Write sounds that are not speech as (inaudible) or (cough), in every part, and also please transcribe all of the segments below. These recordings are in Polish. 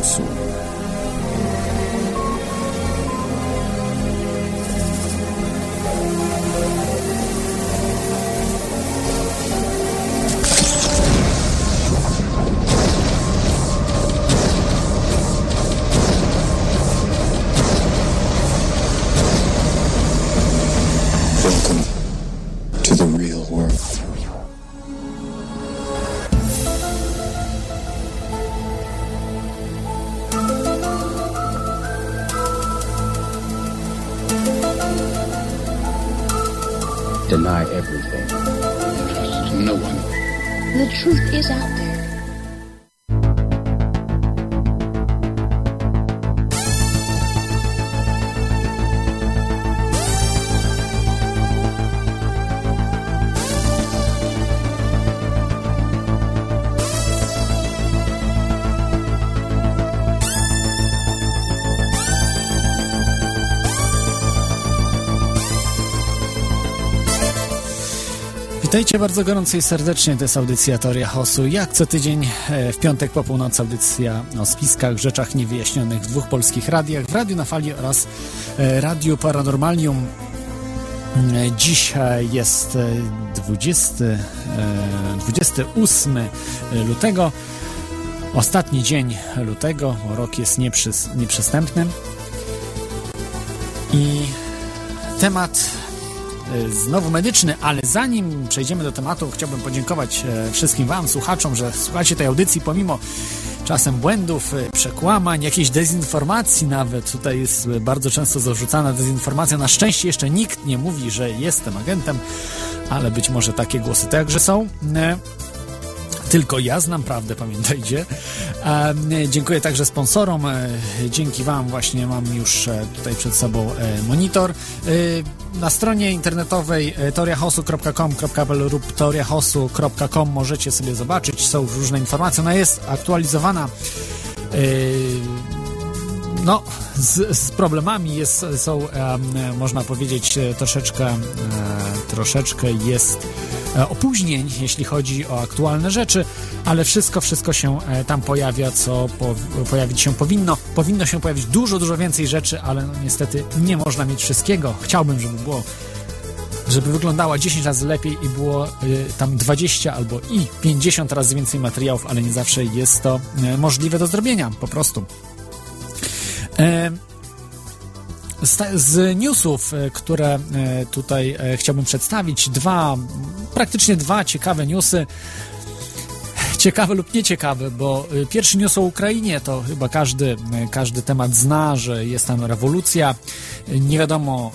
chaosu. Witajcie bardzo gorąco i serdecznie, to jest audycja Teoria Hosu. Jak co tydzień e, w piątek po północy audycja o spiskach, rzeczach niewyjaśnionych w dwóch polskich radiach, w Radiu na Fali oraz e, Radiu Paranormalium. E, Dzisiaj jest e, 20, e, 28 lutego, ostatni dzień lutego, rok jest nieprzys, nieprzystępny. I temat znowu medyczny, ale zanim przejdziemy do tematu, chciałbym podziękować e, wszystkim Wam, słuchaczom, że słuchacie tej audycji pomimo czasem błędów, e, przekłamań, jakiejś dezinformacji nawet. Tutaj jest e, bardzo często zarzucana dezinformacja. Na szczęście jeszcze nikt nie mówi, że jestem agentem, ale być może takie głosy także są. Tylko ja znam prawdę, pamiętajcie. Dziękuję także sponsorom. E, dzięki Wam właśnie mam już e, tutaj przed sobą e, monitor. Na stronie internetowej teoriahosu.com.pl lub teoriahosu.com możecie sobie zobaczyć, są różne informacje. Ona jest aktualizowana no, z, z problemami jest, są, można powiedzieć, e, troszeczkę, e, troszeczkę jest e, opóźnień, jeśli chodzi o aktualne rzeczy, ale wszystko, wszystko się e, tam pojawia, co po, pojawić się powinno. Powinno się pojawić dużo, dużo więcej rzeczy, ale no, niestety nie można mieć wszystkiego. Chciałbym, żeby było żeby wyglądała 10 razy lepiej i było y, tam 20 albo i 50 razy więcej materiałów, ale nie zawsze jest to możliwe do zrobienia, po prostu. E, z, newsów, e, które e, tutaj chciałbym przedstawić, dwa, praktycznie dwa ciekawe newsy. Ciekawe lub nieciekawe, bo y, pierwszy news o Ukrainie to chyba każdy, y, każdy temat zna, że jest tam rewolucja. Y, Nie wiadomo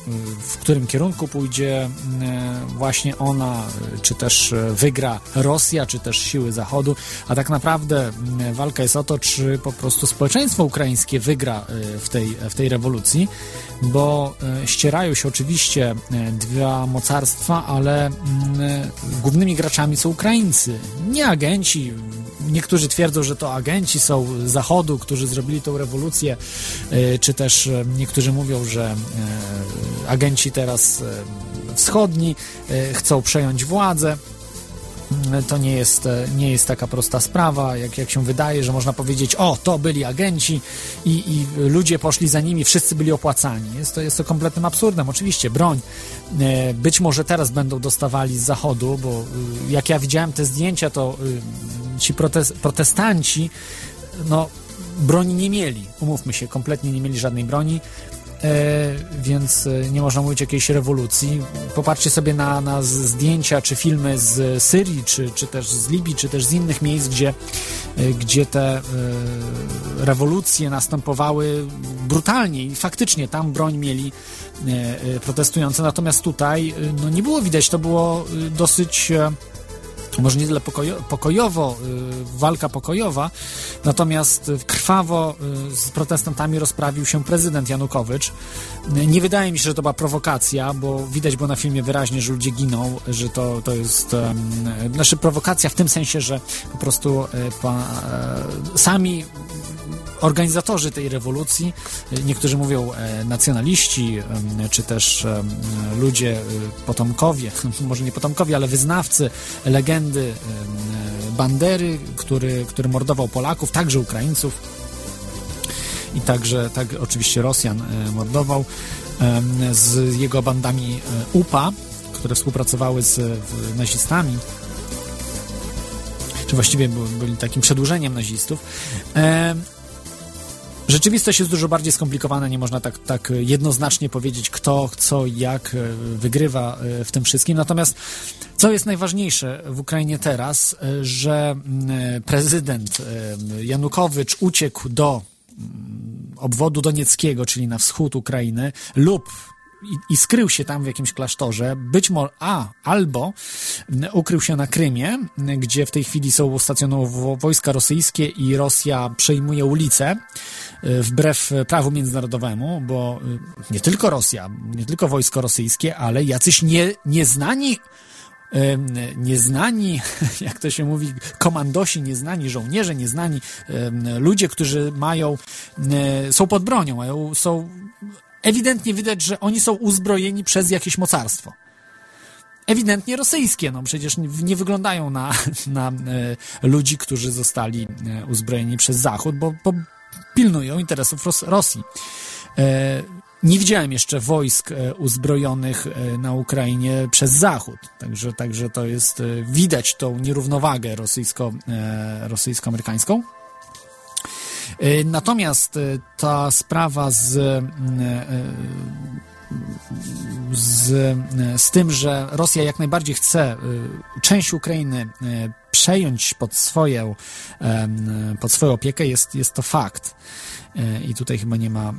w którym kierunku pójdzie właśnie ona, czy też wygra Rosja, czy też siły Zachodu, a tak naprawdę walka jest o to, czy po prostu społeczeństwo ukraińskie wygra w tej, w tej rewolucji, bo y, ścierają się oczywiście y, dwa mocarstwa, ale mm, głównymi graczami są Ukraińcy, nie agenci. Niektórzy twierdzą, że to agenci są z Zachodu, którzy zrobili tą rewolucję, czy też niektórzy mówią, że agenci teraz wschodni chcą przejąć władzę. Mm, To nie jest, e, nie jest taka prosta sprawa, jak, jak się wydaje, że można powiedzieć, o, to byli agenci i, i ludzie poszli za nimi, wszyscy byli opłacani. Jest to, jest to kompletnym absurdem. Oczywiście broń e, być może teraz będą dostawali z zachodu, bo y, jak ja widziałem te zdjęcia, to y, ci protes protestanci, no, broni nie mieli. Umówmy się, kompletnie nie mieli żadnej broni. E, więc e, nie można mówić o jakiejś rewolucji. Popatrzcie sobie na, na zdjęcia czy filmy z Syrii, czy, czy też z Libii, czy też z innych miejsc, gdzie, e, gdzie te rewolucje następowały brutalnie i faktycznie tam broń mieli protestujący, natomiast tutaj no, nie było widać, to było dosyć może nie tyle pokojo, pokojowo, y, walka pokojowa, natomiast krwawo y, z protestantami rozprawił się prezydent Janukowycz. Nie wydaje mi się, że to była prowokacja, bo widać było na filmie wyraźnie, że ludzie giną, że to, to jest um, znaczy prowokacja w tym sensie, że po prostu y, pa, e, sami organizatorzy tej rewolucji, y, niektórzy mówią e, nacjonaliści, czy też ludzie, y, potomkowie, (laughs) może nie potomkowie, ale wyznawcy legendy Bandery, który, który mordował Polaków, także Ukraińców. i także tak oczywiście Rosjan mordował z jego bandami UPA, które współpracowały z nazistami czy właściwie byli takim przedłużeniem nazistów. Rzeczywistość jest dużo bardziej skomplikowana, nie można tak, tak jednoznacznie powiedzieć, kto, co, jak e, wygrywa e, w tym wszystkim. Natomiast co jest najważniejsze w Ukrainie teraz, e, że prezydent Janukowycz uciekł do obwodu donieckiego, czyli na wschód Ukrainy, lub i, i, skrył się tam w jakimś klasztorze, być może, a, albo ukrył się na Krymie, gdzie w tej chwili są stacjonowane wojska rosyjskie i Rosja przejmuje ulicę e, wbrew prawu międzynarodowemu, bo e, nie tylko Rosja, nie tylko wojsko rosyjskie, ale jacyś nie, nieznani nieznani, (laughs) jak to się mówi, komandosi, nieznani żołnierze, nieznani ludzie, którzy mają, są pod bronią, są ewidentnie widać, że oni są uzbrojeni przez jakieś mocarstwo. Ewidentnie rosyjskie, no przecież nie, wyglądają na, (laughs) na e, ludzi, którzy zostali e, uzbrojeni przez Zachód, bo, bo pilnują interesów Ros Rosji. E, nie widziałem jeszcze wojsk e, uzbrojonych na Ukrainie przez Zachód, także, także to jest, widać tą nierównowagę rosyjsko, rosyjsko-amerykańską. E, natomiast e, ta sprawa z, e, z, z tym, że Rosja jak najbardziej chce część Ukrainy przejąć pod, swoją, pod swoją opiekę, jest, jest to fakt. E, i tutaj chyba nie ma,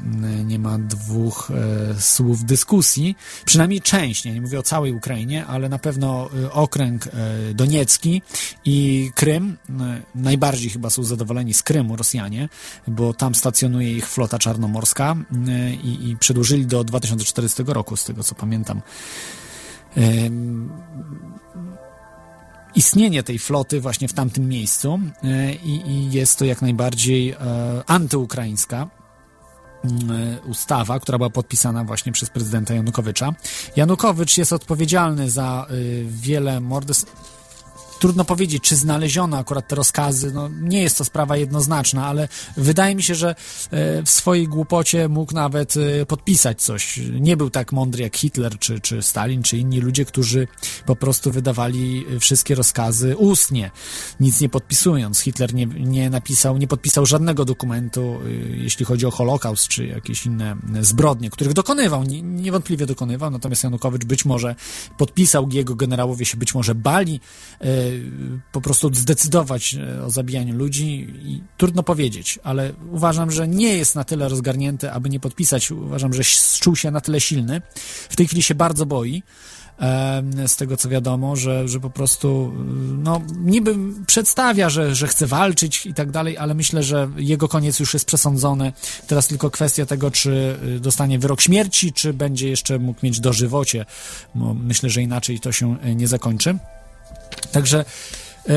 nie ma dwóch e, słów dyskusji. Przynajmniej część, nie, nie mówię o całej Ukrainie, ale na pewno e, okręg doniecki i Krym, najbardziej chyba są zadowoleni z Krymu Rosjanie, bo tam stacjonuje ich flota czarnomorska i, i przedłużyli do 2040 roku, z tego co pamiętam istnienie tej floty właśnie w tamtym miejscu e, i, i jest to jak najbardziej e, antyukraińska mm, e, ustawa, która była podpisana właśnie przez prezydenta Janukowycza. Janukowycz jest odpowiedzialny za wiele morderstw trudno powiedzieć, czy znaleziono akurat te rozkazy. No, nie jest to sprawa jednoznaczna, ale wydaje mi się, że e, w swojej głupocie mógł nawet e, podpisać coś. Nie był tak mądry jak Hitler, czy, czy Stalin, czy inni ludzie, którzy po prostu wydawali wszystkie rozkazy ustnie, nic nie podpisując. Hitler nie, nie napisał, nie podpisał żadnego dokumentu, e, jeśli chodzi o Holokaust, czy jakieś inne zbrodnie, których dokonywał, niewątpliwie dokonywał, natomiast Janukowicz być może podpisał, jego generałowie się być może bali po prostu zdecydować e, o zabijaniu ludzi i trudno powiedzieć, ale uważam, że nie jest na tyle rozgarnięty, aby nie podpisać. Uważam, że czuł się na tyle silny. W tej chwili się bardzo boi z tego co wiadomo, że, że po prostu no, niby przedstawia, że, że chce walczyć i tak dalej, ale myślę, że jego koniec już jest przesądzony. Teraz tylko kwestia tego, czy y, dostanie wyrok śmierci, czy będzie jeszcze mógł mieć dożywocie. No, myślę, że inaczej to się nie zakończy. Także yy,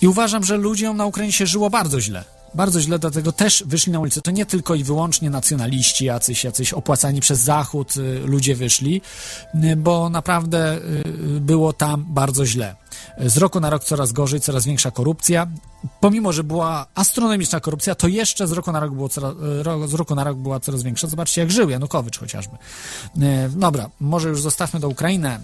i uważam, że ludziom na Ukrainie się żyło bardzo źle. Bardzo źle, dlatego też wyszli na ulicę. To nie tylko i wyłącznie nacjonaliści, jacyś, jacyś opłacani przez Zachód y, ludzie wyszli, y, bo naprawdę było tam bardzo źle. Z roku na rok coraz gorzej, coraz większa korupcja. Pomimo, że była astronomiczna korupcja, to jeszcze z roku na rok, było coraz, z roku na rok była coraz większa. Zobaczcie, jak żył Janukowycz chociażby. E, dobra, może już zostawmy do Ukrainy. E, e,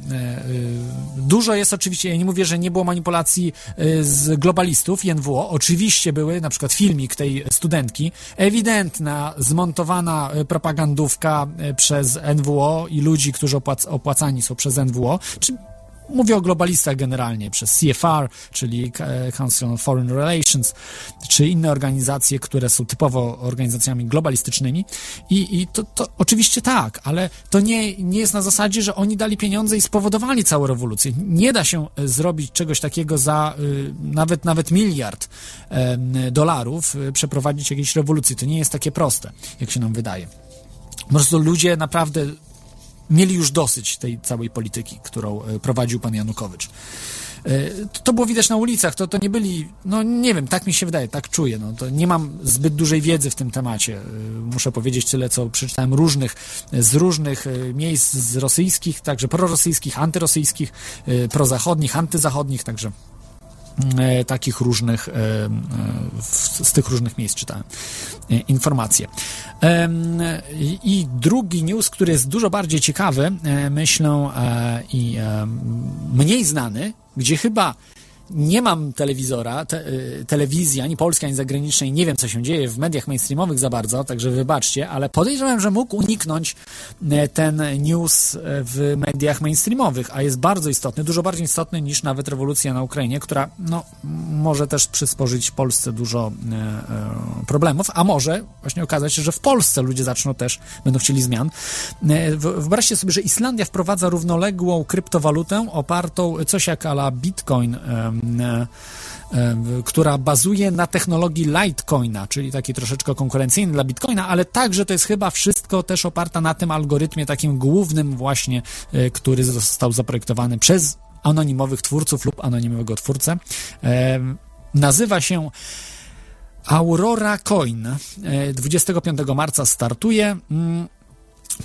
dużo jest oczywiście, ja nie mówię, że nie było manipulacji z globalistów NWO. Oczywiście były, na przykład filmik tej studentki, ewidentna, zmontowana propagandówka przez NWO i ludzi, którzy opłac opłacani są przez NWO. Czy Mówię o globalistach generalnie, przez CFR, czyli Council on Foreign Relations, czy inne organizacje, które są typowo organizacjami globalistycznymi. I, i to, to oczywiście tak, ale to nie, nie jest na zasadzie, że oni dali pieniądze i spowodowali całą rewolucję. Nie da się e, zrobić czegoś takiego za y, nawet, nawet miliard y, dolarów, y, przeprowadzić jakiejś rewolucji. To nie jest takie proste, jak się nam wydaje. Po prostu ludzie naprawdę mieli już dosyć tej całej polityki, którą e, prowadził pan Janukowycz. E, to było widać na ulicach, to, to nie byli, no nie wiem, tak mi się wydaje, tak czuję, no to nie mam zbyt dużej wiedzy w tym temacie, e, muszę powiedzieć tyle, co przeczytałem różnych, z różnych miejsc, z rosyjskich, także prorosyjskich, antyrosyjskich, prozachodnich, antyzachodnich, także takich różnych, e, e, z tych różnych miejsc czytałem e, informacje. I drugi news, który jest dużo bardziej ciekawy, e, myślę, e, i e, mniej znany, gdzie chyba nie mam telewizora, te, y, telewizji ani polskiej, ani zagranicznej, nie wiem co się dzieje w mediach mainstreamowych za bardzo, także wybaczcie, ale podejrzewam, że mógł uniknąć e, ten news e, w mediach mainstreamowych, a jest bardzo istotny, dużo bardziej istotny niż nawet rewolucja na Ukrainie, która no, może też przysporzyć Polsce dużo problemów, a może właśnie okazać się, że w Polsce ludzie zaczną też, będą chcieli zmian. Wyobraźcie sobie, że Islandia wprowadza równoległą kryptowalutę opartą coś jak ala Bitcoin, która bazuje na technologii Litecoina, czyli taki troszeczkę konkurencyjny dla Bitcoina, ale także to jest chyba wszystko też oparta na tym algorytmie takim głównym właśnie, e, który został zaprojektowany przez anonimowych twórców lub anonimowego twórcę. Nazywa się Aurora Coin. E, 25 marca startuje.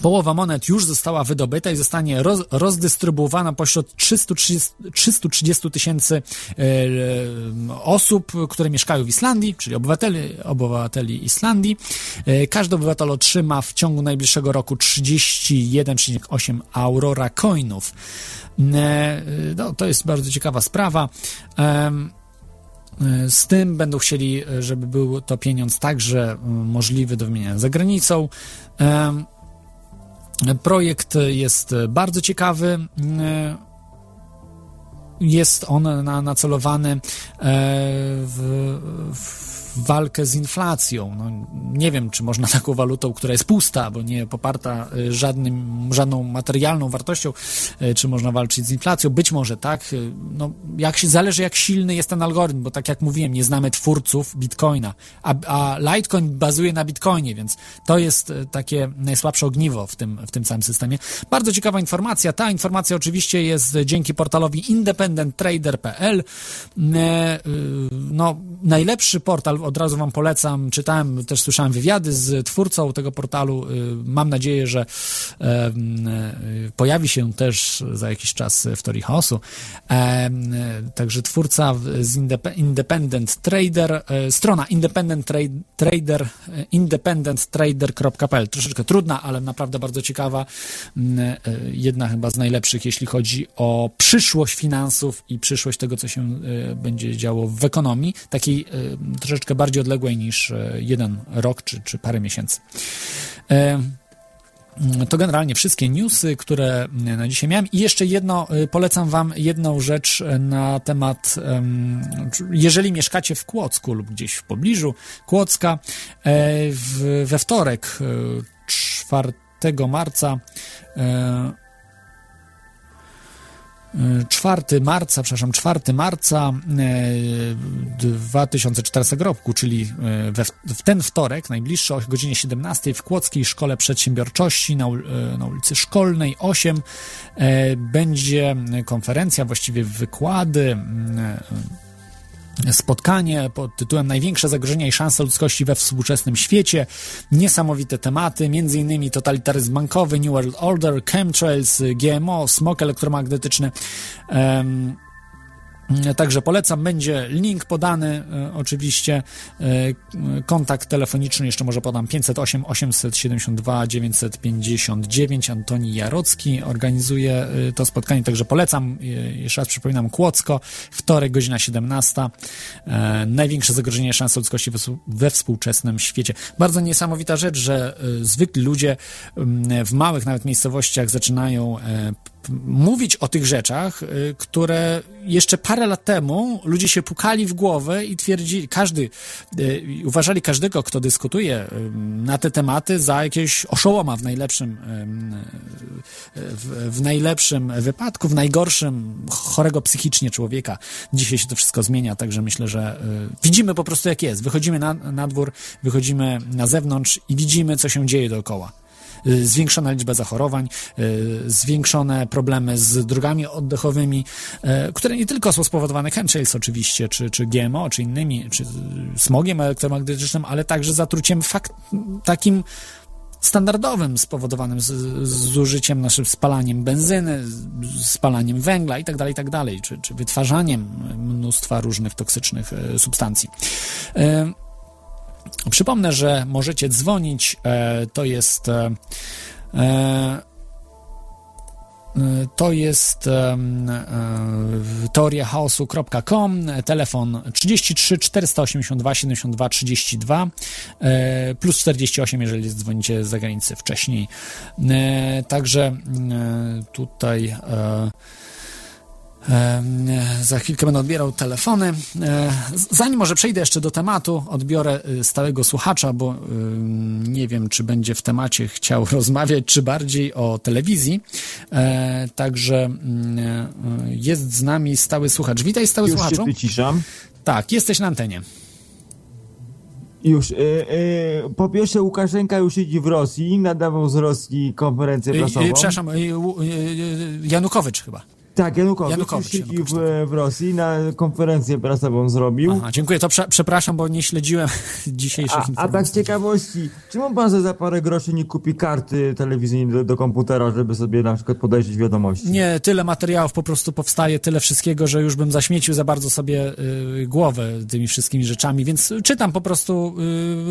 Połowa monet już została wydobyta i zostanie roz, rozdystrybuowana pośród 330 330 tysięcy e, e, osób, które mieszkają w Islandii, czyli obywateli, obywateli Islandii. E, każdy obywatel otrzyma w ciągu najbliższego roku 31,8 Aurora Coinów. No, to jest bardzo ciekawa sprawa. Z tym będą chcieli, żeby był to pieniądz także możliwy do wymieniania za granicą. Projekt jest bardzo ciekawy. Jest on na, nacelowany e, w, w walkę z inflacją. No, nie wiem, czy można (laughs) taką walutą, która jest pusta, bo nie poparta e, żadnym, żadną materialną wartością, e, czy można walczyć z inflacją. Być może tak. E, No, jak się, zależy, jak silny jest ten algorytm, bo tak jak mówiłem, nie znamy twórców Bitcoina, a, a Litecoin bazuje na Bitcoinie, więc to jest takie najsłabsze ogniwo w tym, w tym całym systemie. Bardzo ciekawa informacja. Ta informacja oczywiście jest dzięki portalowi independenttrader.pl. Y, No, najlepszy portal, od razu wam polecam. Czytałem, też słyszałem wywiady z twórcą tego portalu. Y, Mam nadzieję, że e, pojawi się też za jakiś czas w Torii Chaosu. E, Także twórca z Indep- Independent Trader, strona Independent Trade, Trader, independenttrader.pl. Troszeczkę trudna, ale naprawdę bardzo ciekawa. Mm, Jedna chyba z najlepszych, jeśli chodzi o przyszłość finansów i przyszłość tego, co się będzie działo w ekonomii, takiej e, bardziej odległej niż e, jeden rok czy, czy parę miesięcy. E, to generalnie wszystkie newsy, które na dzisiaj miałem. I jeszcze jedno, polecam Wam jedną rzecz na temat, em, jeżeli mieszkacie w Kłodzku lub gdzieś w pobliżu Kłodzka, e, we wtorek, y, 4 marca, e, 4 marca, przepraszam, 4 marca e, 2014 roku, czyli e, we, w ten wtorek, najbliższy o godzinie 17 w Kłodzkiej Szkole Przedsiębiorczości na, e, na ulicy Szkolnej 8 e, będzie konferencja, właściwie wykłady, e, spotkanie pod tytułem Największe zagrożenia i szanse ludzkości we współczesnym świecie. Niesamowite tematy, m.in. totalitaryzm bankowy, New World Order, chemtrails, GMO, smog elektromagnetyczny. Em, Także polecam, będzie link podany e, oczywiście, e, kontakt telefoniczny jeszcze może podam. 508 872 959 Antoni Jarocki organizuje e, to spotkanie, także polecam, E, jeszcze raz przypominam Kłodzko, wtorek godzina 17 E, największe zagrożenie szans ludzkości we, współczesnym świecie. Bardzo niesamowita rzecz, że e, zwykli ludzie m, w małych nawet miejscowościach zaczynają e, mówić o tych rzeczach, y, które jeszcze parę lat temu ludzie się pukali w głowę i twierdzili, każdy, y, uważali każdego, kto dyskutuje y, na te tematy za jakiegoś oszołoma w najlepszym, w, w najlepszym wypadku, w najgorszym chorego psychicznie człowieka. Dzisiaj się to wszystko zmienia, także myślę, że widzimy po prostu jak jest. Wychodzimy na, na dwór, wychodzimy na zewnątrz i widzimy, co się dzieje dookoła zwiększona liczba zachorowań, y, zwiększone problemy z drogami oddechowymi, y, które nie tylko są spowodowane chemtrails oczywiście, czy, czy GMO, czy innymi, czy y, smogiem elektromagnetycznym, ale także zatruciem fakt, takim standardowym, spowodowanym z, z użyciem naszym spalaniem benzyny, spalaniem węgla i tak dalej, i tak czy, czy wytwarzaniem mnóstwa różnych toksycznych e, substancji. E, Przypomnę, że możecie dzwonić. E, to jest. E, e, to jest teoriachaosu.com, telefon 33 482 72 32 e, plus 48, jeżeli dzwonicie z zagranicy wcześniej. Także tutaj za chwilkę będę odbierał telefony. E, Zanim może przejdę jeszcze do tematu, odbiorę e, stałego słuchacza, bo e, nie wiem, czy będzie w temacie chciał (laughs) rozmawiać, czy bardziej o telewizji. E, Także mm, e, jest z nami stały słuchacz. Witaj, stały Już się słuchaczu. wyciszam. Tak, jesteś na antenie. Już. E, e, po pierwsze, Łukaszenka już siedzi w Rosji, nadawał z Rosji konferencję E, prasową. e, Przepraszam, e, e, e, Janukowycz chyba. Tak, Janukowicz, Janukowicz, siedzi Janukowicz, w, w Rosji, na konferencję prasową zrobił. Aha, dziękuję. To prze, przepraszam, bo nie śledziłem (laughs) dzisiejszych A, a informacji. tak z ciekawości, czemu pan za, za parę groszy nie kupi karty telewizyjnej do, do komputera, żeby sobie na przykład podejrzeć wiadomości? Nie, tyle materiałów po prostu powstaje, tyle wszystkiego, że już bym zaśmiecił za bardzo sobie y, głowę tymi wszystkimi rzeczami, więc czytam po prostu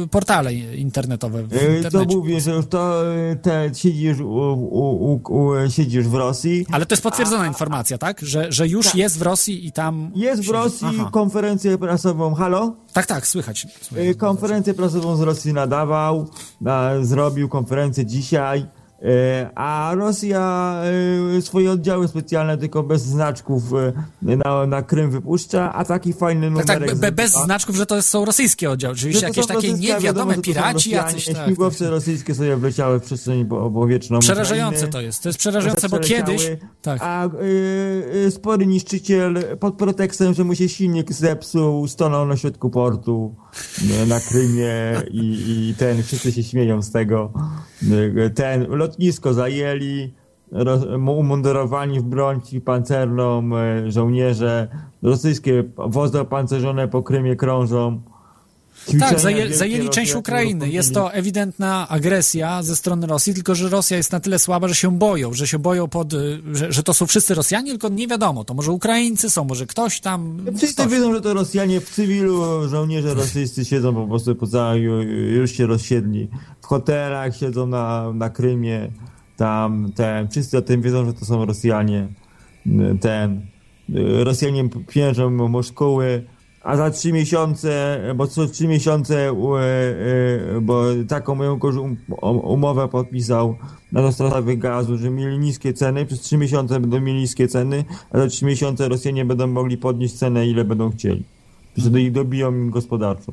y, portale internetowe E, To mówię, że już to e, te, siedzi, już, u, u, u, u, siedzi już w Rosji. Ale to jest potwierdzona informacja, tak? Że, że już Tak. jest w Rosji i tam... Jest w. Rosji Aha. konferencję prasową. Halo? Tak, tak, słychać. Słychać. Konferencję prasową z Rosji nadawał, na, zrobił konferencję dzisiaj, a Rosja y, swoje oddziały specjalne tylko bez znaczków y, na, na Krym wypuszcza, a taki fajny Tak, numerek... tak, be, bez znaczków, że to są rosyjskie oddziały. Że Oczywiście to jakieś takie niewiadome wiadomo, że piraci jacyś. Tak, Śmigłowce rosyjskie sobie wleciały w przestrzeń po- powietrzną Przerażające Ukrainy. to jest. To jest przerażające, bo kiedyś... Tak. A y, y, spory niszczyciel pod pretekstem, że mu się silnik zepsuł, stanął na środku portu na Krymie i, i ten, wszyscy się śmieją z tego. Ten, lotnisko zajęli, roz, umundurowani w broń pancerną y, żołnierze, rosyjskie wozy opancerzone po Krymie krążą. Tak, zajęli część Ukrainy. Jest to ewidentna agresja ze strony Rosji, tylko że Rosja jest na tyle słaba, że się boją, że się boją pod, y, że, że to są wszyscy Rosjanie, tylko nie wiadomo, to może Ukraińcy są, może ktoś tam. Wszyscy wiedzą, że to Rosjanie w cywilu, żołnierze rosyjscy siedzą po prostu po całej, już się rozsiedli. W hotelach siedzą na, na Krymie, tam, ten, wszyscy o tym wiedzą, że to są Rosjanie. Ten, Rosjanie piężą Moszkoły, a za trzy miesiące, bo co trzy miesiące, e, e, bo taką moją um- umowę podpisał na dostawę gazu, że mieli niskie ceny, przez trzy miesiące będą mieli niskie ceny, a za trzy miesiące Rosjanie będą mogli podnieść cenę ile będą chcieli. Że ich dobiją im gospodarczo.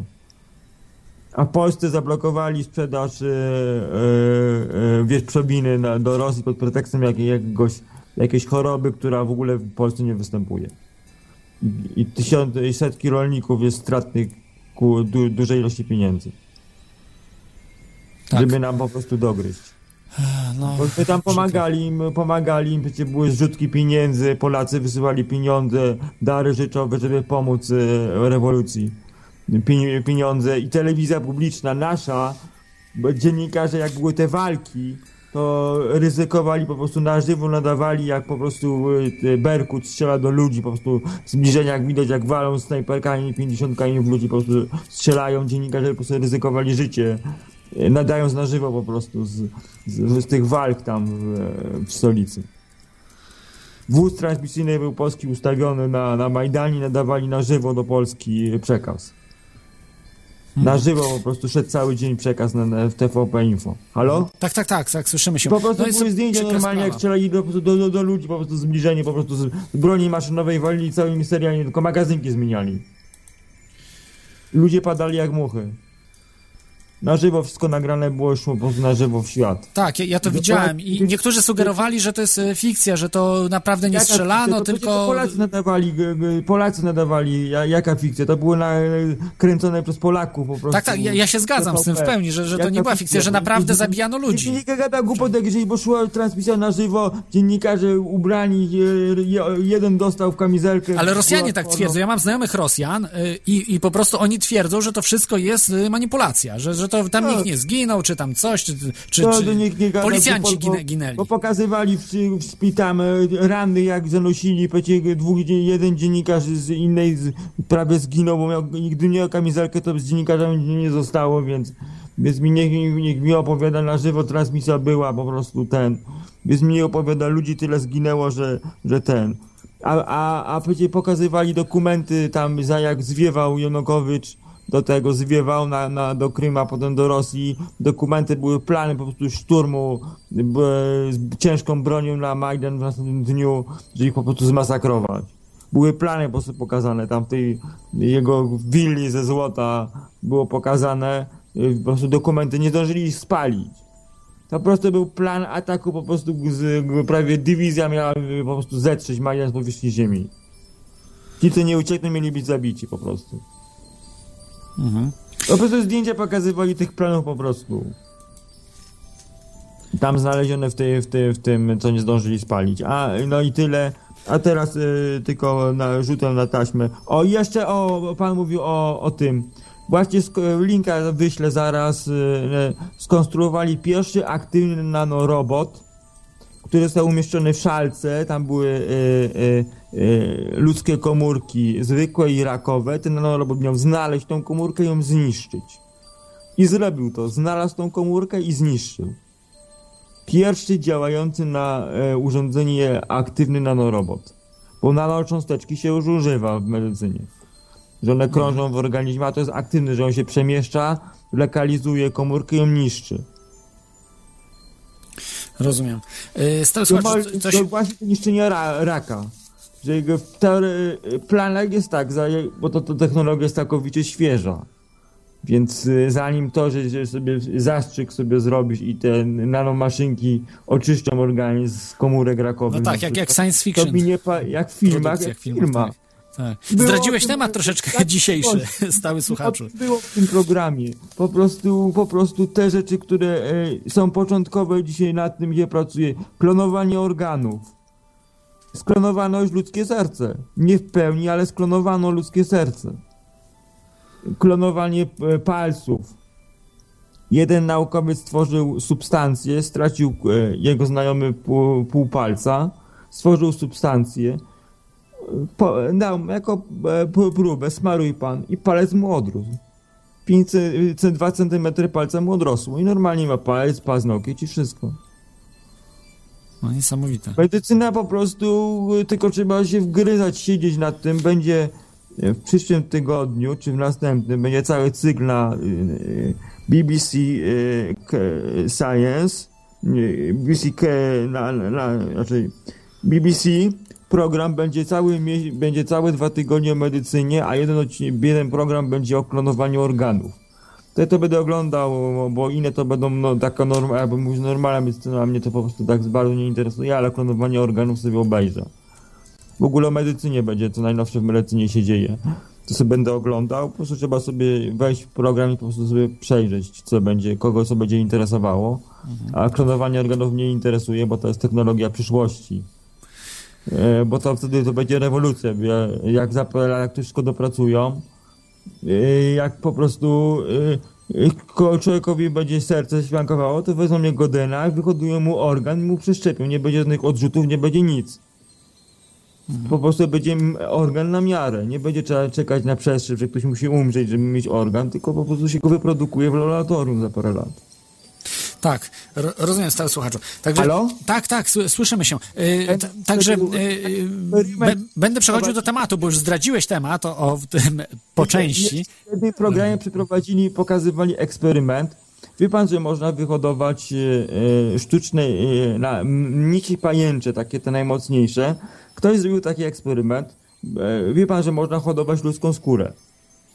A w Polsce zablokowali sprzedaż wieprzowiny na, do Rosji pod pretekstem jak, jakiegoś, jakiejś choroby, która w ogóle w Polsce nie występuje. I, tysiące, setki rolników jest stratnych ku du, dużej ilości pieniędzy. Tak. Żeby nam po prostu dogryźć. No, Bo my tam pomagali im, pomagali im, przecież były zrzutki pieniędzy, Polacy wysyłali pieniądze, dary życzowe, żeby pomóc e, rewolucji. Pie- Pieniądze i telewizja publiczna nasza, dziennikarze jak były te walki, to ryzykowali po prostu na żywo, nadawali jak po prostu e, Berkut strzela do ludzi, po prostu w zbliżeniach widać jak walą snajperkami, pięćdziesiątkami w ludzi, po prostu strzelają, dziennikarze po prostu ryzykowali życie, e, nadając na żywo po prostu z, z, z tych walk tam w, w stolicy. Wóz transmisyjny był polski ustawiony na, na Majdanie, nadawali na żywo do Polski przekaz. Na żywo po prostu szedł cały dzień przekaz na, w TVP Info. Halo? tak, tak, tak, tak, słyszymy się. Po prostu No były zdjęcia normalnie, jak strzelali do, do, do, do ludzi, po prostu zbliżenie, po prostu z broni maszynowej walili całymi seriami, tylko magazynki zmieniali. Ludzie padali jak muchy. Na żywo wszystko nagrane było, po prostu na żywo w świat. Tak, ja, ja to widziałem i niektórzy sugerowali, że to jest e, fikcja, że to naprawdę nie Jaka strzelano, fikcja? Tylko... Polacy nadawali, Polacy nadawali, ja- jaka fikcja? To było na, kręcone przez Polaków po prostu. Tak, tak, ja, ja się zgadzam z tym w pełni, że, że to nie była fikcja, że naprawdę zabijano ludzi. Nie gada głupot, jeżeli bo szła transmisja na żywo, dziennikarze ubrani, e, je- jeden dostał w kamizelkę. Ale Rosjanie tak twierdzą. Ja mam znajomych Rosjan i, i po prostu oni twierdzą, że to wszystko jest manipulacja, że, że że to tam No. nikt nie zginął, czy tam coś, czy, czy, To czy do nikt nie gadał, policjanci ginę, ginęli. Bo pokazywali w, w szpitam e, rany, jak zanosili, przecież dwóch, jeden dziennikarz z innej z, prawie zginął, bo miał, gdy miał kamizelkę, to z dziennikarzami nie zostało, więc, więc mi niech, niech mi opowiada na żywo, transmisja była po prostu ten, więc mi nie opowiada, ludzi tyle zginęło, że, że ten. A, a, a przecież pokazywali dokumenty tam, za jak zwiewał Janukowycz, do tego zwiewał na, na, do Kryma, potem do Rosji. Dokumenty były plany po prostu szturmu z ciężką bronią na Majdan w następnym dniu, żeby ich po prostu zmasakrować. Były plany po prostu pokazane, tam w tej jego willi ze złota było pokazane, y, po prostu dokumenty, nie zdążyli ich spalić. To po prostu był plan ataku, po prostu z, prawie dywizja miała y, po prostu zetrzeć Majdan z powierzchni ziemi. Ci, co nie uciekną, mieli być zabici po prostu. Mhm. Po prostu zdjęcia pokazywali tych planów po prostu. Tam znalezione w, tej, w, tej, w tym, co nie zdążyli spalić. A, no i tyle. A teraz y, tylko na, rzutem na taśmę. O, jeszcze o, pan mówił o, o tym. Właśnie linka wyślę zaraz. Y, y, skonstruowali pierwszy aktywny nanorobot, który został umieszczony w szalce. Tam były y, ludzkie komórki, zwykłe i rakowe. Ten nanorobot miał znaleźć tą komórkę i ją zniszczyć. I zrobił to. Znalazł tą komórkę i zniszczył. Pierwszy działający na urządzenie aktywny nanorobot. Bo nanocząsteczki się już używa w medycynie. Że one krążą w organizmie, a to jest aktywny, że on się przemieszcza, lokalizuje komórkę i ją niszczy. Rozumiem. To, słuchacz, ma, coś... to właśnie to niszczenie ra, raka. Że jego planach jest tak, bo to, to technologia jest całkowicie świeża. Więc y, zanim to, że, że sobie zastrzyk sobie zrobisz i te nanomaszynki oczyszczą organizm z komórek rakowych. No tak, jak, jak to, science to fiction. mi nie pa, jak w filmach, produkcjach jak filmowych, filma. Tak. Było Zdradziłeś tym- temat troszeczkę tak, dzisiejszy, (laughs) stały słuchaczu. Było w tym programie. Po prostu, po prostu te rzeczy, które e, są początkowe dzisiaj nad tym, gdzie pracuję. Klonowanie organów. Sklonowano już ludzkie serce. Nie w pełni, ale sklonowano ludzkie serce. Klonowanie e, palców. Jeden naukowiec stworzył substancję, stracił e, jego znajomy pół, pół palca, stworzył substancję, po, dał jako e, próbę, smaruj pan i palec mu odrósł. 5, 2 cm palca mu odrosło i normalnie ma palec, paznokieć i wszystko. No niesamowite. Medycyna po prostu, y, tylko trzeba się wgryzać, siedzieć nad tym. Będzie y, w przyszłym tygodniu, czy w następnym, będzie cały cykl na BBC Science, BBC, na, na, znaczy BBC program będzie cały, będzie całe dwa tygodnie o medycynie, a jeden, jeden program będzie o klonowaniu organów. Ja to będę oglądał, bo inne to będą no, taka norma, jakbym mówił, normalna medycyna, a mnie to po prostu tak bardzo nie interesuje, ale klonowanie organów sobie obejrzę. W ogóle o medycynie będzie, co najnowsze w medycynie się dzieje. To sobie będę oglądał, po prostu trzeba sobie wejść w program i po prostu sobie przejrzeć, co będzie, kogo co będzie interesowało. A klonowanie organów mnie interesuje, bo to jest technologia przyszłości. E, Bo to wtedy to będzie rewolucja. Jak za jak to wszystko dopracują, e, jak po prostu e, ko- człowiekowi będzie serce śwankowało, to wezmą jego DNA, wyhodują mu organ i mu przeszczepią. Nie będzie żadnych odrzutów, nie będzie nic. Po prostu będzie organ na miarę. Nie będzie trzeba czekać na przestrzeń, że ktoś musi umrzeć, żeby mieć organ, tylko po prostu się go wyprodukuje w laboratorium za parę lat. Tak, ro- rozumiem, stały słuchaczu. Także, Halo? Tak, tak, sły- słyszymy się. Y, także y, y, be, będę przechodził do tematu, bo już zdradziłeś temat o, o tym po części. W jednym programie przeprowadzili, pokazywali eksperyment. Wie pan, że można wyhodować e, sztuczne na, m, nici pajęcze, takie te najmocniejsze. Ktoś zrobił taki eksperyment. E, wie pan, że można hodować ludzką skórę.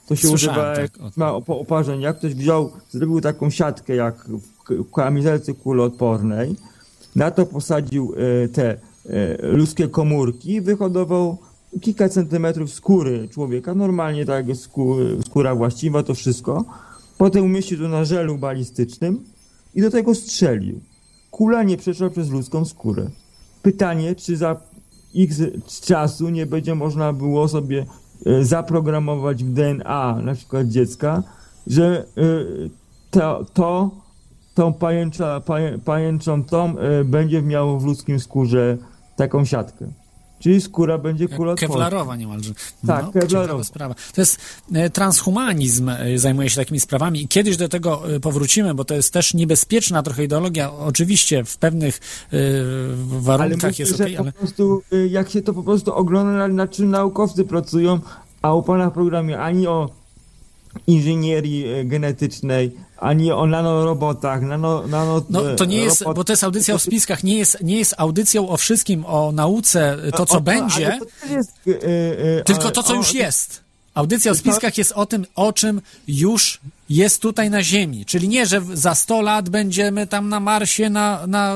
To się Słyszałem, używa, tak, jak o ma opo- oparzenia. Ktoś wziął, zrobił taką siatkę jak w kamizelce kuloodpornej. Na to posadził e, te e, ludzkie komórki i wyhodował kilka centymetrów skóry człowieka, normalnie tak jak skó, skóra właściwa, to wszystko. Potem umieścił to na żelu balistycznym i do tego strzelił. Kula nie przeszła przez ludzką skórę. Pytanie, czy za x czasu nie będzie można było sobie zaprogramować w DNA na przykład dziecka, że e, to, to tą pajęcza, paję, pajęczą tą y, będzie miało w ludzkim skórze taką siatkę. Czyli skóra będzie kuloodporna. Kevlarowa niemalże. Tak, no, kevlarowa. ciekawa sprawa. To jest e, transhumanizm e, zajmuje się takimi sprawami i kiedyś do tego e, powrócimy, bo to jest też niebezpieczna trochę ideologia. Oczywiście w pewnych e, Ale warunkach myślę, jest okej, ale po prostu, jak się to po prostu ogląda, nad czym naukowcy pracują, a u pana w programie ani o inżynierii y, genetycznej, ani o nanorobotach, nano, nano No to nie jest, robot- bo to jest audycja o spiskach, nie jest, nie jest audycją o wszystkim, o nauce, to co O, będzie, to jest, y, y, y, tylko to co o, już jest. Audycja o spiskach jest o tym, o czym już jest tutaj na Ziemi. Czyli nie, że za 100 lat będziemy tam na Marsie, na, na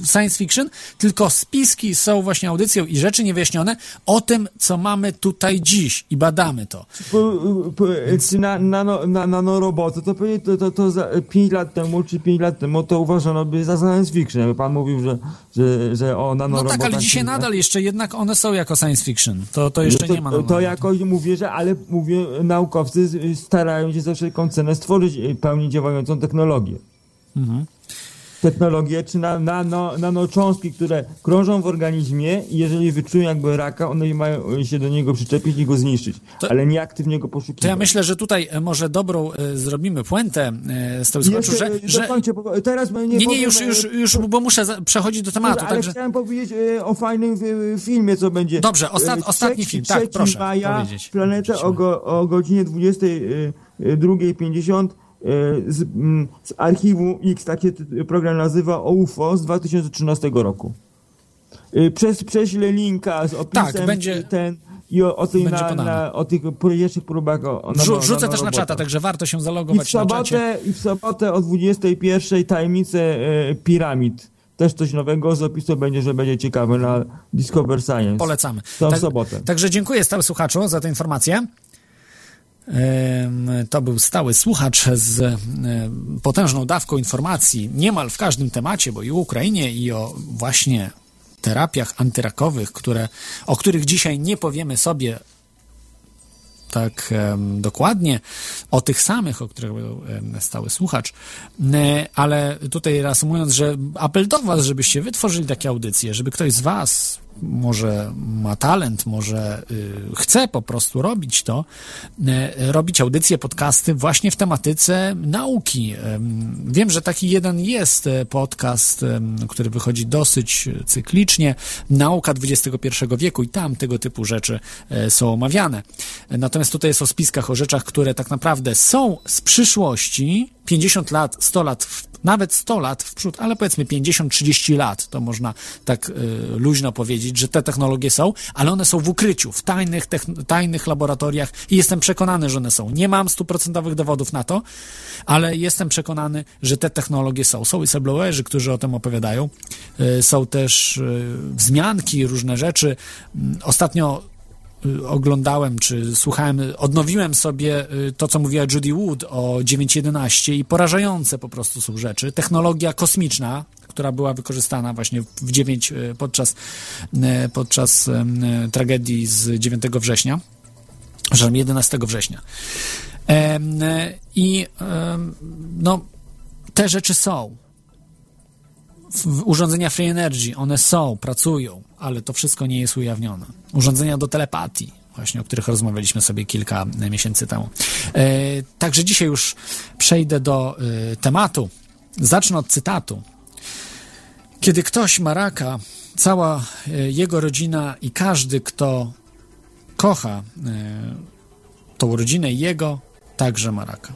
w science fiction, tylko spiski są właśnie audycją i rzeczy niewyjaśnione o tym, co mamy tutaj dziś i badamy to. po, po, czy na, na, nanoroboty, to pewnie to, to, to za 5 lat temu, czy 5 lat temu to uważano by za science fiction. Jakby pan mówił, że, że, że o No nanorobotach... tak, ale dzisiaj nadal jeszcze jednak one są jako science fiction. To, to jeszcze to, nie ma. To, to jakoś mówię, że ale mówię, naukowcy starają się za wszelką cenę stworzyć y, pełni działającą technologię. Mhm. Technologię czy na, nano, nanocząstki, które krążą w organizmie i jeżeli wyczują jakby raka, one mają się do niego przyczepić i go zniszczyć, To- ale nie aktywnie go poszukiwać. To ja myślę, że tutaj e, może dobrą e, zrobimy puentę e, z tego słuchaczu, Jeszcze, że, y, że teraz nie, nie, nie, już, y, już, już, bo muszę za- przechodzić do tematu, ale także chciałem powiedzieć y, o fajnym y, filmie, co będzie. Dobrze, ostat- Y, ostatni film, tak, 3 proszę maja, powiedzieć. Planeta o, go, o godzinie 22.50 y, z, mm, z archiwum X, tak się program nazywa, o UFO z 2013 roku. Y, Przez, prześlę linka z opisem Tak, będzie- y, ten i o, o, tej na, na, o tych pierwszych próbach o, o wrzucę też na czata, także warto się I w zalogować na czacie. sobotę, I w sobotę o 21 tajemnice e, piramid. Też coś nowego z opisu będzie, że będzie ciekawe na Discover Science. Polecamy. To w Tak- sobotę. Także dziękuję stały słuchaczu za tę informację. To był stały słuchacz z em, potężną dawką informacji niemal w każdym temacie, bo i o Ukrainie, i o właśnie terapiach antyrakowych, które, o których dzisiaj nie powiemy sobie tak em, dokładnie, o tych samych, o których był em, stały słuchacz, Ne, ale tutaj reasumując, że apel do Was, żebyście wytworzyli takie audycje, żeby ktoś z Was może ma talent, może y, chce po prostu robić to, y, robić audycje, podcasty właśnie w tematyce nauki. Em, Wiem, że taki jeden jest e, podcast, który wychodzi dosyć cyklicznie, Nauka XXI wieku i tam tego typu rzeczy e, są omawiane. Natomiast tutaj jest o spiskach, o rzeczach, które tak naprawdę są z przyszłości, 50 lat, 100 lat, nawet 100 lat w przód, ale powiedzmy 50-30 lat, to można tak y, luźno powiedzieć, że te technologie są, ale one są w ukryciu, w tajnych, tajnych laboratoriach i jestem przekonany, że one są. Nie mam stuprocentowych dowodów na to, ale jestem przekonany, że te technologie są. Są whistleblowerzy, którzy o tym opowiadają. Y, są też y, wzmianki, różne rzeczy. Mm, Ostatnio oglądałem, czy słuchałem, odnowiłem sobie y, to, co mówiła Judy Wood o 9.11 i porażające po prostu są rzeczy. Technologia kosmiczna, która była wykorzystana właśnie w 9, y, podczas, y, podczas y, tragedii z 9 września, przepraszam, 11 września. Y, I no, te rzeczy są urządzenia Free Energy, one są, pracują, ale to wszystko nie jest ujawnione. Urządzenia do telepatii, właśnie o których rozmawialiśmy sobie kilka e, miesięcy temu. E, także dzisiaj już przejdę do e, tematu. Zacznę od cytatu. Kiedy ktoś ma raka, cała e, jego rodzina i każdy, kto kocha e, tą rodzinę jego, także ma raka.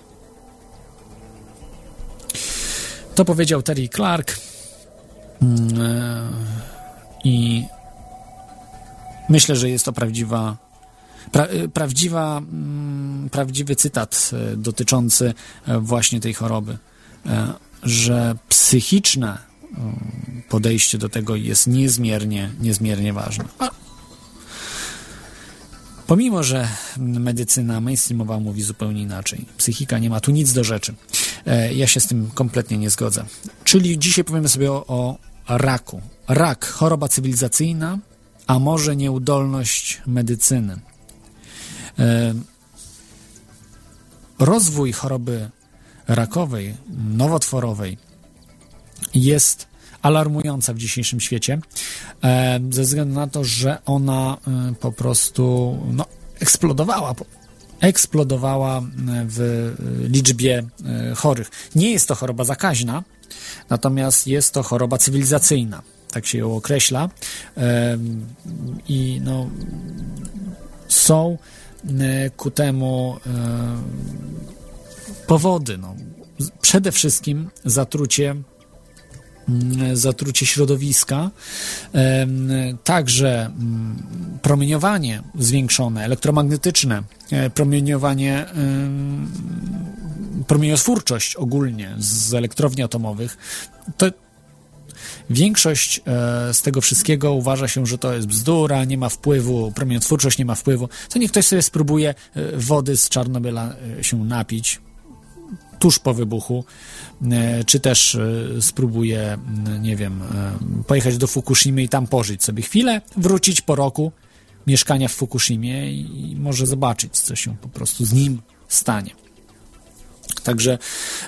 To powiedział Terry Clark. I myślę, że jest to prawdziwa, pra, prawdziwa, mm, prawdziwy cytat e, dotyczący e, właśnie tej choroby, e, że psychiczne mm, podejście do tego jest niezmiernie, niezmiernie ważne. Pomimo, że medycyna mainstreamowa mówi zupełnie inaczej, psychika nie ma tu nic do rzeczy. E, Ja się z tym kompletnie nie zgodzę. Czyli dzisiaj powiemy sobie o, o raku. Rak, choroba cywilizacyjna, a może nieudolność medycyny. E, Rozwój choroby rakowej, nowotworowej jest alarmująca w dzisiejszym świecie, e, ze względu na to, że ona e, po prostu no, eksplodowała. Eksplodowała w liczbie chorych. Nie jest to choroba zakaźna, natomiast jest to choroba cywilizacyjna tak się ją określa. I no, są ku temu powody. No. Przede wszystkim zatrucie zatrucie środowiska, także promieniowanie zwiększone, elektromagnetyczne, e, promieniowanie, promieniotwórczość ogólnie z elektrowni atomowych, to, Większość e, z tego wszystkiego uważa się, że to jest bzdura, nie ma wpływu, promieniotwórczość nie ma wpływu. To niech ktoś sobie spróbuje e, wody z Czarnobyla się napić tuż po wybuchu, czy też spróbuje, nie wiem, pojechać do Fukushimy i tam pożyć sobie chwilę, wrócić po roku mieszkania w Fukushimie i może zobaczyć, co się po prostu z nim stanie. Także,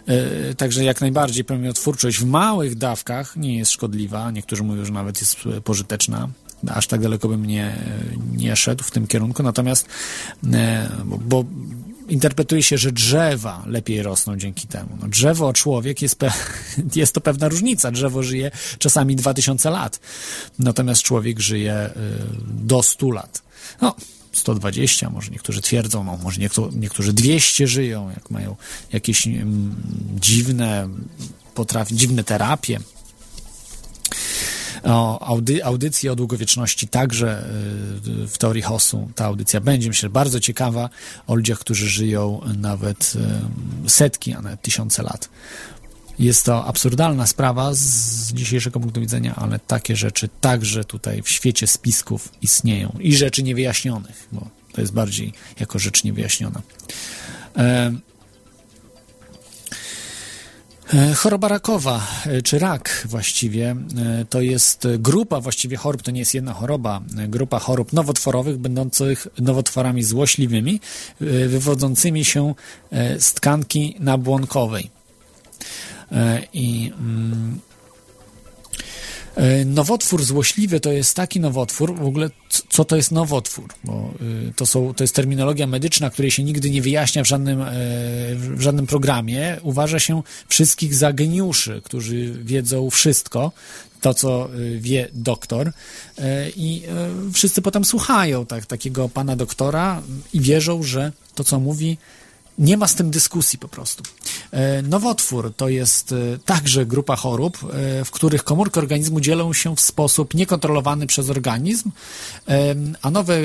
e, także jak najbardziej promieniotwórczość w małych dawkach nie jest szkodliwa. Niektórzy mówią, że nawet jest pożyteczna. Aż tak daleko bym nie, nie szedł w tym kierunku. Natomiast, e, bo interpretuje się, że drzewa lepiej rosną dzięki temu. No, drzewo, człowiek jest, (laughs) jest to pewna różnica. Drzewo żyje czasami 2000 lat, natomiast człowiek żyje y, do 100 lat. No, 120, może niektórzy twierdzą, no, może niektórzy 200 żyją, jak mają jakieś mm, dziwne, potrafi, dziwne terapie. O, audy, o długowieczności także y, w teorii Hosu ta audycja będzie, myślę, bardzo ciekawa o ludziach, którzy żyją nawet y, setki, a nawet tysiące lat. Jest to absurdalna sprawa z dzisiejszego punktu widzenia, ale takie rzeczy także tutaj w świecie spisków istnieją i rzeczy niewyjaśnionych, bo to jest bardziej jako rzecz niewyjaśniona. E Choroba rakowa, e, czy rak właściwie, e, to jest grupa właściwie chorób, to nie jest jedna choroba, grupa chorób nowotworowych, będących nowotworami złośliwymi, wywodzącymi się z tkanki nabłonkowej. E, I mm, e, Nowotwór złośliwy to jest taki nowotwór, w ogóle co to jest nowotwór? Bo y, to, są, to jest terminologia medyczna, której się nigdy nie wyjaśnia w żadnym, e, w żadnym programie. Uważa się wszystkich za geniuszy, którzy wiedzą wszystko, to co y, wie doktor i wszyscy potem słuchają tak, takiego pana doktora i wierzą, że to co mówi nie ma z tym dyskusji po prostu. E, nowotwór to jest e, także grupa chorób, e, w których komórki organizmu dzielą się w sposób niekontrolowany przez organizm, a nowe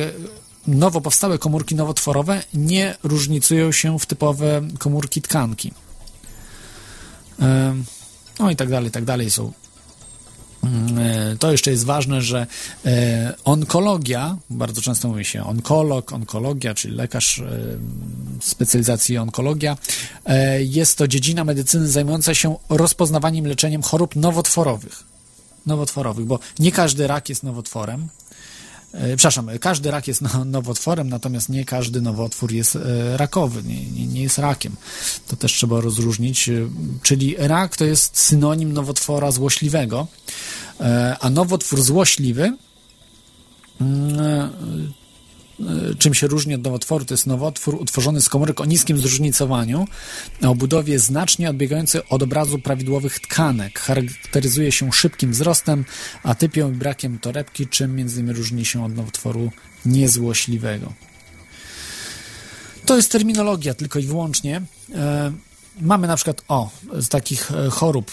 nowo powstałe komórki nowotworowe nie różnicują się w typowe komórki tkanki. No i tak dalej, tak dalej. Są to jeszcze jest ważne, że e, onkologia, bardzo często mówi się onkolog, onkologia, czyli lekarz e, specjalizacji onkologia, jest to dziedzina medycyny zajmująca się rozpoznawaniem, leczeniem chorób nowotworowych. Nowotworowych, bo nie każdy rak jest nowotworem, E, przepraszam, każdy rak jest (laughs) nowotworem, natomiast nie każdy nowotwór jest e, rakowy, nie, nie, nie, jest rakiem. To też trzeba rozróżnić. E, czyli rak to jest synonim nowotwora złośliwego, a nowotwór złośliwy mm, E, czym się różni od nowotworu, to jest nowotwór utworzony z komórek o niskim zróżnicowaniu, o budowie znacznie odbiegającej od obrazu prawidłowych tkanek. Charakteryzuje się szybkim wzrostem, atypią i brakiem torebki, czym między innymi różni się od nowotworu niezłośliwego. To jest terminologia tylko i wyłącznie. E, mamy na przykład, o, z takich e, chorób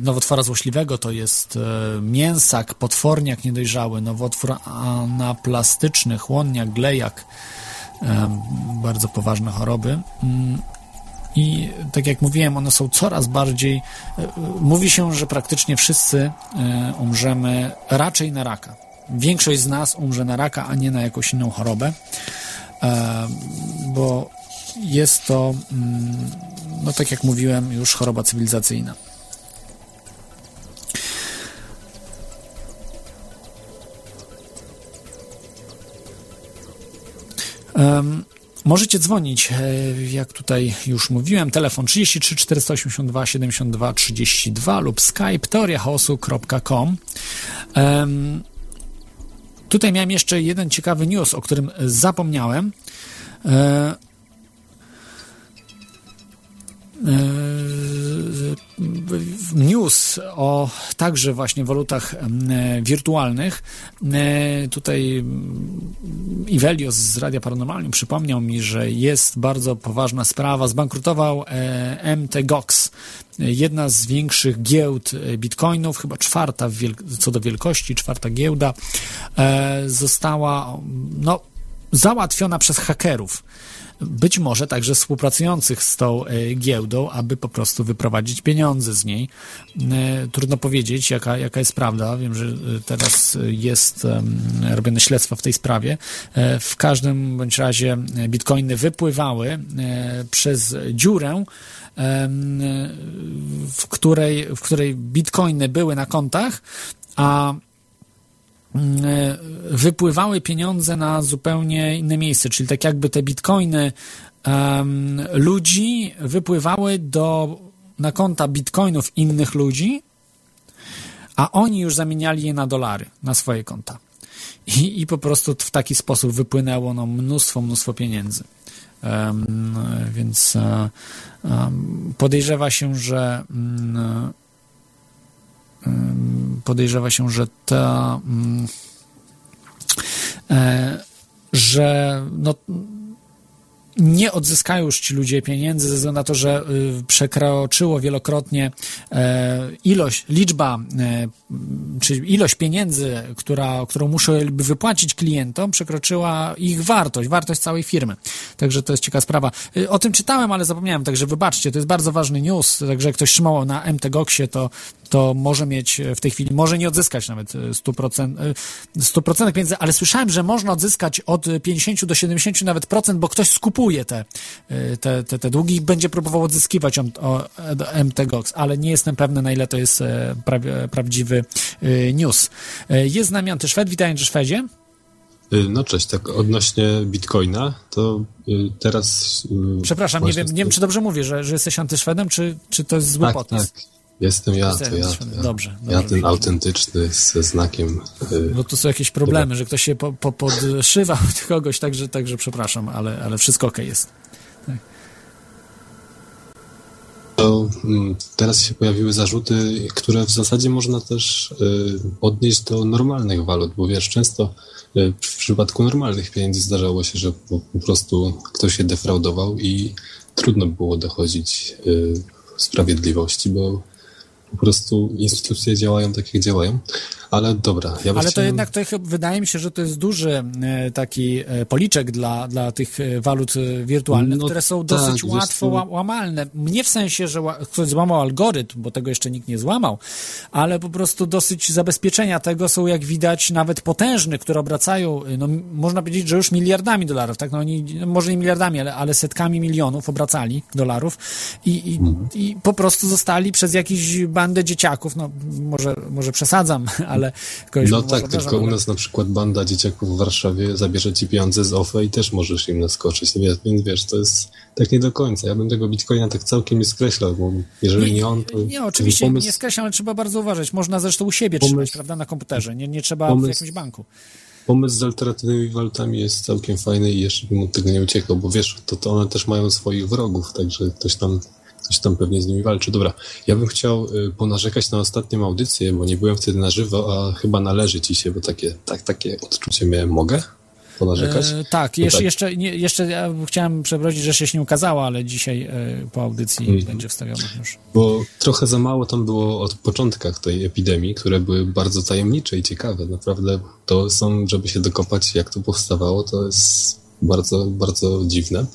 nowotwora złośliwego to jest e, mięsak, potworniak niedojrzały, nowotwór anaplastyczny, chłonniak, glejak, e, bardzo poważne choroby. I tak jak mówiłem, one są coraz bardziej. Mówi się, że praktycznie wszyscy umrzemy raczej na raka. Większość z nas umrze na raka, a nie na jakąś inną chorobę, bo jest to, mm, no tak jak mówiłem, już choroba cywilizacyjna. Możecie dzwonić, e, jak tutaj już mówiłem, telefon 33 482 72 32 lub skype teoriachaosu.com. Um, tutaj miałem jeszcze jeden ciekawy news, o którym zapomniałem. E, news o także właśnie walutach wirtualnych. Tutaj Ivelios z Radia Paranormalnym przypomniał mi, że jest bardzo poważna sprawa. Zbankrutował MTGOX, jedna z większych giełd bitcoinów, chyba czwarta co do wielkości, czwarta giełda, została no, załatwiona przez hakerów być może także współpracujących z tą e, giełdą, aby po prostu wyprowadzić pieniądze z niej. E, trudno powiedzieć, jaka, jaka jest prawda. Wiem, że e, teraz jest robione śledztwo w tej sprawie. W każdym bądź razie bitcoiny wypływały przez dziurę, w której, w której bitcoiny były na kontach, a wypływały pieniądze na zupełnie inne miejsce, czyli tak jakby te bitcoiny um, ludzi wypływały do, na konta bitcoinów innych ludzi, a oni już zamieniali je na dolary, na swoje konta. I, i po prostu w taki sposób wypłynęło no, mnóstwo, mnóstwo pieniędzy. Um, więc um, podejrzewa się, że um, podejrzewa się, że ta e, że no, nie odzyskają już ci ludzie pieniędzy ze względu na to, że y, przekroczyło wielokrotnie e, ilość, liczba, e, czy ilość pieniędzy, która, którą muszą wypłacić klientom, przekroczyła ich wartość, wartość całej firmy. Także to jest ciekawa sprawa. Y, o tym czytałem, ale zapomniałem, także wybaczcie, to jest bardzo ważny news, także jak ktoś trzymał na MTGOXie, to, to może mieć w tej chwili, może nie odzyskać nawet 100%, 100% pieniędzy, ale słyszałem, że można odzyskać od 50 do 70 nawet procent, bo ktoś skupuje kupuje te, y, te, te, te długi i będzie próbował odzyskiwać on, o, MTGOX, ale nie jestem pewny, na ile to jest e, pra, prawdziwy y, news. E, jest z nami Antyszwed. Witaj, Antyszwedzie. Y, no cześć, tak odnośnie Bitcoina, to teraz... Przepraszam, nie wiem, nie wiem, czy dobrze mówię, że, że jesteś antyszwedem, czy, czy to jest zły tak, podpis? Tak. Jestem ja, to ja. To ja. Dobrze, ja dobrze, ten autentyczny ze znakiem. Bo tu są jakieś problemy, że ktoś się po, po, podszywał kogoś, także, także przepraszam, ale, ale wszystko ok jest. Tak. To mm, teraz się pojawiły zarzuty, które w zasadzie można też y, odnieść do normalnych walut, bo wiesz, często y, w przypadku normalnych pieniędzy zdarzało się, że po, po prostu ktoś się defraudował i trudno było dochodzić y, sprawiedliwości, bo po prostu instytucje działają tak, jak działają. Ale dobra, ja Ale to chciałem... jednak to wydaje mi się, że to jest duży e, taki e, policzek dla, dla tych e, walut wirtualnych, no, które są dosyć tak, łatwo to... łamalne. Nie w sensie, że ktoś złamał algorytm, bo tego jeszcze nikt nie złamał, ale po prostu dosyć zabezpieczenia tego są, jak widać, nawet potężne, które obracają, no można powiedzieć, że już miliardami dolarów, tak? No oni, może nie miliardami, ale, ale setkami milionów obracali dolarów i, i, mhm. i po prostu zostali przez jakieś bandę dzieciaków, no może, może przesadzam, (laughs) ale ale... No tak, tylko u nas na przykład banda dzieciaków w Warszawie zabierze ci pieniądze z OFE i też możesz im naskoczyć, więc wiesz, to jest tak nie do końca. Ja bym tego Bitcoina tak całkiem nie skreślał, bo jeżeli nie, nie on, to... Nie, oczywiście pomysł... nie skreślam, ale trzeba bardzo uważać. Można zresztą u siebie pomysł... trzymać, prawda, na komputerze, nie, nie trzeba pomysł... w jakimś banku pomysł z alternatywnymi walutami jest całkiem fajny i jeszcze bym od tego nie uciekał, bo wiesz, to, to one też mają swoich wrogów, także ktoś tam Coś tam pewnie z nimi walczy. Dobra, ja bym chciał y, ponarzekać na ostatnią audycję, bo nie byłem wtedy na żywo, a chyba należy ci się, bo takie, tak, takie odczucie miałem. Mogę? ponarzekać? E, tak, jeszcze, tak. Jeszcze, nie, jeszcze ja chciałem przeprosić, że się nie ukazało, ale dzisiaj e, po audycji mm. będzie wstawione już. Bo trochę za mało tam było od początkach tej epidemii, które były bardzo tajemnicze i ciekawe. Naprawdę to są, żeby się dokopać, jak to powstawało, to jest bardzo, bardzo dziwne.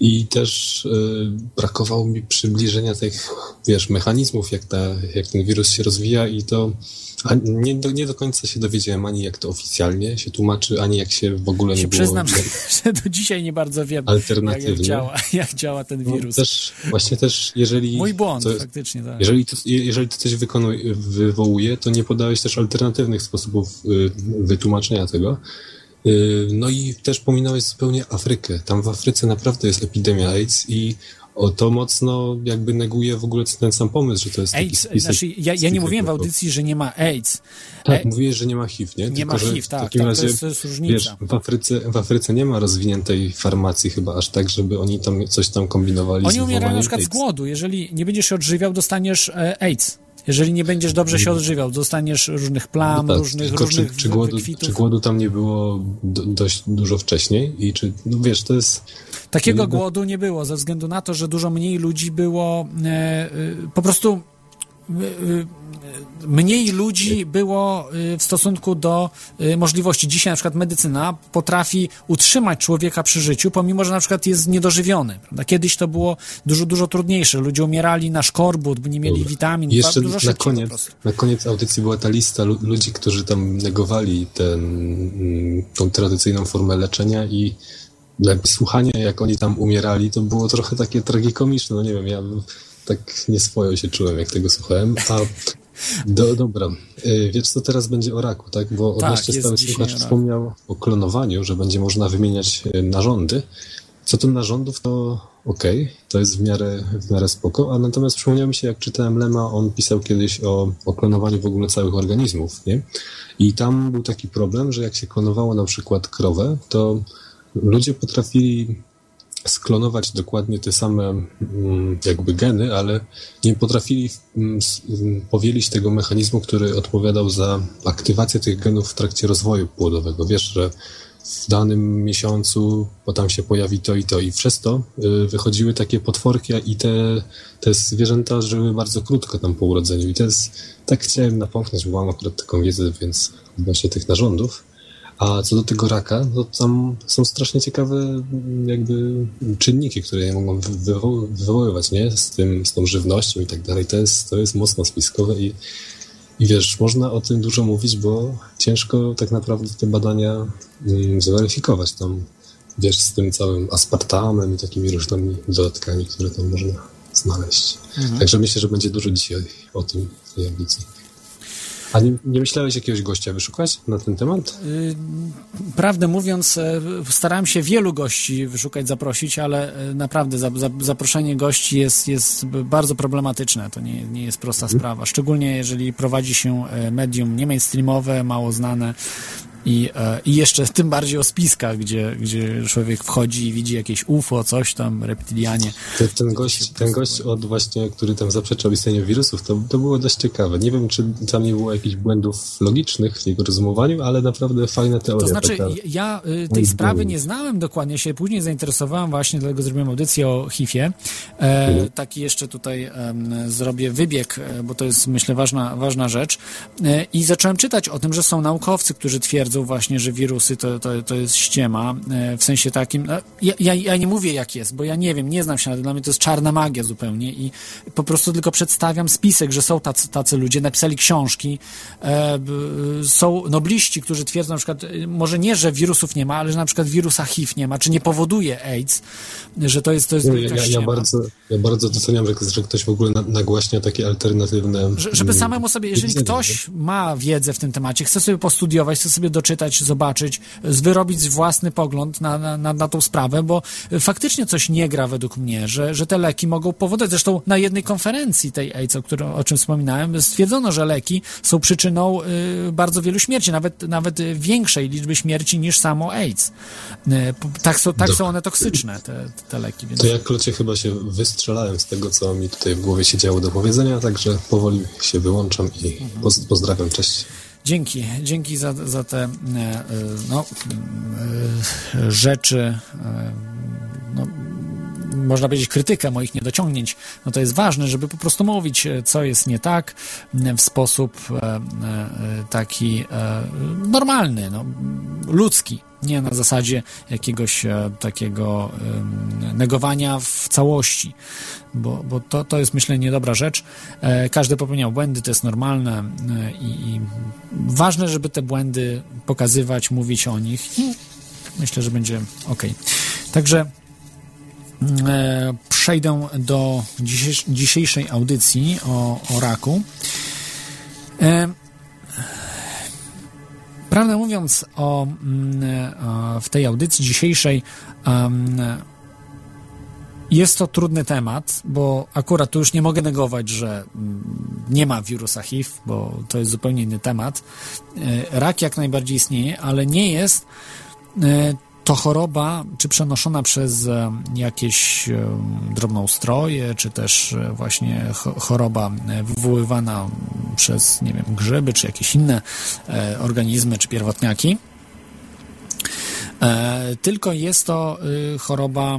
I też y, brakowało mi przybliżenia tych, wiesz, mechanizmów, jak, ta, jak ten wirus się rozwija i to nie, do, nie do końca się dowiedziałem ani jak to oficjalnie się tłumaczy, ani jak się w ogóle się nie było... Przyznam, (laughs) że do dzisiaj nie bardzo wiem, jak, jak, działa, (laughs) jak działa ten no, wirus. No, też, właśnie też, jeżeli... Mój błąd, to, faktycznie, tak. Jeżeli to, jeżeli to coś wykonuj, wywołuje, to nie podałeś też alternatywnych sposobów y, wytłumaczenia tego. Yy, No i też pominąłeś zupełnie Afrykę. Tam w Afryce naprawdę jest epidemia AIDS i o to mocno jakby neguje w ogóle ten sam pomysł, że to jest taki AIDS, spisek znaczy ja, ja nie mówiłem w audycji, że nie ma AIDS. Tak, E, mówiłeś, że nie ma HIV, nie? Nie Tylko, ma HIV, w tak, takim tak, razie, to jest, to jest różnica. Wiesz, w Afryce, w Afryce nie ma rozwiniętej farmacji chyba aż tak, żeby oni tam coś tam kombinowali Oni z umierają na przykład z AIDS. głodu. Jeżeli nie będziesz się odżywiał, dostaniesz e, AIDS. Jeżeli nie będziesz dobrze się odżywiał, dostaniesz różnych plam, No tak, różnych, tylko różnych czy, czy, głodu, wykwitów. czy głodu tam nie było do, dość dużo wcześniej i czy, no wiesz, to jest... Takiego głodu nie było, ze względu na to, że dużo mniej ludzi było e, e, po prostu e, e, mniej ludzi było e, w stosunku do e, możliwości. Dzisiaj na przykład medycyna potrafi utrzymać człowieka przy życiu, pomimo, że na przykład jest niedożywiony. Prawda? Kiedyś to było dużo, dużo trudniejsze. Ludzie umierali na szkorbut, bo nie mieli Dobra. witamin. Jeszcze dużo na koniec, na koniec audycji była ta lista lu- ludzi, którzy tam negowali ten, mm, tą tradycyjną formę leczenia i słuchanie, jak oni tam umierali, to było trochę takie tragikomiczne. No nie wiem, ja tak nieswojo się czułem, jak tego słuchałem. A do, dobra, Y, wiesz co teraz będzie o raku, tak? Bo Tak, odnośnie stały słuchacz wspomniał o klonowaniu, że będzie można wymieniać y, narządy. Co do narządów, to okej, to jest w miarę, w miarę spoko, a natomiast przypomniał mi się, jak czytałem Lema, on pisał kiedyś o, o klonowaniu w ogóle całych organizmów, nie? I tam był taki problem, że jak się klonowało na przykład krowę, to ludzie potrafili sklonować dokładnie te same mm, jakby geny, ale nie potrafili mm, mm, powielić tego mechanizmu, który odpowiadał za aktywację tych genów w trakcie rozwoju płodowego. Wiesz, że w danym miesiącu, bo tam się pojawi to i to i przez to y, wychodziły takie potworki i te, te zwierzęta żyły bardzo krótko tam po urodzeniu i to jest, tak chciałem napomknąć, bo mam akurat taką wiedzę, więc odnośnie tych narządów. A co do tego raka, to tam są strasznie ciekawe jakby czynniki, które je mogą wy- wywo- wywoływać, nie? Z tym, z tą żywnością i tak dalej. To jest, to jest mocno spiskowe i, i wiesz, można o tym dużo mówić, bo ciężko tak naprawdę te badania mm, zweryfikować tam, wiesz, z tym całym aspartamem i takimi różnymi dodatkami, które tam można znaleźć. Także myślę, że będzie dużo dzisiaj o tym w tej audycji. A nie, nie myślałeś jakiegoś gościa wyszukać na ten temat? Y, Prawdę mówiąc, e, starałem się wielu gości wyszukać, zaprosić, ale e, naprawdę za, za, zaproszenie gości jest, jest bardzo problematyczne. To nie, nie jest prosta sprawa. Szczególnie jeżeli prowadzi się e, medium nie mainstreamowe, mało znane. I, e, I jeszcze tym bardziej o spiskach, gdzie, gdzie człowiek wchodzi i widzi jakieś UFO, coś tam, reptilianie. Ten, ten, gość, ten gość od właśnie, który tam zaprzeczał istnieniu wirusów, to, to było dość ciekawe. Nie wiem, czy tam nie było jakichś błędów logicznych w jego rozumowaniu, ale naprawdę fajna teoria. To znaczy, taka. ja y, tej sprawy nie znałem dokładnie, się później zainteresowałem właśnie, dlatego zrobiłem audycję o HIV-ie. E, Mhm. taki jeszcze tutaj zrobię wybieg, e, bo to jest, myślę, ważna, ważna rzecz. E, I zacząłem czytać o tym, że są naukowcy, którzy twierdzą właśnie, że wirusy to, to, to jest ściema, e, w sensie takim, no, ja, ja, ja nie mówię jak jest, bo ja nie wiem, nie znam się na tym, dla mnie to jest czarna magia zupełnie i po prostu tylko przedstawiam spisek, że są tacy, tacy ludzie, napisali książki, e, są nobliści, którzy twierdzą na przykład, e, może nie, że wirusów nie ma, ale że na przykład wirusa HIV nie ma, czy nie powoduje AIDS, że to jest, to jest ja, ja, ściema. bardzo, ja bardzo doceniam, że, że ktoś w ogóle na, nagłaśnia takie alternatywne. Że, żeby mm, samemu sobie, jeżeli ktoś ma wiedzę w tym temacie, chce sobie postudiować, chce sobie doczytać, zobaczyć, wyrobić własny pogląd na, na, na, na tą sprawę, bo faktycznie coś nie gra według mnie, że, że te leki mogą powodować. Zresztą na jednej konferencji tej AIDS, o, o czym wspominałem, stwierdzono, że leki są przyczyną y, bardzo wielu śmierci, nawet, nawet większej liczby śmierci niż samo AIDS. Y, tak, są, tak są one toksyczne, te, te leki. Więc... To ja, Klocie, chyba się wystrzelałem z tego, co mi tutaj w głowie się działo do powiedzenia, także powoli się wyłączam i poz, pozdrawiam. Cześć. Dzięki, dzięki za, za te e, no, e, rzeczy, e, no, można powiedzieć krytykę moich niedociągnięć. No to jest ważne, żeby po prostu mówić, e, co jest nie tak m, w sposób e, e, taki e, normalny, no, ludzki. Nie na zasadzie jakiegoś e, takiego negowania w całości, bo, bo to, to jest myślę niedobra rzecz. E, Każdy popełniał błędy, to jest normalne e, i, i ważne, żeby te błędy pokazywać, mówić o nich i myślę, że będzie ok. Także e, przejdę do dzisiejsz, dzisiejszej audycji o, o raku. E, prawdę mówiąc, mm, o w tej audycji dzisiejszej, jest to trudny temat, bo akurat tu już nie mogę negować, że mm, nie ma wirusa HIV, bo to jest zupełnie inny temat. E, rak jak najbardziej istnieje, ale nie jest e, to choroba, czy przenoszona przez e, jakieś drobnoustroje, czy też właśnie choroba wywoływana przez, nie wiem, grzyby, czy jakieś inne organizmy, czy pierwotniaki. Tylko jest to choroba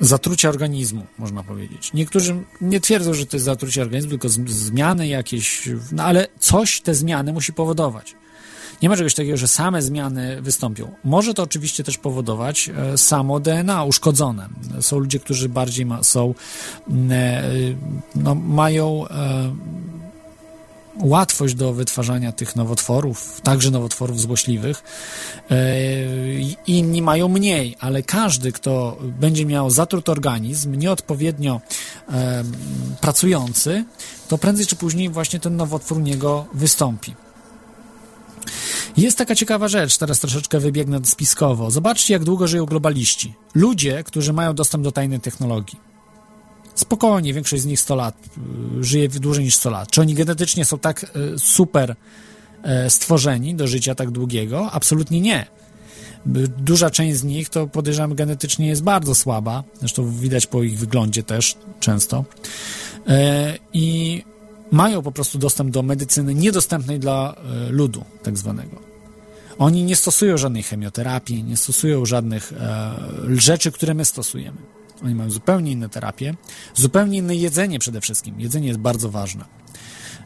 zatrucia organizmu, można powiedzieć. Niektórzy nie twierdzą, że to jest zatrucie organizmu, tylko zmiany jakieś, no ale coś te zmiany musi powodować. Nie ma czegoś takiego, że same zmiany wystąpią. Może to oczywiście też powodować e, samo DNA uszkodzone. Są ludzie, którzy bardziej ma, są, e, no, mają e, łatwość do wytwarzania tych nowotworów, także nowotworów złośliwych. Inni mają mniej, ale każdy, kto będzie miał zatruty organizm, nieodpowiednio pracujący, to prędzej czy później właśnie ten nowotwór niego wystąpi. Jest taka ciekawa rzecz, teraz troszeczkę wybiegnę spiskowo. Zobaczcie, jak długo żyją globaliści. Ludzie, którzy mają dostęp do tajnej technologii. Spokojnie, większość z nich 100 lat, y, żyje dłużej niż 100 lat. Czy oni genetycznie są tak y, super y, stworzeni do życia tak długiego? Absolutnie nie. Duża część z nich to podejrzewam genetycznie jest bardzo słaba, zresztą widać po ich wyglądzie też często. I mają po prostu dostęp do medycyny niedostępnej dla ludu, tak zwanego. Oni nie stosują żadnej chemioterapii, nie stosują żadnych rzeczy, które my stosujemy. Oni mają zupełnie inne terapie, zupełnie inne jedzenie przede wszystkim. Jedzenie jest bardzo ważne.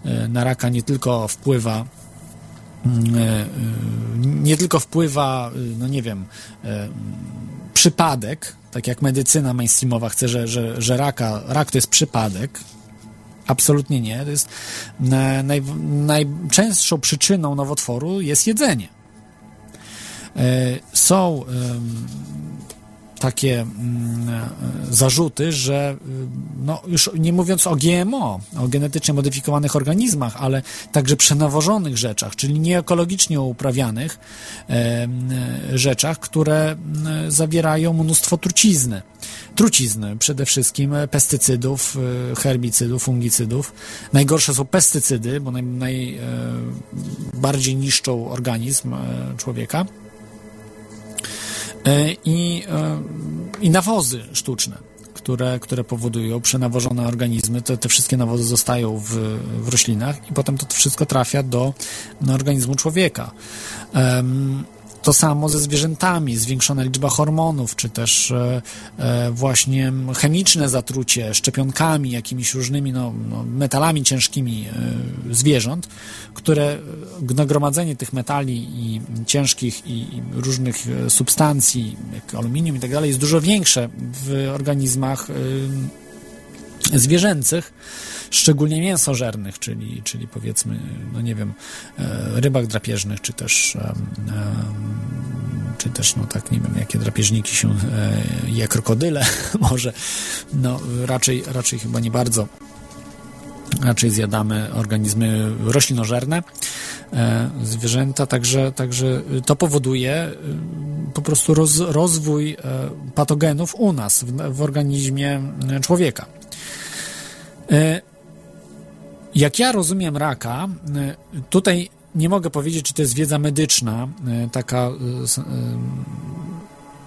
E, na raka nie tylko wpływa mm, e, e, nie tylko wpływa, no nie wiem, przypadek, tak jak medycyna mainstreamowa chce, że, że, że raka, rak to jest przypadek. Absolutnie nie. To jest naj, najczęstszą przyczyną nowotworu jest jedzenie. Są takie mm, e, zarzuty, że y, no już nie mówiąc o GMO, o genetycznie modyfikowanych organizmach, ale także przenawożonych rzeczach, czyli nieekologicznie uprawianych e, rzeczach, które zawierają mnóstwo trucizny. Trucizny, przede wszystkim pestycydów, e, herbicydów, fungicydów. Najgorsze są pestycydy, bo najbardziej naj, niszczą organizm człowieka. E, i, e, i nawozy sztuczne, które, które powodują przenawożone organizmy. Te, te wszystkie nawozy zostają w, w roślinach i potem to wszystko trafia do, organizmu człowieka. Um, to samo ze zwierzętami, zwiększona liczba hormonów, czy też e, e, właśnie chemiczne zatrucie szczepionkami, jakimiś różnymi no, no, metalami ciężkimi e, zwierząt, które nagromadzenie tych metali i ciężkich i, różnych substancji, jak aluminium i tak dalej, jest dużo większe w organizmach zwierzęcych szczególnie mięsożernych, czyli, czyli powiedzmy, no nie wiem, e, rybach drapieżnych, czy też czy też, no tak, nie wiem, jakie drapieżniki się e, je, krokodyle, (laughs) może, no raczej, raczej chyba nie bardzo raczej zjadamy organizmy roślinożerne, e, zwierzęta, także, także to powoduje po prostu roz, rozwój patogenów u nas, w, w organizmie człowieka. Jak ja rozumiem raka, y, tutaj nie mogę powiedzieć, czy to jest wiedza medyczna, y, taka y,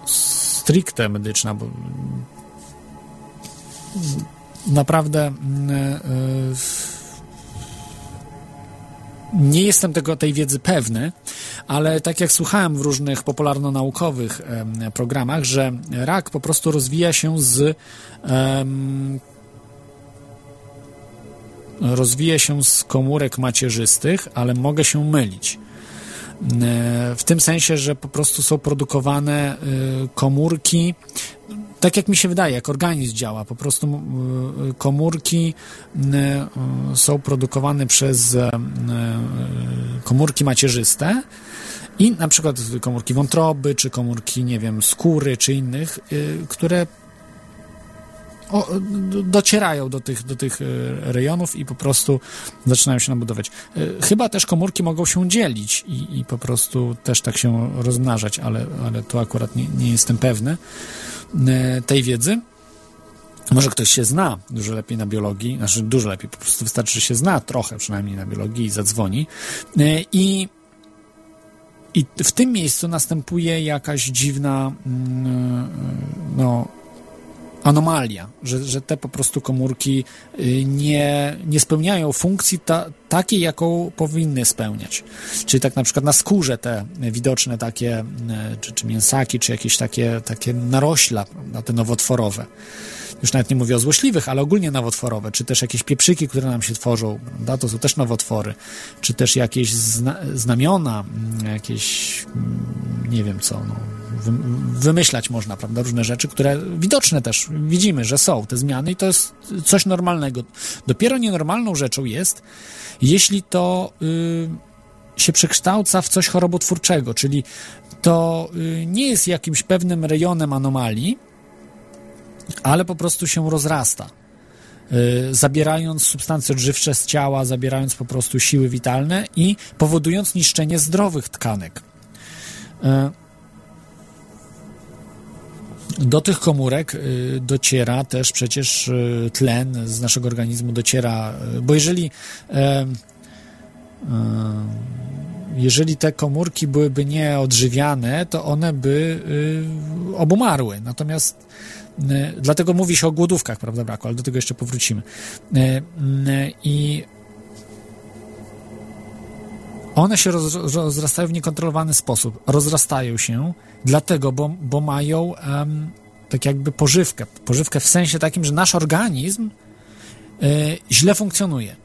stricte medyczna, bo naprawdę nie jestem tego, tej wiedzy pewny, ale tak jak słuchałem w różnych popularno-naukowych programach, że rak po prostu rozwija się z rozwija się z komórek macierzystych, ale mogę się mylić. E, w tym sensie, że po prostu są produkowane e, komórki, tak jak mi się wydaje, jak organizm działa, po prostu e, komórki są produkowane przez komórki macierzyste i na przykład komórki wątroby, czy komórki, nie wiem, skóry, czy innych, które o, docierają do tych, do tych e, rejonów i po prostu zaczynają się nabudować. E, Chyba też komórki mogą się dzielić i, i po prostu też tak się rozmnażać, ale, ale tu akurat nie, nie jestem pewny e, tej wiedzy. Może ktoś się zna dużo lepiej na biologii, znaczy dużo lepiej, po prostu wystarczy, że się zna trochę przynajmniej na biologii i zadzwoni. I, i w tym miejscu następuje jakaś dziwna, mm, no, anomalia, że, że te po prostu komórki y, nie, nie spełniają funkcji ta, takiej, jaką powinny spełniać. Czyli tak na przykład na skórze te widoczne takie, y, czy, czy mięsaki, czy jakieś takie, takie narośla, prawda, te nowotworowe. Już nawet nie mówię o złośliwych, ale ogólnie nowotworowe, czy też jakieś pieprzyki, które nam się tworzą, prawda, to są też nowotwory, czy też jakieś zna, znamiona, mm, jakieś, mm, nie wiem co, no, wy- wymyślać można, prawda, różne rzeczy, które widoczne też widzimy, że są te zmiany i to jest coś normalnego. Dopiero nienormalną rzeczą jest, jeśli to y, się przekształca w coś chorobotwórczego, czyli to y, nie jest jakimś pewnym rejonem anomalii, ale po prostu się rozrasta. y, Zabierając substancje odżywcze z ciała, zabierając po prostu siły witalne i powodując niszczenie zdrowych tkanek. Y, Do tych komórek y, dociera też przecież y, tlen z naszego organizmu dociera, y, bo jeżeli jeżeli te komórki byłyby nieodżywiane, to one by obumarły. Natomiast dlatego mówi się o głodówkach, prawda, braku, ale do tego jeszcze powrócimy. I one się roz, rozrastają w niekontrolowany sposób. Rozrastają się dlatego, bo, bo mają em, tak jakby pożywkę. Pożywkę w sensie takim, że nasz organizm y, źle funkcjonuje.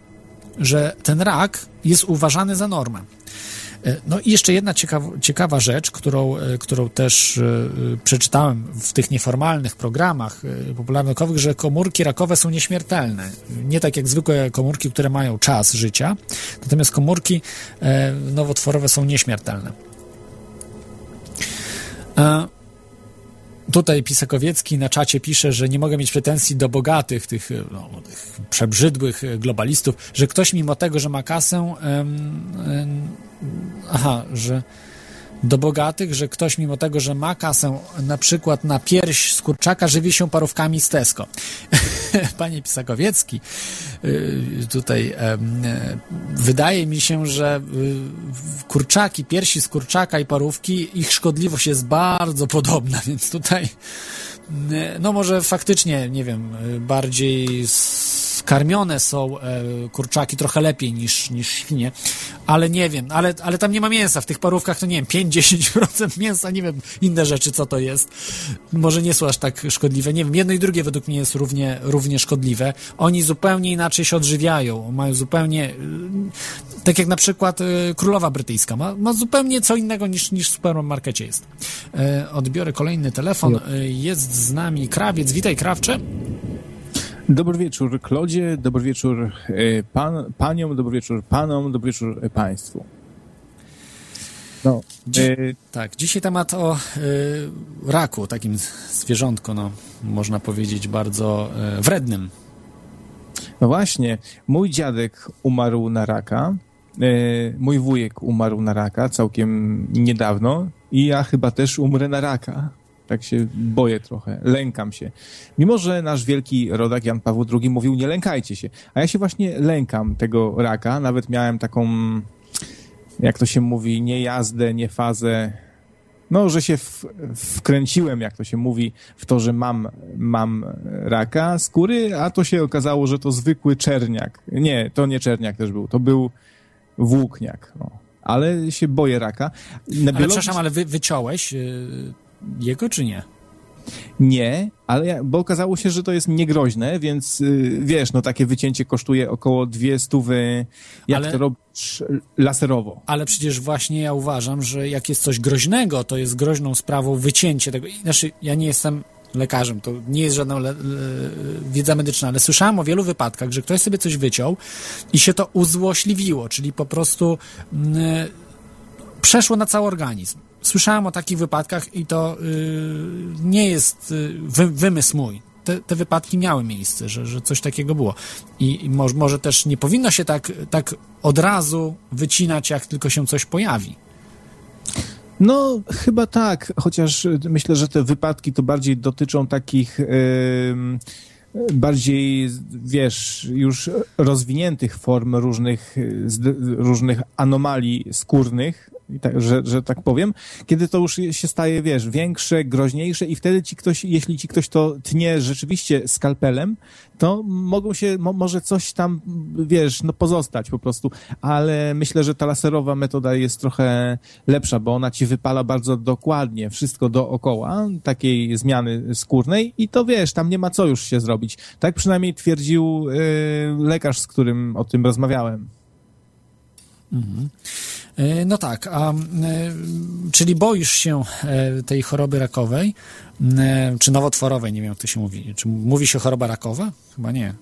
Że ten rak jest uważany za normę. E, No i jeszcze jedna ciekawa, ciekawa rzecz, którą, e, którą też e, przeczytałem w tych nieformalnych programach popularnaukowych, że komórki rakowe są nieśmiertelne. Nie tak jak zwykłe komórki, które mają czas życia, natomiast komórki nowotworowe są nieśmiertelne. E, Tutaj Pisakowiecki na czacie pisze, że nie mogę mieć pretensji do bogatych, tych, no, tych przebrzydłych globalistów, że ktoś mimo tego, że ma kasę, em, em, aha, że do bogatych, że ktoś mimo tego, że ma kasę na przykład na pierś z kurczaka, żywi się parówkami z Tesco. (laughs) Panie Pisakowiecki, y, tutaj e, wydaje mi się, że y, kurczaki, piersi z kurczaka i parówki, ich szkodliwość jest bardzo podobna, więc tutaj y, no może faktycznie, nie wiem, y, bardziej skarmione są e, kurczaki trochę lepiej niż, niż świnie, ale nie wiem, ale, ale tam nie ma mięsa, w tych parówkach to nie wiem, 5-10% mięsa, nie wiem, inne rzeczy co to jest, może nie są aż tak szkodliwe, nie wiem, jedno i drugie według mnie jest równie, równie szkodliwe, oni zupełnie inaczej się odżywiają, mają zupełnie, y, tak jak na przykład y, królowa brytyjska, ma, ma zupełnie co innego niż, niż w supermarkecie jest. E, odbiorę kolejny telefon, E, jest z nami krawiec, witaj krawcze. Dobry wieczór Klodzie, dobry wieczór e, pan, paniom, dobry wieczór panom, dobry wieczór e, państwu. No, Dzi- e, Tak, dzisiaj temat o y, raku, takim zwierzątku, no, można powiedzieć, bardzo y, wrednym. no właśnie, mój dziadek umarł na raka, e, mój wujek umarł na raka całkiem niedawno i ja chyba też umrę na raka. Tak się boję trochę, lękam się. Mimo, że nasz wielki rodak Jan Paweł II mówił, nie lękajcie się. A ja się właśnie lękam tego raka. Nawet miałem taką, jak to się mówi, nie jazdę, nie fazę. No, że się w, wkręciłem, jak to się mówi, w to, że mam, mam raka skóry, a to się okazało, że to zwykły czerniak. Nie, to nie czerniak też był, to był włókniak. No. Ale się boję raka. Na Ale przepraszam, ale wy, wyciąłeś y, jego, czy nie? Nie, ale bo okazało się, że to jest niegroźne, więc y, wiesz, no takie wycięcie kosztuje około dwie stówy, jak Ale- to robisz laserowo. Ale przecież właśnie ja uważam, że jak jest coś groźnego, to jest groźną sprawą wycięcie tego. Znaczy, ja nie jestem lekarzem, to nie jest żadna le, le, wiedza medyczna, ale słyszałem o wielu wypadkach, że ktoś sobie coś wyciął i się to uzłośliwiło, czyli po prostu mm, przeszło na cały organizm. Słyszałem o takich wypadkach i to y, nie jest y, wy, wymysł mój. te, te wypadki miały miejsce, że, że coś takiego było. I, i może, może też nie powinno się tak, tak od razu wycinać, jak tylko się coś pojawi. No, chyba tak, chociaż y, myślę, że te wypadki to bardziej dotyczą takich ym, bardziej, wiesz, już rozwiniętych form różnych, różnych anomalii skórnych, i tak, że, że tak powiem, kiedy to już się staje, wiesz, większe, groźniejsze i wtedy ci ktoś, jeśli ci ktoś to tnie rzeczywiście skalpelem, to mogą się, mo, może coś tam, wiesz, no pozostać po prostu, ale myślę, że ta laserowa metoda jest trochę lepsza, bo ona ci wypala bardzo dokładnie wszystko dookoła takiej zmiany skórnej i to wiesz, tam nie ma co już się zrobić. Tak przynajmniej twierdził y, lekarz, z którym o tym rozmawiałem. E, No tak, a, e, czyli boisz się e, tej choroby rakowej, e, czy nowotworowej, nie wiem jak to się mówi. Czy mówi się choroba rakowa? Chyba nie.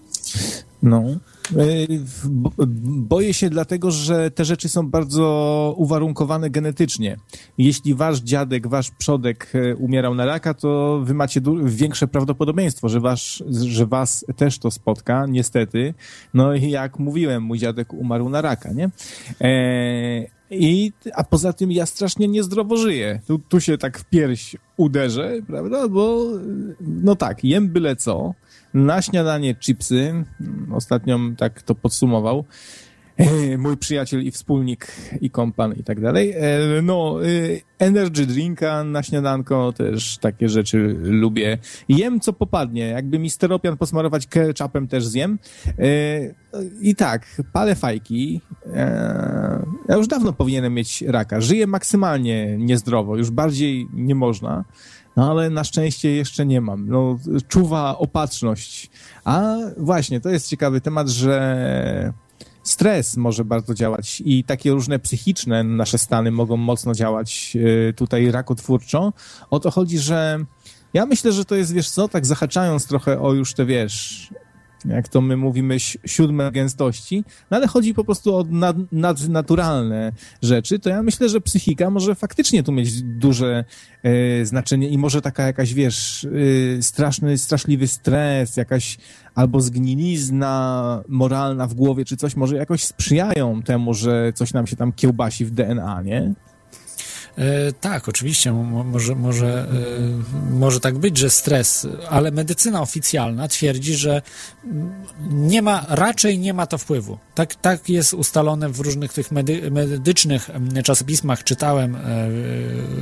No. Bo- Boję się dlatego, że te rzeczy są bardzo uwarunkowane genetycznie. Jeśli wasz dziadek, wasz przodek e, umierał na raka, to wy macie większe prawdopodobieństwo, że, wasz, że was też to spotka, niestety. No i jak mówiłem, mój dziadek umarł na raka, nie? E, i, a poza tym ja strasznie niezdrowo żyję. Tu, tu się tak w pierś uderzę, prawda? Bo no tak, jem byle co. Na śniadanie chipsy. Ostatnio tak to podsumował. (laughs) Mój przyjaciel i wspólnik i kompan i tak dalej. E, No, e, energy drinka na śniadanko, też takie rzeczy lubię. Jem co popadnie. Jakby mi steropian posmarować ketchupem też zjem. E, I tak, palę fajki. E, Ja już dawno powinienem mieć raka. Żyję maksymalnie niezdrowo. Już bardziej nie można. No ale na szczęście jeszcze nie mam. No, czuwa opatrzność. A właśnie, to jest ciekawy temat, że stres może bardzo działać i takie różne psychiczne nasze stany mogą mocno działać y, tutaj rakotwórczo. O to chodzi, że ja myślę, że to jest, wiesz co, tak zahaczając trochę o już te, wiesz, jak to my mówimy, si- siódme gęstości, no ale chodzi po prostu o nad, nadnaturalne rzeczy, to ja myślę, że psychika może faktycznie tu mieć duże e, znaczenie i może taka jakaś, wiesz, e, straszny, straszliwy stres, jakaś albo zgnilizna moralna w głowie, czy coś. Może jakoś sprzyjają temu, że coś nam się tam kiełbasi w DNA, nie? E, tak, oczywiście, mo- może, może, e, może tak być, że stres, ale medycyna oficjalna twierdzi, że nie ma, raczej nie ma to wpływu. Tak, tak jest ustalone w różnych tych medy, medycznych czasopismach. Czytałem e,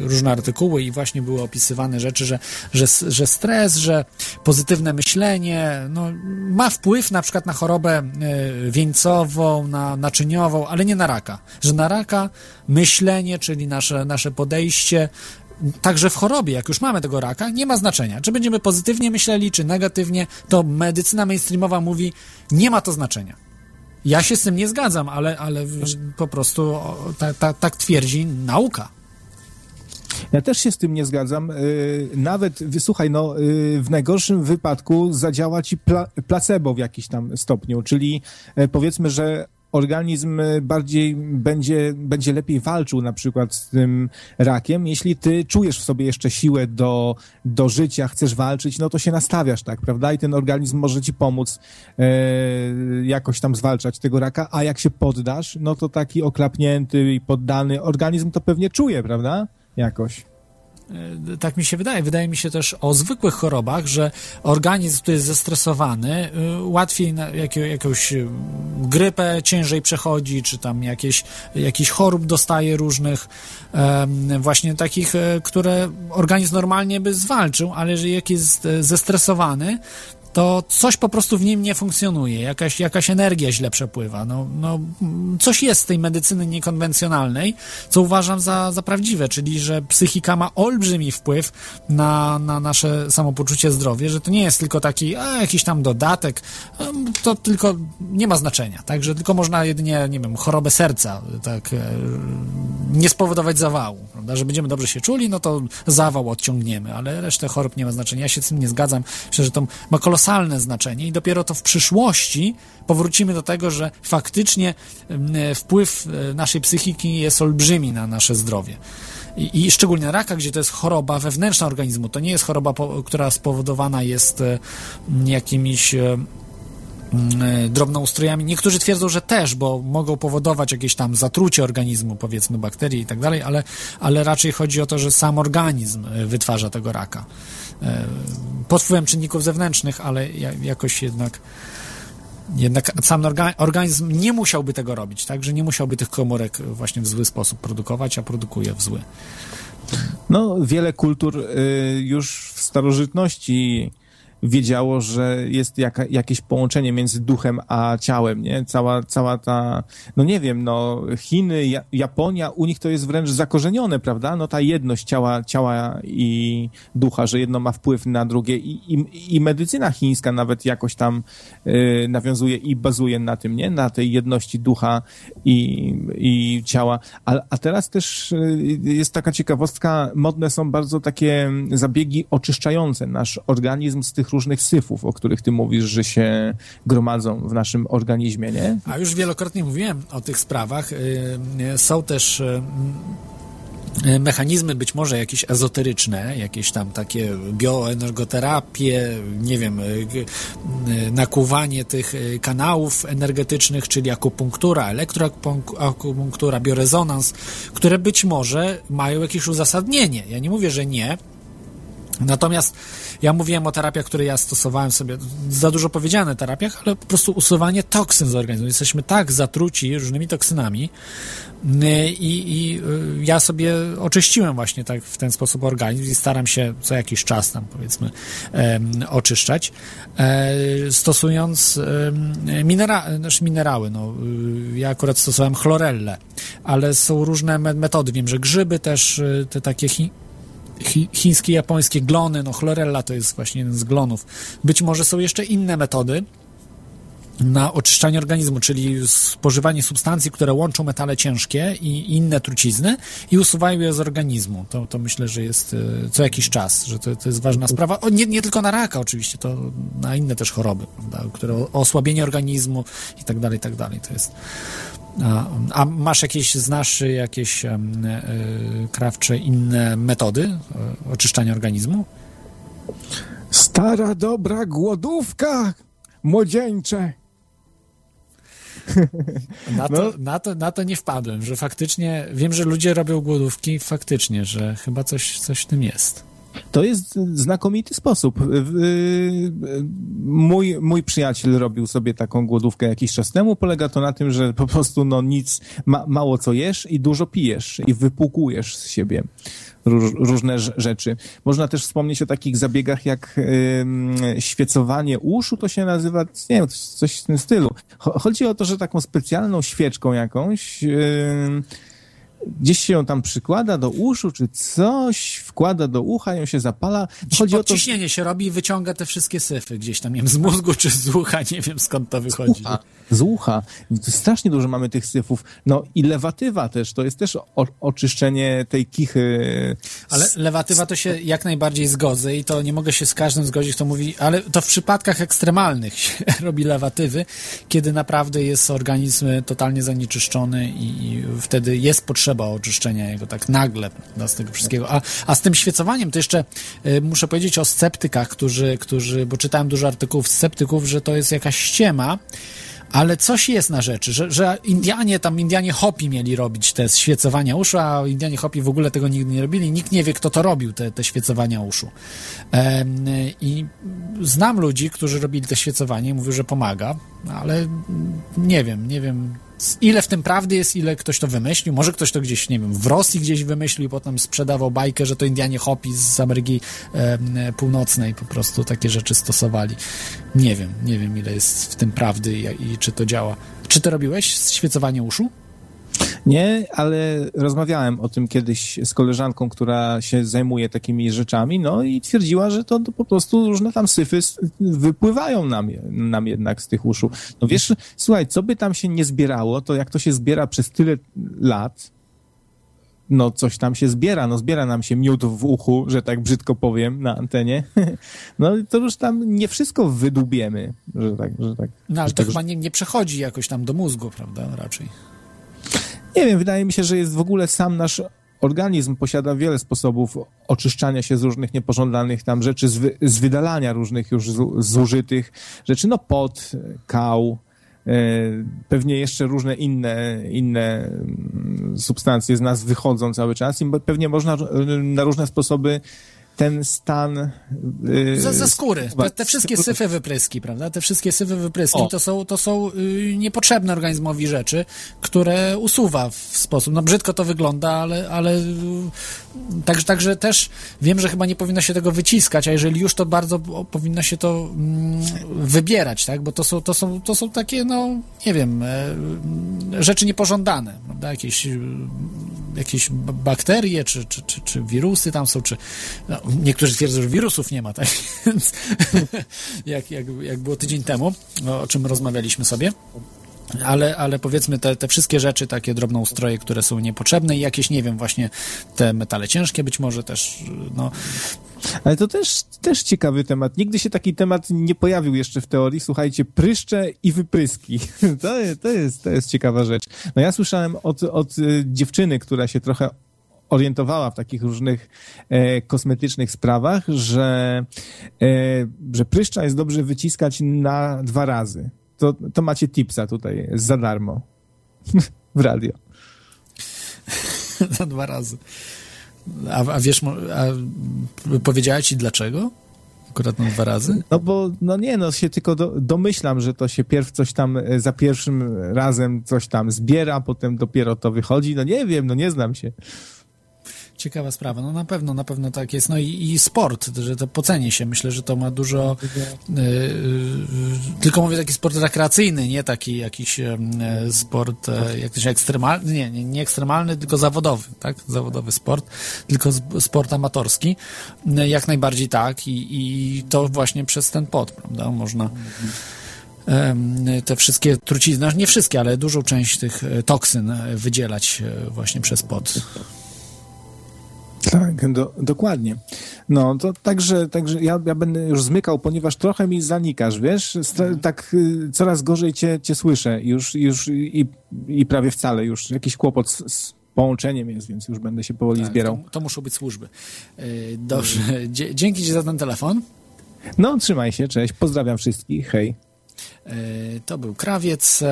różne artykuły i właśnie były opisywane rzeczy, że, że, że stres, że pozytywne myślenie no, ma wpływ na przykład na chorobę wieńcową, na naczyniową, ale nie na raka. Że na raka myślenie, czyli nasze, nasze podejście, także w chorobie, jak już mamy tego raka, nie ma znaczenia. Czy będziemy pozytywnie myśleli, czy negatywnie, to medycyna mainstreamowa mówi, nie ma to znaczenia. Ja się z tym nie zgadzam, ale, ale po prostu o, ta, ta, tak twierdzi nauka. Ja też się z tym nie zgadzam. Yy, Nawet, wysłuchaj, no, yy, w najgorszym wypadku zadziała ci pla placebo w jakiś tam stopniu, czyli e, powiedzmy, że organizm e, bardziej będzie, będzie lepiej walczył na przykład z tym rakiem. Jeśli ty czujesz w sobie jeszcze siłę do, do życia, chcesz walczyć, no to się nastawiasz, tak, prawda? I ten organizm może ci pomóc e, jakoś tam zwalczać tego raka, a jak się poddasz, no to taki oklapnięty i poddany organizm to pewnie czuje, prawda? Jakoś. E, Tak mi się wydaje. Wydaje mi się też o zwykłych chorobach, że organizm, który jest zestresowany, y, łatwiej jakie, jakąś y, grypę ciężej przechodzi, czy tam jakieś, jakiś chorób dostaje różnych, właśnie takich, e, które organizm normalnie by zwalczył, ale że jak jest e, zestresowany, to coś po prostu w nim nie funkcjonuje, jakaś, jakaś energia źle przepływa. No, no, coś jest z tej medycyny niekonwencjonalnej, co uważam za, za prawdziwe, czyli że psychika ma olbrzymi wpływ na, na nasze samopoczucie, zdrowie, że to nie jest tylko taki a, jakiś tam dodatek, to tylko nie ma znaczenia, tak, że tylko można jedynie, nie wiem, chorobę serca, tak, e, nie spowodować zawału, prawda, że będziemy dobrze się czuli, no to zawał odciągniemy, ale resztę chorób nie ma znaczenia. Ja się z tym nie zgadzam. Myślę, że to ma kolosalne znaczenie i dopiero to w przyszłości powrócimy do tego, że faktycznie em, wpływ e, naszej psychiki jest olbrzymi na nasze zdrowie. i, i szczególnie raka, gdzie to jest choroba wewnętrzna organizmu. To nie jest choroba, po, która spowodowana jest e, jakimiś e, mm, drobnoustrojami. Niektórzy twierdzą, że też, bo mogą powodować jakieś tam zatrucie organizmu, powiedzmy bakterii i tak dalej, ale, ale raczej chodzi o to, że sam organizm wytwarza tego raka. E, Pod wpływem czynników zewnętrznych, ale ja- jakoś jednak jednak sam orga- organizm nie musiałby tego robić, tak? Że nie musiałby tych komórek właśnie w zły sposób produkować, a produkuje w zły. No, wiele kultur y, już w starożytności wiedziało, że jest jaka, jakieś połączenie między duchem a ciałem, nie? Cała, cała ta, no nie wiem, no Chiny, ja, Japonia, u nich to jest wręcz zakorzenione, prawda? No ta jedność ciała, ciała i ducha, że jedno ma wpływ na drugie i, i, i medycyna chińska nawet jakoś tam y, nawiązuje i bazuje na tym, nie? Na tej jedności ducha i, i ciała. A, a teraz też y, jest taka ciekawostka, modne są bardzo takie zabiegi oczyszczające nasz organizm z tych różnych syfów, o których ty mówisz, że się gromadzą w naszym organizmie, nie? A już wielokrotnie mówiłem o tych sprawach. Y, y, Są też y, mechanizmy być może jakieś ezoteryczne, jakieś tam takie bioenergoterapie, nie wiem, nakłuwanie tych kanałów energetycznych, czyli akupunktura, elektroakupunktura, biorezonans, które być może mają jakieś uzasadnienie. Ja nie mówię, że nie, Natomiast ja mówiłem o terapiach, które ja stosowałem sobie, za dużo powiedziane terapiach, ale po prostu usuwanie toksyn z organizmu. Jesteśmy tak zatruci różnymi toksynami y, i, i y, ja sobie oczyściłem właśnie tak w ten sposób organizm i staram się co jakiś czas tam powiedzmy oczyszczać, e, stosując minera, znaczy minerały. No, y, ja akurat stosowałem chlorellę, ale są różne me- metody. Wiem, że grzyby też, te takie chi, chi, chińskie, japońskie glony, no chlorella to jest właśnie jeden z glonów. Być może są jeszcze inne metody na oczyszczanie organizmu, czyli spożywanie substancji, które łączą metale ciężkie i inne trucizny i usuwają je z organizmu. To, to myślę, że jest e, co jakiś czas, że to, to jest ważna sprawa. O, nie, nie tylko na raka oczywiście, to na inne też choroby, prawda, które osłabienie organizmu i tak dalej, i tak dalej. To jest a, a masz jakieś, znasz jakieś e, krawcze inne metody e, oczyszczania organizmu? Stara, dobra głodówka, młodzieńcze. Na to, No. na, to, na to nie wpadłem, że faktycznie, wiem, że ludzie robią głodówki, faktycznie, że chyba coś, coś w tym jest. To jest znakomity sposób. Mój, mój przyjaciel robił sobie taką głodówkę jakiś czas temu. Polega to na tym, że po prostu no nic, ma, mało co jesz i dużo pijesz i wypłukujesz z siebie róż, różne rz- rzeczy. Można też wspomnieć o takich zabiegach jak ym, świecowanie uszu, to się nazywa, nie wiem, coś w tym stylu. Cho- Chodzi o to, że taką specjalną świeczką jakąś ym, gdzieś się ją tam przykłada do uszu, czy coś, wkłada do ucha, ją się zapala. Chodzi o to, się robi i wyciąga te wszystkie syfy gdzieś tam, nie wiem, z mózgu czy z ucha, nie wiem skąd to wychodzi. ucha, z ucha. Strasznie dużo mamy tych syfów. No i lewatywa też, to jest też o, oczyszczenie tej kichy. Ale lewatywa to się jak najbardziej zgodzę i to nie mogę się z każdym zgodzić, kto mówi, ale to w przypadkach ekstremalnych się (laughs) robi lewatywy, kiedy naprawdę jest organizm totalnie zanieczyszczony i, i wtedy jest potrzeba oczyszczenia jego tak nagle z tego wszystkiego. A, a z tym świecowaniem to jeszcze y, muszę powiedzieć o sceptykach, którzy, którzy, bo czytałem dużo artykułów sceptyków, że to jest jakaś ściema, ale coś jest na rzeczy, że, że Indianie, tam Indianie Hopi mieli robić te świecowania uszu, a Indianie Hopi w ogóle tego nigdy nie robili. Nikt nie wie, kto to robił, te, te świecowania uszu. I znam ludzi, którzy robili to świecowanie mówią, że pomaga, ale nie wiem, nie wiem, ile w tym prawdy jest, ile ktoś to wymyślił. Może ktoś to gdzieś, nie wiem, w Rosji gdzieś wymyślił i potem sprzedawał bajkę, że to Indianie Hopi z Ameryki em, Północnej po prostu takie rzeczy stosowali. Nie wiem, nie wiem, ile jest w tym prawdy i, i czy to działa. Czy ty robiłeś świecowanie uszu? Nie, ale rozmawiałem o tym kiedyś z koleżanką, która się zajmuje takimi rzeczami, no i twierdziła, że to, to po prostu różne tam syfy wypływają nam, nam jednak z tych uszu. No wiesz, słuchaj, co by tam się nie zbierało, to jak to się zbiera przez tyle lat, no coś tam się zbiera, no zbiera nam się miód w uchu, że tak brzydko powiem na antenie, (laughs) no to już tam nie wszystko wydubiemy, że tak, że tak. No ale że to tak, chyba nie, nie przechodzi jakoś tam do mózgu, prawda? Raczej. Nie wiem, wydaje mi się, że jest w ogóle sam nasz organizm posiada wiele sposobów oczyszczania się z różnych niepożądanych tam rzeczy, z, wy, z wydalania różnych już zużytych rzeczy, no pot, kał, e, pewnie jeszcze różne inne, inne mm, substancje z nas wychodzą cały czas i pewnie można e, na różne sposoby ten stan... Yy, ze, ze skóry. Te, te, wszystkie syfy wypryski, prawda? Te wszystkie syfy wypryski to są, to są yy, niepotrzebne organizmowi rzeczy, które usuwa w sposób, no brzydko to wygląda, ale, ale yy, także, także też wiem, że chyba nie powinno się tego wyciskać, a jeżeli już, to bardzo powinno się to mm, wybierać, tak? Bo to są, to, są, to są takie, no, nie wiem, e, rzeczy niepożądane, prawda? Jakieś, jakieś bakterie, czy, czy, czy, czy wirusy tam są, czy no, niektórzy twierdzą, że wirusów nie ma, tak (laughs) więc jak, jak, jak było tydzień temu, o czym rozmawialiśmy sobie. Ale, ale powiedzmy te, te wszystkie rzeczy, takie drobnoustroje, które są niepotrzebne i jakieś, nie wiem, właśnie te metale ciężkie być może też, no. Ale to też, też ciekawy temat. Nigdy się taki temat nie pojawił jeszcze w teorii. Słuchajcie, pryszcze i wypryski. (laughs) To, to, jest, to jest ciekawa rzecz. No ja słyszałem od, od y, dziewczyny, która się trochę orientowała w takich różnych e, kosmetycznych sprawach, że, e, że pryszcza jest dobrze wyciskać na dwa razy. To, to macie tipsa tutaj za darmo (laughs) w radio. (laughs) na dwa razy. A, a wiesz, a powiedziała ci dlaczego? Akurat na dwa razy? No bo, no nie, no się tylko do, domyślam, że to się pierw coś tam e, za pierwszym razem coś tam zbiera, potem dopiero to wychodzi. No nie wiem, no nie znam się. Ciekawa sprawa. No na pewno, na pewno tak jest. No i, i sport, że to poceni się. Myślę, że to ma dużo. Yy, yy, tylko mówię taki sport rekreacyjny, nie taki jakiś yy, sport, jak to się ekstremalny, nie, nie, nie ekstremalny, tylko zawodowy, tak? Zawodowy sport, tylko sport amatorski. Jak najbardziej tak. I, i to właśnie przez ten pot, prawda? Można te wszystkie trucizny, nie wszystkie, ale dużą część tych toksyn wydzielać właśnie przez pot. Tak, do, dokładnie. No, to także, także ja, ja będę już zmykał, ponieważ trochę mi zanikasz, wiesz? Mhm. Tak y, coraz gorzej cię, cię słyszę już, już i, i prawie wcale już jakiś kłopot z, z połączeniem jest, więc już będę się powoli tak, zbierał. To, to, muszą być służby. Yy, dobrze, dzięki Ci za ten telefon. No, trzymaj się, cześć, pozdrawiam wszystkich, hej. Yy, to był Krawiec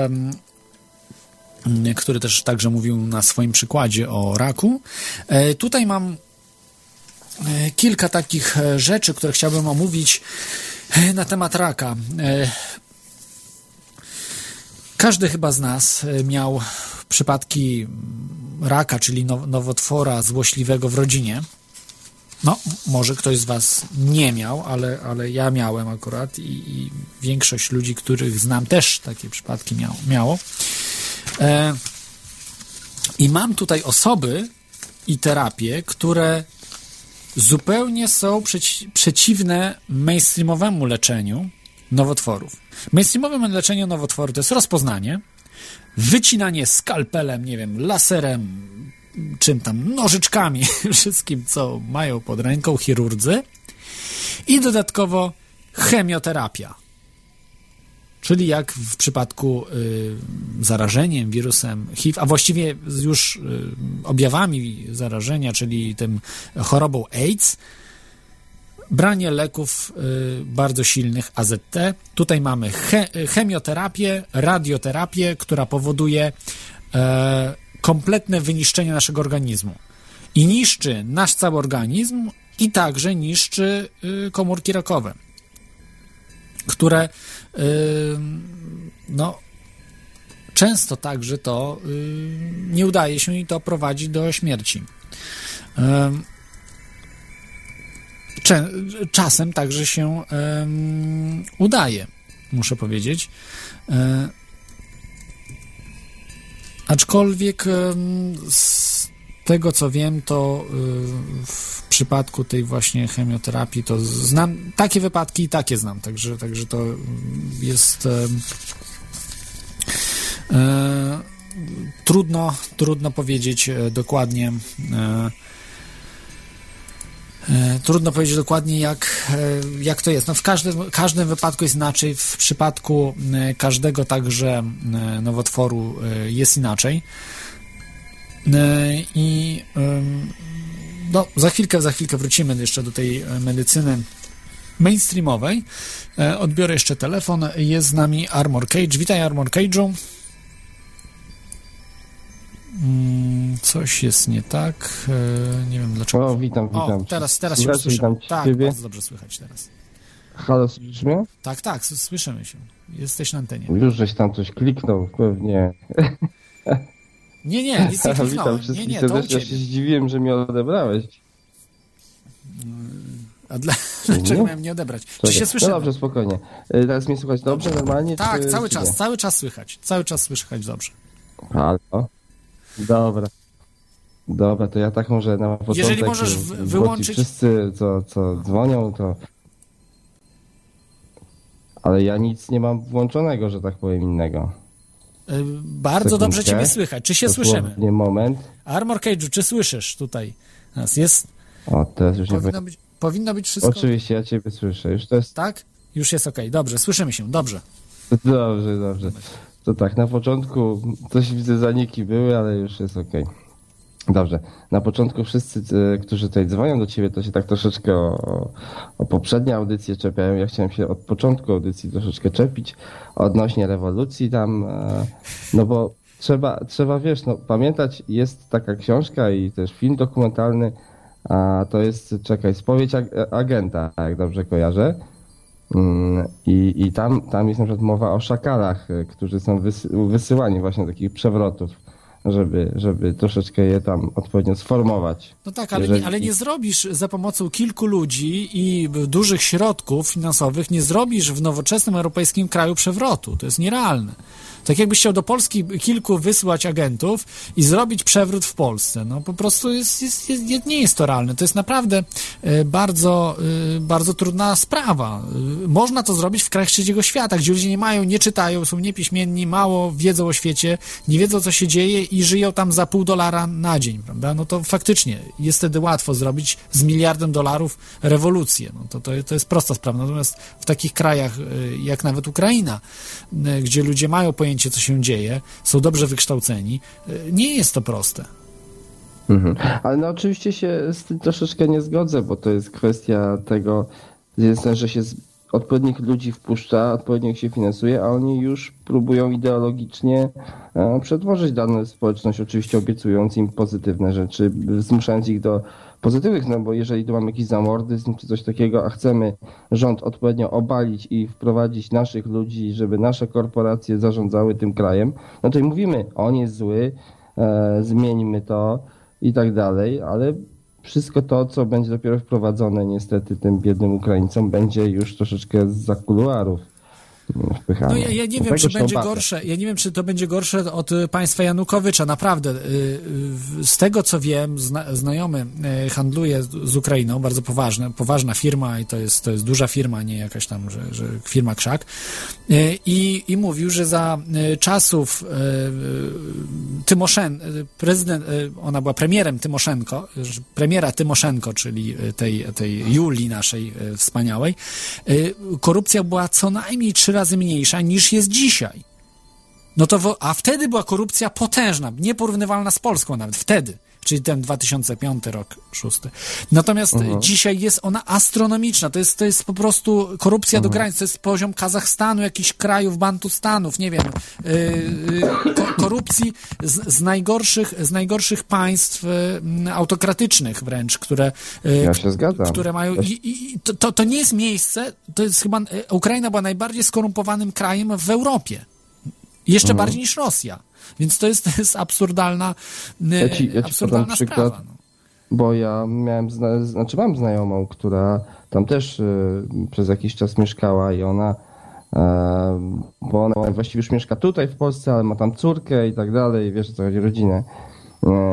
który też także mówił na swoim przykładzie o raku. E, tutaj mam e, kilka takich e, rzeczy, które chciałbym omówić na temat raka. Każdy chyba z nas miał przypadki raka, czyli nowotwora złośliwego w rodzinie. No, może ktoś z Was nie miał, ale, ale ja miałem akurat i, i większość ludzi, których znam, też takie przypadki miał, miało. E, I mam tutaj osoby i terapie, które zupełnie są przeci przeciwne mainstreamowemu leczeniu nowotworów. Mainstreamowe leczenie nowotworu to jest rozpoznanie, wycinanie skalpelem, nie wiem, laserem, czym tam, nożyczkami, (laughs) wszystkim, co mają pod ręką chirurdzy i dodatkowo chemioterapia. Czyli jak w przypadku y, zarażeniem wirusem HIV, a właściwie już y, objawami zarażenia, czyli tym chorobą AIDS, branie leków y, bardzo silnych AZT. Tutaj mamy che, chemioterapię, radioterapię, która powoduje e, kompletne wyniszczenie naszego organizmu. I niszczy nasz cały organizm i także niszczy komórki rakowe, które no, często także to nie udaje się i to prowadzi do śmierci. Czasem także się udaje, muszę powiedzieć. E, aczkolwiek tego co wiem, to y, w przypadku tej właśnie chemioterapii to znam takie wypadki i takie znam, także, także to jest e, e, trudno, trudno powiedzieć dokładnie e, Trudno powiedzieć dokładnie, jak, jak to jest. No w każdym, każdym wypadku jest inaczej. W przypadku każdego także nowotworu jest inaczej. E, I no, za chwilkę, za chwilkę wrócimy jeszcze do tej e, medycyny mainstreamowej. E, Odbiorę jeszcze telefon. Jest z nami Armor Cage. Witaj, Armor Cage'u. Mm, Coś jest nie tak. Nie wiem dlaczego. O, witam, witam. O, teraz, teraz się. Witam Tak, ciebie. bardzo dobrze słychać teraz. Halo, słyszysz mnie? Tak, tak, słyszymy się. Jesteś na antenie. Już żeś tam coś kliknął, pewnie. (laughs) Nie, nie, nic nie (laughs) Witam kliknąłem. Nie, wszystkich nie, to u się zdziwiłem, że mnie odebrałeś. A dla, (laughs) (laughs) dlaczego Nie? miałem nie odebrać? Czy się słyszymy? No dobrze, spokojnie. Y, Teraz mnie słychać dobrze, normalnie? Tak, czy, cały czas, nie? cały czas słychać. Cały czas słychać dobrze. Halo? Dobra. Dobra, to ja tak może na początek... Jeżeli możesz bo ci wyłączyć- wszyscy, co, co dzwonią, to... Ale ja nic nie mam włączonego, że tak powiem, innego. Y, Bardzo Sekundkę. dobrze ciebie słychać. Czy się słyszymy? Dosłownie moment. Armor Cage'u, czy słyszysz tutaj nas? Jest, O, teraz już nie powinno być, powinno być wszystko, Oczywiście, ja ciebie słyszę. Już to jest tak? Już jest okej, dobrze, słyszymy się, dobrze. Dobrze, dobrze. To tak, na początku coś widzę zaniki były, ale już jest okej. Dobrze. Na początku wszyscy, e, którzy tutaj dzwonią do ciebie, to się tak troszeczkę o, o poprzednie audycje czepiają. Ja chciałem się od początku audycji troszeczkę czepić odnośnie rewolucji tam, e, no bo trzeba, trzeba wiesz, no pamiętać, jest taka książka i też film dokumentalny, a to jest, czekaj, spowiedź ag- agenta, jak dobrze kojarzę. Mm, I, i tam, tam jest na przykład mowa o szakalach, którzy są wysy, wysyłani właśnie do takich przewrotów, żeby, żeby troszeczkę je tam odpowiednio sformować. No tak, ale Jeżeli- nie, ale nie zrobisz za pomocą kilku ludzi i dużych środków finansowych, nie zrobisz w nowoczesnym europejskim kraju przewrotu. To jest nierealne. Tak jakbyś chciał do Polski kilku wysłać agentów i zrobić przewrót w Polsce. No po prostu jest, jest, jest, nie jest to realne. To jest naprawdę e, bardzo, e, bardzo trudna sprawa. E, Można to zrobić w krajach trzeciego świata, gdzie ludzie nie mają, nie czytają, są niepiśmienni, mało wiedzą o świecie, nie wiedzą, co się dzieje i żyją tam za pół dolara na dzień, prawda? No to faktycznie jest wtedy łatwo zrobić z miliardem dolarów rewolucję. No to, to, to jest prosta sprawa. Natomiast w takich krajach, jak nawet Ukraina, gdzie ludzie mają pojęcie, co się dzieje, są dobrze wykształceni, y, nie jest to proste. Mhm. Ale no oczywiście się z tym troszeczkę nie zgodzę, bo to jest kwestia tego, że się odpowiednich ludzi wpuszcza, odpowiednio ich się finansuje, a oni już próbują ideologicznie e, przetworzyć daną społeczność, oczywiście obiecując im pozytywne rzeczy, zmuszając ich do pozytywnych, no bo jeżeli tu mamy jakiś zamordyzm czy coś takiego, a chcemy rząd odpowiednio obalić i wprowadzić naszych ludzi, żeby nasze korporacje zarządzały tym krajem, no to i mówimy, on jest zły, e, zmieńmy to i tak dalej, ale wszystko to, co będzie dopiero wprowadzone niestety tym biednym Ukraińcom, będzie już troszeczkę za kuluarów. mm, wpychane. No ja, ja nie wiem, czy będzie gorsze. Ja nie wiem, czy to będzie gorsze od państwa Janukowycza. Naprawdę. y, Z tego, co wiem, zna, znajomy y, handluje z- Ukrainą, bardzo poważna, poważna firma i to jest, to jest duża firma, nie jakaś tam, że, że firma krzak. Y, I, I mówił, że za czasów Tymoszen, y, prezydent, ona była premierem Tymoszenko, premiera Tymoszenko, czyli tej, tej Julii naszej wspaniałej, korupcja była co najmniej trzy razy mniejsza niż jest dzisiaj. No to, a wtedy była korupcja potężna, nieporównywalna z Polską nawet, wtedy, czyli ten 2005 rok, szósty. Natomiast Mhm. dzisiaj jest ona astronomiczna, to jest, to jest po prostu korupcja do granic, to jest poziom Kazachstanu, jakichś krajów, Bantustanów, nie wiem, yy, yy, ko- korupcji z, z, najgorszych, z najgorszych państw yy, autokratycznych wręcz, które, yy, Ja się zgadzam. które mają. I, i, to- to, to nie jest miejsce, to jest chyba. Ukraina była najbardziej skorumpowanym krajem w Europie. Jeszcze Mhm. bardziej niż Rosja. Więc to jest, to jest absurdalna, e, Ja ci- ja ci absurdalna podam przykład. sprawa. No. Bo ja miałem, zna, znaczy mam znajomą, która tam też y, przez jakiś czas mieszkała i ona, e, bo ona właściwie już mieszka tutaj w Polsce, ale ma tam córkę i tak dalej, wiesz o co chodzi, rodzinę.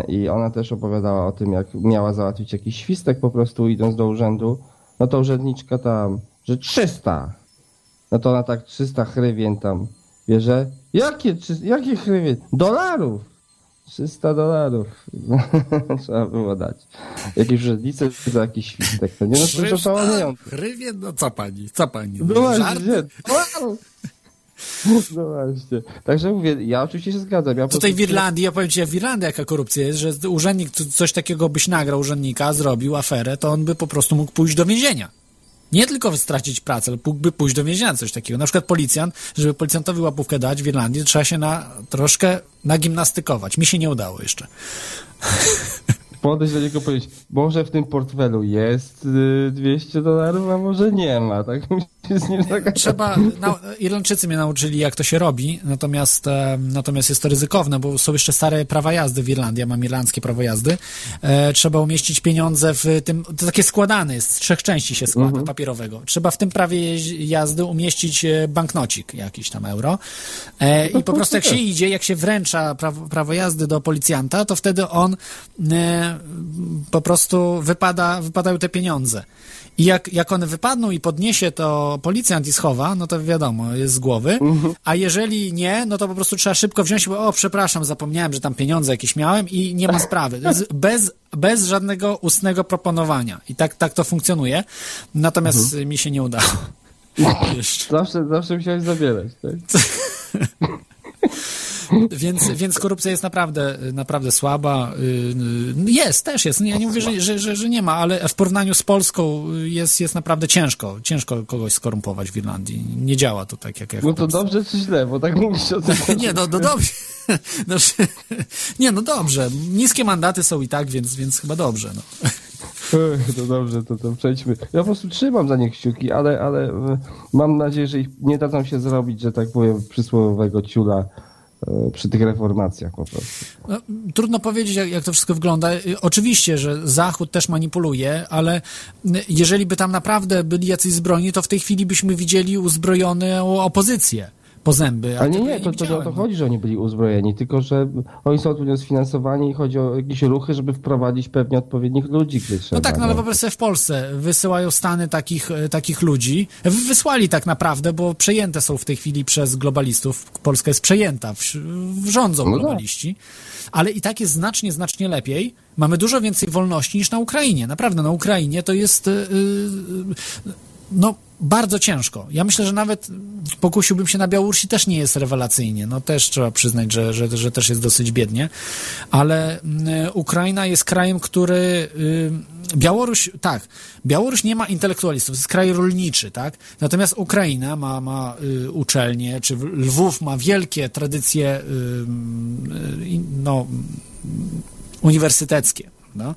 I ona też opowiadała o tym, jak miała załatwić jakiś świstek po prostu idąc do urzędu. No to urzędniczka tam, że 300. No to ona tak 300 hrywien tam bierze. Jakie, trzy- jakie hrywien? Dolarów! 300 dolarów (laughs) trzeba było dać. Jakieś urzędnicy za jakiś świstek. To nie no to, to szaleją. Hrywien, no co pani, co pani? No właśnie, Żart? nie, dolarów! No właśnie. Także mówię, ja oczywiście się zgadzam. Ja Tutaj w prostu- Irlandii, ja powiem ci, w Irlandii jaka korupcja jest, że urzędnik, coś takiego byś nagrał urzędnika, zrobił aferę, to on by po prostu mógł pójść do więzienia. Nie tylko stracić pracę, ale mógłby pójść do więzienia, coś takiego. Na przykład policjant, żeby policjantowi łapówkę dać w Irlandii, trzeba się na, troszkę nagimnastykować. Mi się nie udało jeszcze. (laughs) podejść do niego i powiedzieć, może w tym portfelu jest y, 200 dolarów, a może nie ma, tak? Z nim. Trzeba, na, Irlandczycy mnie nauczyli, jak to się robi, natomiast, e, natomiast jest to ryzykowne, bo są jeszcze stare prawa jazdy w Irlandii, ja mam irlandzkie prawo jazdy. E, trzeba umieścić pieniądze w tym, to takie składane jest, z trzech części się składa, papierowego. Trzeba w tym prawie jazdy umieścić e, banknocik jakiś tam euro e, i po prostu jak się idzie, jak się wręcza prawo, prawo jazdy do policjanta, to wtedy on e, po prostu wypada, wypadają te pieniądze. I jak, jak one wypadną i podniesie to policjant i schowa, no to wiadomo, jest z głowy. A jeżeli nie, no to po prostu trzeba szybko wziąć, bo o, przepraszam, zapomniałem, że tam pieniądze jakieś miałem i nie ma sprawy. Bez, bez żadnego ustnego proponowania. I tak, tak to funkcjonuje. Natomiast mi się nie udało. (laughs) Zawsze, zawsze musiałeś zabierać, tak? (laughs) Więc, więc korupcja jest naprawdę, naprawdę słaba. Y, y, Jest, też jest. Ja nie mówię, że, że, że, że nie ma, ale w porównaniu z Polską jest, jest naprawdę ciężko. Ciężko kogoś skorumpować w Irlandii. Nie działa to tak, jak, jak No to dobrze czy źle, bo tak mówisz o tym. (laughs) Nie, no, no dobrze. Znaczy, (laughs) (laughs) nie, no dobrze. Niskie mandaty są i tak, więc, więc chyba dobrze. No. To dobrze, to, to przejdźmy. Ja po prostu trzymam za nich kciuki, ale, ale e, mam nadzieję, że ich nie dadzą się zrobić, że tak powiem, przysłowiowego ciula przy tych reformacjach po prostu. No, trudno powiedzieć, jak, jak to wszystko wygląda. Y, Oczywiście, że Zachód też manipuluje, ale jeżeli by tam naprawdę byli jacyś zbrojni, to w tej chwili byśmy widzieli uzbrojoną opozycję po zęby. Ale nie, nie, to, to, to, to no. chodzi, że oni byli uzbrojeni, tylko że oni są odpowiednio sfinansowani i chodzi o jakieś ruchy, żeby wprowadzić pewnie odpowiednich ludzi, gdy trzeba. No tak, no ale wyobraź sobie w Polsce wysyłają Stany takich, e, takich ludzi. Wysłali tak naprawdę, bo przejęte są w tej chwili przez globalistów. Polska jest przejęta, w, w rządzą No tak. globaliści. Ale i tak jest znacznie, znacznie lepiej. Mamy dużo więcej wolności niż na Ukrainie. Naprawdę, na Ukrainie to jest e, e, no bardzo ciężko. Ja myślę, że nawet pokusiłbym się na Białorusi, też nie jest rewelacyjnie. No też trzeba przyznać, że, że, że też jest dosyć biednie. Ale mm, Ukraina jest krajem, który... y, Białoruś, tak, Białoruś nie ma intelektualistów, jest kraj rolniczy, tak? Natomiast Ukraina ma, ma y, uczelnie, czy Lwów ma wielkie tradycje y, no, uniwersyteckie. No.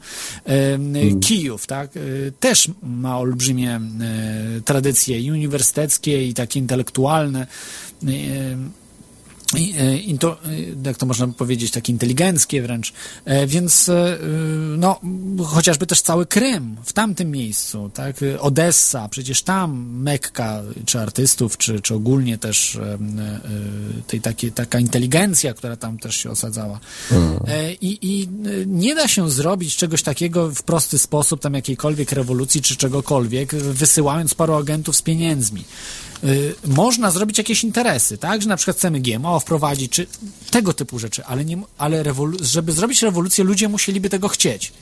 Ym, Kijów, tak, y, też ma olbrzymie y, tradycje i uniwersyteckie, i takie intelektualne. Y, i, e, into, e, jak to można powiedzieć, takie inteligenckie wręcz. E, Więc e, no, chociażby też cały Krym w tamtym miejscu, tak? Odessa, przecież tam Mekka, czy artystów, czy, czy ogólnie też e, e, tej takie, taka inteligencja, która tam też się osadzała. E, I, I e, nie da się zrobić czegoś takiego w prosty sposób, tam jakiejkolwiek rewolucji, czy czegokolwiek, wysyłając paru agentów z pieniędzmi y, można zrobić jakieś interesy, tak? Że na przykład chcemy GMO wprowadzić, czy tego typu rzeczy, ale, nie, ale żeby zrobić rewolucję, ludzie musieliby tego chcieć.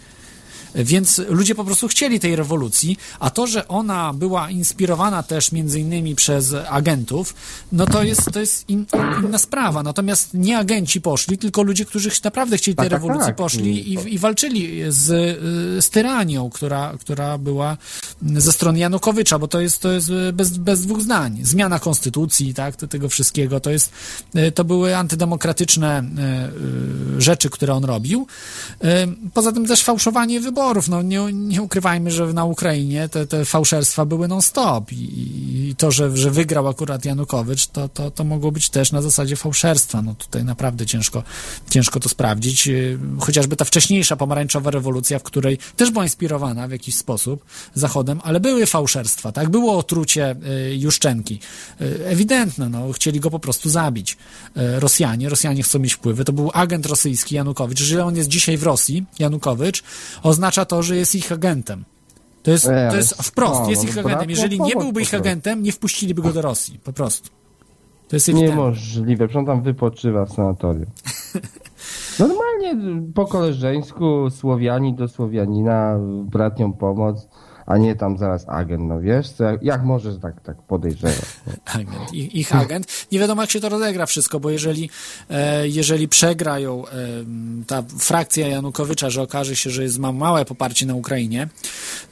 Więc ludzie po prostu chcieli tej rewolucji, a to, że ona była inspirowana też między innymi przez agentów, no to jest, to jest in, inna sprawa. Natomiast nie agenci poszli, tylko ludzie, którzy naprawdę chcieli tej Tak, tak, rewolucji, tak. poszli i, i walczyli z, z tyranią, która, która była ze strony Janukowycza, bo to jest, to jest bez, bez dwóch zdań. Zmiana konstytucji, tak, tego wszystkiego, to jest, to były antydemokratyczne e, e, rzeczy, które on robił. E, Poza tym też fałszowanie wyborów. No nie, nie ukrywajmy, że na Ukrainie te, te fałszerstwa były non-stop i, i to, że, że wygrał akurat Janukowycz, to, to, to mogło być też na zasadzie fałszerstwa. No tutaj naprawdę ciężko, ciężko to sprawdzić. E, Chociażby ta wcześniejsza pomarańczowa rewolucja, w której też była inspirowana w jakiś sposób Zachodem, ale były fałszerstwa, tak? Było otrucie e, Juszczenki. E, Ewidentne, no, chcieli go po prostu zabić. Rosjanie, Rosjanie chcą mieć wpływy. To był agent rosyjski Janukowycz. Jeżeli on jest dzisiaj w Rosji, Janukowycz, oznacza to, że jest ich agentem. To jest, Ej, to jest wprost, jest no, ich agentem. Jeżeli nie byłby ich agentem, nie wpuściliby go do Rosji. Po prostu. To jest. Niemożliwe, przecież on tam wypoczywa w sanatorium. (laughs) Normalnie po koleżeńsku, Słowianin do Słowianina, bratnią pomoc. A nie tam zaraz agent, no wiesz, co, jak, możesz tak, tak podejrzewać? No? (laughs) agent, ich, ich agent. Nie wiadomo, jak się to rozegra wszystko, bo jeżeli, e, jeżeli przegrają e, ta frakcja Janukowycza, że okaże się, że jest, ma małe poparcie na Ukrainie,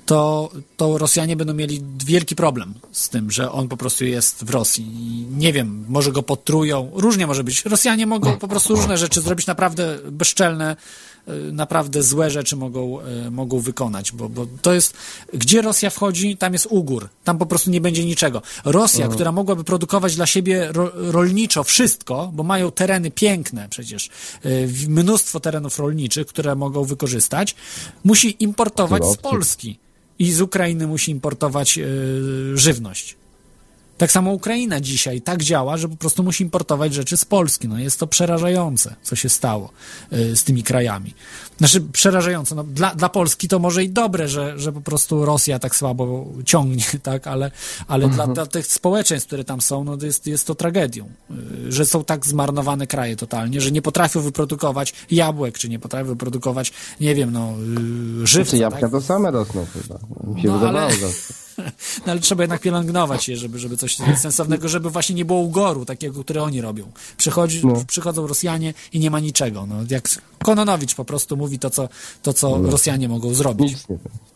to, to Rosjanie będą mieli wielki problem z tym, że on po prostu jest w Rosji. I nie wiem, może go potrują, różnie może być. Rosjanie mogą po prostu różne rzeczy zrobić naprawdę bezczelne, naprawdę złe rzeczy mogą, e, mogą wykonać, bo, bo to jest, gdzie Rosja wchodzi, tam jest ugór, tam po prostu nie będzie niczego. Rosja, która mogłaby produkować dla siebie ro, rolniczo wszystko, bo mają tereny piękne przecież, w- mnóstwo terenów rolniczych, które mogą wykorzystać, musi importować z. Polski i z Ukrainy musi importować żywność. Tak samo Ukraina dzisiaj tak działa, że po prostu musi importować rzeczy z Polski. No jest to przerażające, co się stało y, z tymi krajami. Znaczy przerażające. No, dla, dla Polski to może i dobre, że, że po prostu Rosja tak słabo ciągnie, (laughs) tak, ale, ale dla, dla tych społeczeństw, które tam są, no jest, jest to tragedią. Y, że są tak zmarnowane kraje totalnie, że nie potrafią wyprodukować jabłek, czy nie potrafią wyprodukować, nie wiem, no, y, żywca. Czy jabłka tak? to same rosną chyba, mi się No, wydawało. ale-. (laughs) No ale trzeba jednak pielęgnować je, żeby, żeby coś sensownego, żeby właśnie nie było ugoru takiego, który oni robią. Przychodzi, No. Przychodzą Rosjanie i nie ma niczego. No, jak Kononowicz po prostu mówi to, co, to, co No. Rosjanie mogą zrobić. Nic nie wiem.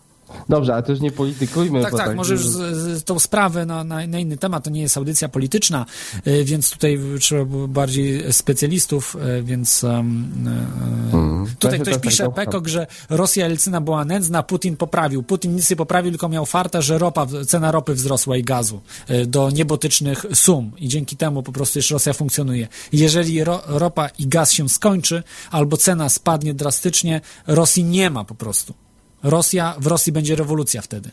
Dobrze, ale to już nie politykujmy. Tak, bo tak, może już z, z, tą sprawę na, na, na inny temat, to nie jest audycja polityczna, y, więc tutaj trzeba było bardziej specjalistów, y, więc um, y, tutaj ktoś to pisze, tak, Pekok, że Rosja Jelcyna była nędzna, Putin poprawił. Putin nic nie poprawił, tylko miał farta, że ropa, cena ropy wzrosła i gazu do niebotycznych sum i dzięki temu po prostu już Rosja funkcjonuje. Jeżeli ro, ropa i gaz się skończy, albo cena spadnie drastycznie, Rosji nie ma po prostu. Rosja, w Rosji będzie rewolucja wtedy.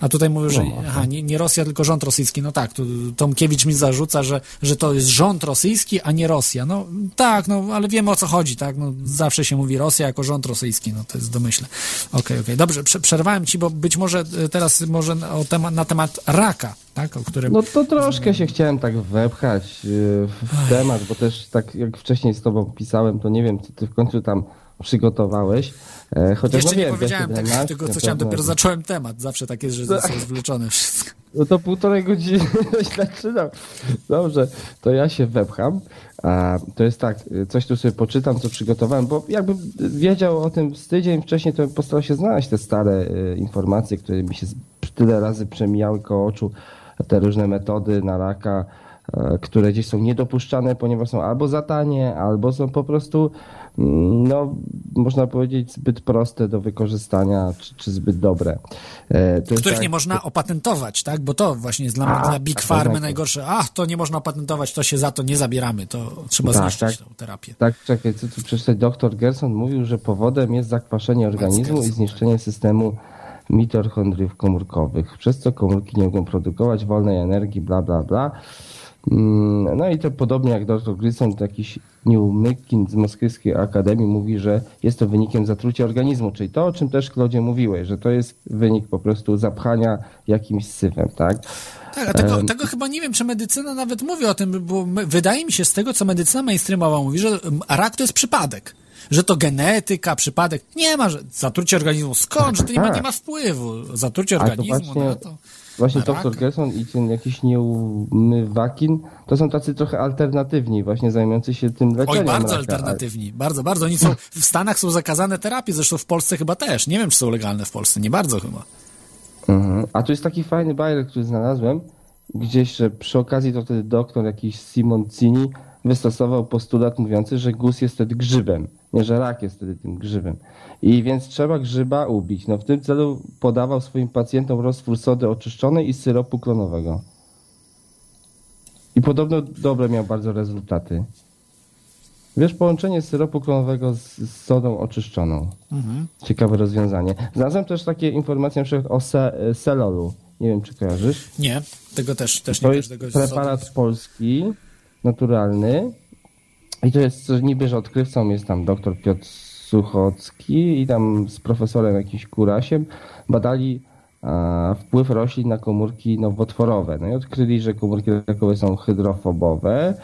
A tutaj mówią, że aha, nie, nie Rosja, tylko rząd rosyjski. No tak, tu Tomkiewicz mi zarzuca, że, że to jest rząd rosyjski, a nie Rosja. No tak, no ale wiemy o co chodzi, tak? No, zawsze się mówi Rosja jako rząd rosyjski, no to jest domyśle. Okej, okej. Dobrze, prze, przerwałem ci, bo być może e, teraz może na- o temat, na temat raka, tak? O którym... No to troszkę się chciałem tak wepchać y, w temat, bo też tak jak wcześniej z tobą pisałem, to nie wiem, co ty w końcu tam przygotowałeś. E, Chociaż Jeszcze no nie wiem, powiedziałem tego, Drenac, tego, co chciałem, dopiero zacząłem temat. Zawsze tak jest, że zostało zwleczone wszystko. No to półtorej godziny (laughs) zaczynam. Dobrze, to ja się wepcham. A, to jest tak, coś tu sobie poczytam, co przygotowałem, bo jakbym wiedział o tym z tydzień wcześniej, to postarał się znaleźć te stare y, informacje, które mi się tyle razy przemijały koło oczu, te różne metody na raka, e, które gdzieś są niedopuszczane, ponieważ są albo za tanie, albo są po prostu, no, można powiedzieć, zbyt proste do wykorzystania, czy, czy zbyt dobre. E, których tak- nie można opatentować, tak? Bo to właśnie jest dla, A, dla Big tak, Farmy tak. najgorsze. Ach, to nie można opatentować, to się za to nie zabieramy, to trzeba Tak, zniszczyć tak. tą terapię. Tak, czekaj, co tu przeczytać? Doktor Gerson mówił, że powodem jest zakwaszenie organizmu i zniszczenie systemu mitochondriów komórkowych, przez co komórki nie mogą produkować wolnej energii, bla, bla, bla. Mm, No i to podobnie jak dr Grisson, to jakiś New Mykin z Moskiewskiej Akademii mówi, że jest to wynikiem zatrucia organizmu, czyli to, o czym też Klodzie mówiłeś, że to jest wynik po prostu zapchania jakimś syfem, tak? Tak, a tego, tego chyba nie wiem, czy medycyna nawet mówi o tym, bo wydaje mi się z tego, co medycyna mainstreamowa mówi, że rak to jest przypadek. Że to genetyka, przypadek. Nie ma, że zatrucie organizmu. Skąd? Że to nie ma, nie ma wpływu. Zatrucie Ale to organizmu właśnie- na to. Właśnie raka. Gerson i ten jakiś Nieumywakin to są tacy trochę alternatywni, właśnie zajmujący się tym leczeniem Oj, bardzo raka. alternatywni. Bardzo, bardzo. Oni są, w Stanach są zakazane terapie, zresztą w Polsce chyba też. Nie wiem, czy są legalne w Polsce. Nie bardzo chyba. Mhm. A tu jest taki fajny bajer, który znalazłem gdzieś, że przy okazji to wtedy doktor jakiś Simoncini wystosował postulat mówiący, że guz jest wtedy grzybem, nie że rak jest wtedy tym grzybem. I więc trzeba grzyba ubić. No w tym celu podawał swoim pacjentom roztwór sody oczyszczonej i syropu klonowego. I podobno dobre miał bardzo rezultaty. Wiesz, połączenie syropu klonowego z, z sodą oczyszczoną. Ciekawe rozwiązanie. Znalazłem też takie informacje na przykład o se, selolu. Nie wiem, czy kojarzysz. Nie, tego też, też nie To jest preparat polski, naturalny. I to jest niby, że odkrywcą jest tam dr Piotr Suchocki i tam z profesorem jakimś Kurasiem badali a, wpływ roślin na komórki nowotworowe. No i odkryli, że komórki rakowe są hydrofobowe,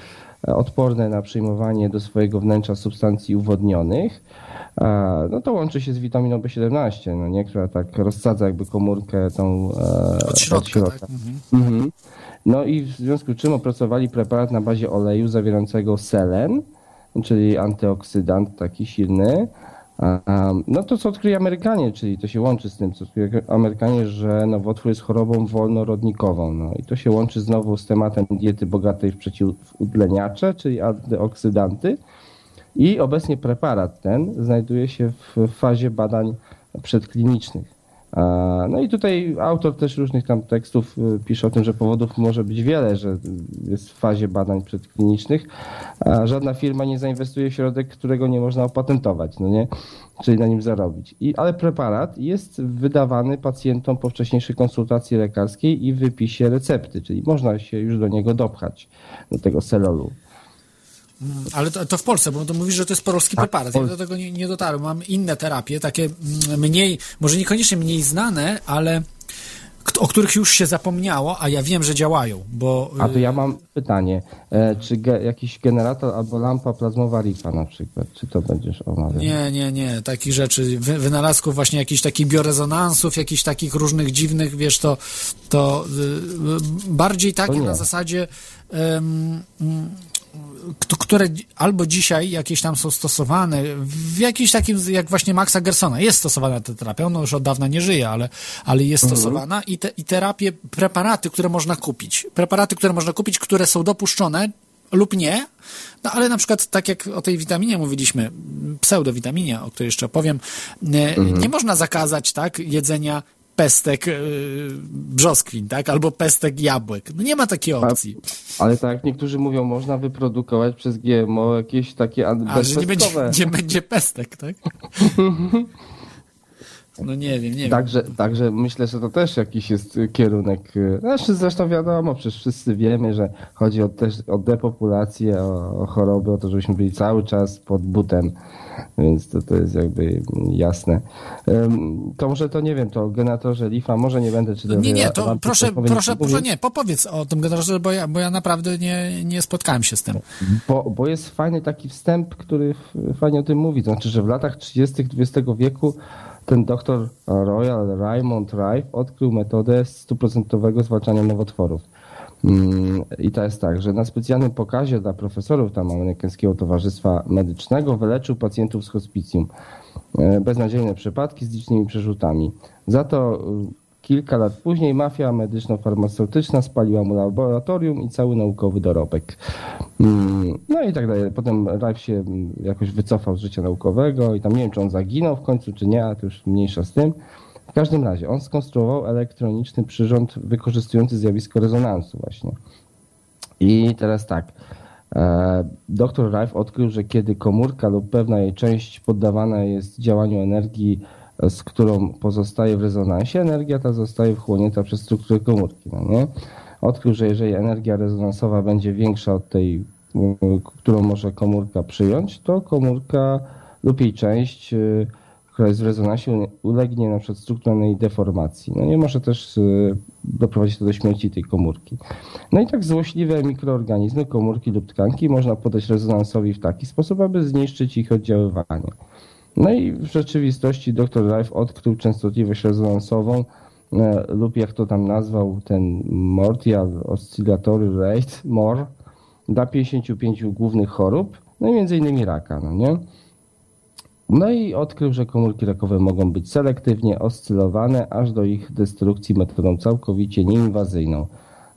e, odporne na przyjmowanie do swojego wnętrza substancji uwodnionych, e, no to łączy się z witaminą B17, no nie, która tak rozsadza jakby komórkę tą e, Od środka, tak? Mhm. No i w związku z czym opracowali preparat na bazie oleju zawierającego selen, czyli antyoksydant taki silny. No to co odkryli Amerykanie, czyli to się łączy z tym, co odkryli Amerykanie, że nowotwór jest chorobą wolnorodnikową. No i to się łączy znowu z tematem diety bogatej w przeciwutleniacze, czyli antyoksydanty. I obecnie preparat ten znajduje się w fazie badań przedklinicznych. No i tutaj autor też różnych tam tekstów y, pisze o tym, że powodów może być wiele, że jest w fazie badań przedklinicznych, a żadna firma nie zainwestuje w środek, którego nie można opatentować, no nie? Czyli na nim zarobić. I, ale preparat jest wydawany pacjentom po wcześniejszej konsultacji lekarskiej i wypisie recepty, czyli można się już do niego dopchać, do tego selolu. Ale to, to w Polsce, bo to mówisz, że to jest polski Tak, preparat. Ja do tego nie, nie dotarłem. Mam inne terapie, takie mm, mniej, może niekoniecznie mniej znane, ale o których już się zapomniało, a ja wiem, że działają, bo... A to y, ja mam pytanie, e, czy ge, jakiś generator albo lampa plazmowa RIFA na przykład, czy to będziesz omawiał? Nie, nie, nie, takich rzeczy, wy, wynalazków właśnie jakichś takich biorezonansów, jakichś takich różnych dziwnych, wiesz, to, to y, y, bardziej takie na zasadzie, mm, k- które albo dzisiaj jakieś tam są stosowane, w jakimś takim, jak właśnie Maxa Gersona, jest stosowana ta terapia, ona już od dawna nie żyje, ale, ale jest stosowana i, te, i terapie, preparaty, które można kupić, preparaty, które można kupić, które są dopuszczone lub nie, no ale na przykład tak jak o tej witaminie mówiliśmy, pseudowitaminie, o której jeszcze opowiem, nie, nie można zakazać tak jedzenia pestek yy, brzoskwin, tak, albo pestek jabłek. No nie ma takiej opcji. Ale tak jak niektórzy mówią, można wyprodukować przez GMO jakieś takie an- A, że nie będzie, bezpestkowe. nie będzie pestek, tak? (laughs) No nie wiem, nie wiem. Także, także myślę, że to też jakiś jest y, kierunek. y, Znaczy zresztą wiadomo, przecież wszyscy wiemy, że chodzi o, też, o depopulację, o, o choroby, o to, żebyśmy byli cały czas pod butem, więc to, to jest jakby jasne. To może to nie wiem, to o generatorze Lifa, może nie będę czytał. Nie, nie, to proszę, proszę, proszę, nie, popowiedz o tym generatorze, bo ja, bo ja naprawdę nie, nie spotkałem się z tym. Bo, bo jest fajny taki wstęp, który fajnie o tym mówi. To znaczy, że w latach 30. XX wieku ten doktor Royal Raymond Rife odkrył metodę stuprocentowego zwalczania nowotworów. Mm, I to jest tak, że na specjalnym pokazie dla profesorów tam amerykańskiego Towarzystwa Medycznego wyleczył pacjentów z hospicjum. E, Beznadziejne przypadki z licznymi przerzutami. Za to kilka lat później mafia medyczno-farmaceutyczna spaliła mu laboratorium i cały naukowy dorobek. Mm, No i tak dalej. Potem Rife się mm, jakoś wycofał z życia naukowego i tam nie wiem, czy on zaginął w końcu, czy nie, ale to już mniejsza z tym. W każdym razie on skonstruował elektroniczny przyrząd wykorzystujący zjawisko rezonansu właśnie. I teraz tak. E, Dr Rife odkrył, że kiedy komórka lub pewna jej część poddawana jest działaniu energii, z którą pozostaje w rezonansie, energia ta zostaje wchłonięta przez strukturę komórki. No nie? Odkrył, że jeżeli energia rezonansowa będzie większa od tej, y, którą może komórka przyjąć, to komórka lub jej część, y, która jest w rezonansie, ule- ulegnie na przykład strukturalnej deformacji. No nie może też y, doprowadzić to do śmierci tej komórki. No i tak złośliwe mikroorganizmy, komórki lub tkanki można podać rezonansowi w taki sposób, aby zniszczyć ich oddziaływanie. No i w rzeczywistości dr Rife odkrył częstotliwość rezonansową e, lub jak to tam nazwał ten Mortial Oscillatory Rate, MOR, dla 55 głównych chorób, no i między innymi raka, no nie? No i odkrył, że komórki rakowe mogą być selektywnie oscylowane aż do ich destrukcji metodą całkowicie nieinwazyjną.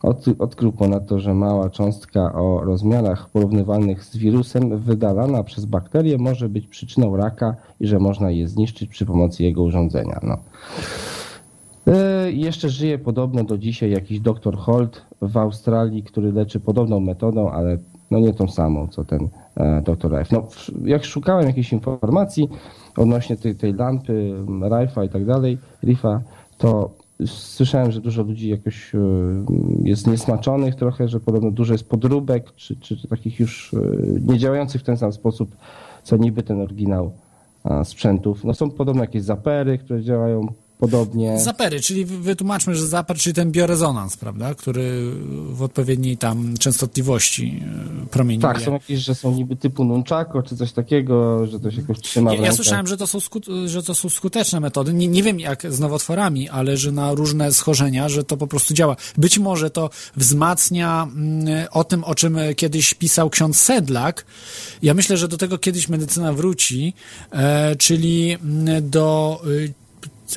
Od, odkrył ponadto, że mała cząstka o rozmiarach porównywalnych z wirusem wydalana przez bakterię może być przyczyną raka i że można je zniszczyć przy pomocy jego urządzenia. No. E, Jeszcze żyje podobno do dzisiaj jakiś doktor Holt w Australii, który leczy podobną metodą, ale no nie tą samą, co ten e, doktor Rife. No, jak szukałem jakiejś informacji odnośnie tej, tej lampy, Rife'a i tak dalej, Rifa, to słyszałem, że dużo ludzi jakoś e, jest niesmaczonych trochę, że podobno dużo jest podróbek, czy, czy, takich już e, niedziałających w ten sam sposób, co niby ten oryginał sprzętów. No są podobno jakieś zapery, które działają podobnie. Zapery, czyli wy- wytłumaczmy, że zaper, czyli ten biorezonans, prawda, który w odpowiedniej tam częstotliwości e, promieniuje. Tak, są jakieś, że są niby typu nunchako, czy coś takiego, że to się jakoś trzyma Ja, ja słyszałem, że to, są że to są skuteczne metody. Nie, nie wiem jak z nowotworami, ale że na różne schorzenia, że to po prostu działa. Być może to wzmacnia mm, o tym, o czym kiedyś pisał ksiądz Sedlak. Ja myślę, że do tego kiedyś medycyna wróci, e, czyli mm, do y,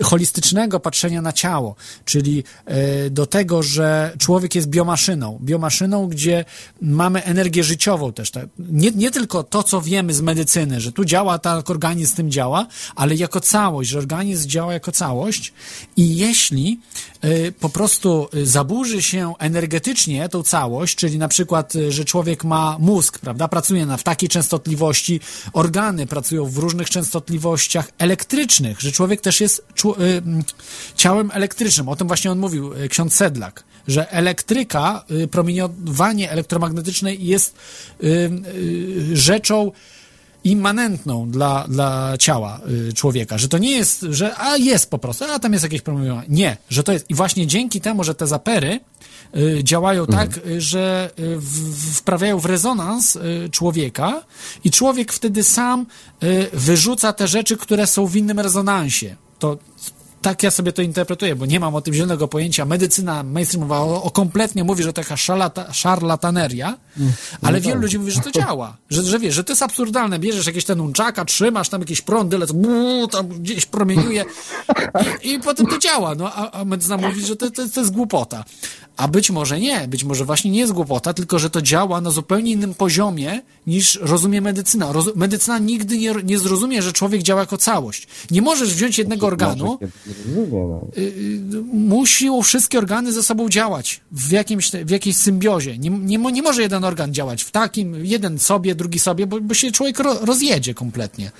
holistycznego patrzenia na ciało, czyli e, do tego, że człowiek jest biomaszyną. Biomaszyną, gdzie mamy energię życiową też. Tak? Nie, nie tylko to, co wiemy z medycyny, że tu działa, tak organizm tym działa, ale jako całość, że organizm działa jako całość i jeśli e, po prostu zaburzy się energetycznie tą całość, czyli na przykład, e, że człowiek ma mózg, prawda, pracuje na, w takiej częstotliwości, organy pracują w różnych częstotliwościach elektrycznych, że człowiek też jest czło- mm, ciałem elektrycznym. O tym właśnie on mówił, y, ksiądz Sedlak, że elektryka, y, promieniowanie elektromagnetyczne jest y, y, rzeczą immanentną dla, dla ciała y, człowieka, że to nie jest, że a jest po prostu, a tam jest jakieś promieniowanie. Nie, że to jest i właśnie dzięki temu, że te zapery y, działają tak, y, że y, wprawiają w rezonans y, człowieka i człowiek wtedy sam y, wyrzuca te rzeczy, które są w innym rezonansie. To tak ja sobie to interpretuję, bo nie mam o tym zielonego pojęcia. Medycyna mainstreamowa o, o kompletnie mówi, że to taka szalata, szarlataneria, ale wielu ludzi mówi, że to działa. (laughs) Że, że wiesz, że to jest absurdalne. Bierzesz jakieś ten unczaka, trzymasz tam jakieś prądy, lecą, buu, tam gdzieś promieniuje i, i potem to działa. No, a, a medycyna mówi, że to, to, to jest głupota. A być może nie, być może właśnie nie jest głupota, tylko że to działa na zupełnie innym poziomie niż rozumie medycyna. Roz, medycyna nigdy nie, nie zrozumie, że człowiek działa jako całość. Nie możesz wziąć jednego organu, Może kiedyś rozumie, no. y, y, muszą wszystkie organy ze sobą działać w, jakimś, w jakiejś symbiozie. Nie, nie, nie może jeden organ działać w takim, jeden sobie, drugi sobie, bo, bo się człowiek ro, rozjedzie kompletnie.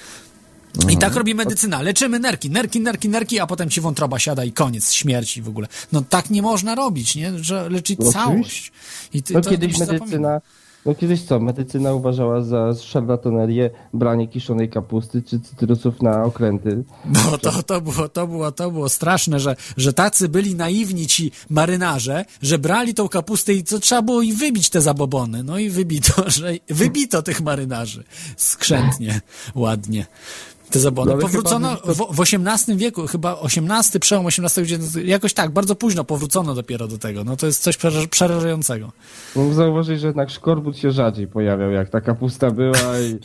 I tak robi medycyna. Leczymy nerki, nerki, nerki, nerki, a potem ci wątroba siada i koniec śmierci w ogóle. No tak nie można robić, nie? Że leczyć No całość. I ty, No to kiedyś zapomina. medycyna, no kiedyś co, medycyna uważała za szarlatanerię branie kiszonej kapusty czy cytrusów na okręty. No to, to, było, to, było, to było straszne, że, że tacy byli naiwni ci marynarze, że brali tą kapustę i co trzeba było i wybić te zabobony. No i wybito, że wybito tych marynarzy skrzętnie, ładnie. Te zabobony. No ale powrócono chyba w, w XVIII wieku, chyba XVIII, przełom XVIII, XIX, jakoś tak, bardzo późno powrócono dopiero do tego. No to jest coś przeraż- przerażającego. Mógł zauważyć, że jednak szkorbut się rzadziej pojawiał, jak ta kapusta była i,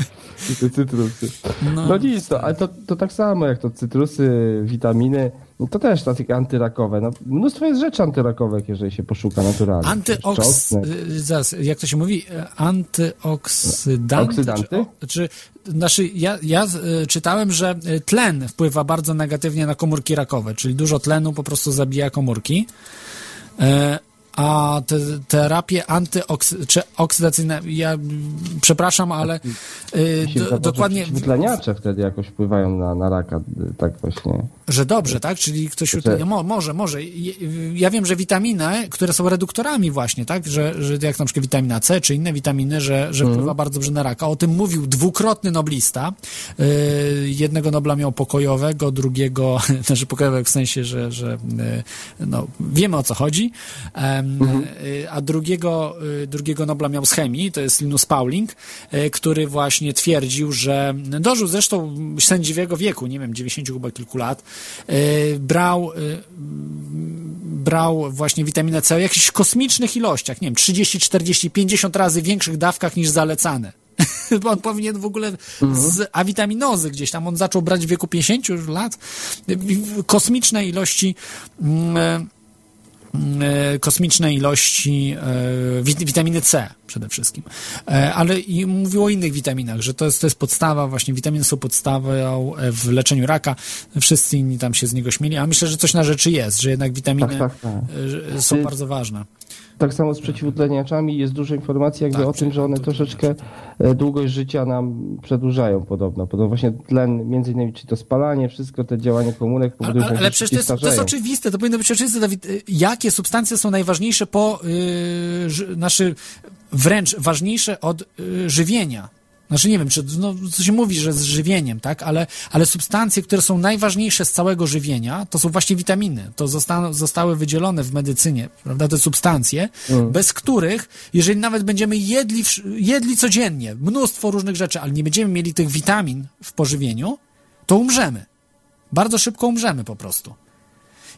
i te cytrusy. No, No, nic, to, ale to, to tak samo jak to cytrusy, witaminy, no to też takie antyrakowe. No, mnóstwo jest rzeczy antyrakowych, jeżeli się poszuka naturalnie. Antyoks... Y, Zaraz, jak to się mówi? Antyoksydanty? Oksydanty? Czy, czy, znaczy, ja, ja y, czytałem, że y, tlen wpływa bardzo negatywnie na komórki rakowe, czyli dużo tlenu po prostu zabija komórki. E, A te terapie antyoks... czy oksydacyjne, ja przepraszam, ale do, dokładnie, Wytleniacze wtedy jakoś wpływają na, na raka, tak właśnie. Że dobrze, tak? Czyli ktoś Że- utlenia, mo, może, może. Ja wiem, że witaminy, które są reduktorami właśnie, tak? Że, że jak na przykład witamina C czy inne witaminy, że, że wpływa bardzo dobrze na raka. O tym mówił dwukrotny noblista. Yy, jednego Nobla miał pokojowego, drugiego, (laughs) znaczy pokojowego w sensie, że, że yy, no, wiemy o co chodzi. Em, yy, a drugiego, drugiego Nobla miał z chemii, to jest Linus Pauling, który właśnie twierdził, że dożył zresztą sędziwego wieku, nie wiem, 90 chyba kilku lat, brał, yy, brał właśnie witaminę C o jakichś kosmicznych ilościach, nie wiem, 30, 40, 50 razy większych dawkach niż zalecane. (laughs) Bo on powinien w ogóle z awitaminozy gdzieś tam, on zaczął brać w wieku 50 już lat, w- kosmiczne ilości e, kosmiczne ilości e, wit- witaminy C przede wszystkim. E, Ale i mówił o innych witaminach, że to jest, to jest podstawa, właśnie witaminy są podstawą e, w leczeniu raka. Wszyscy inni tam się z niego śmieli, a myślę, że coś na rzeczy jest, że jednak witaminy Tak, tak, tak. e, są bardzo ważne. Tak samo z przeciwutleniaczami jest dużo informacji jakby Tak, o tym, że one troszeczkę e, długość życia nam przedłużają podobno. Podobno właśnie tlen, między innymi, czy to spalanie, wszystko te działania komórek powodują, ale, ale przecież to jest, to jest oczywiste, to powinno być oczywiste, Dawid. Y, Jakie substancje są najważniejsze po, yy, ży, znaczy wręcz ważniejsze od y, żywienia? Znaczy nie wiem, czy no, co się mówi, że z żywieniem, tak? Ale, ale substancje, które są najważniejsze z całego żywienia, to są właśnie witaminy. To zosta zostały wydzielone w medycynie, prawda? Te substancje, Mm. bez których, jeżeli nawet będziemy jedli, jedli codziennie mnóstwo różnych rzeczy, ale nie będziemy mieli tych witamin w pożywieniu, to umrzemy. Bardzo szybko umrzemy po prostu.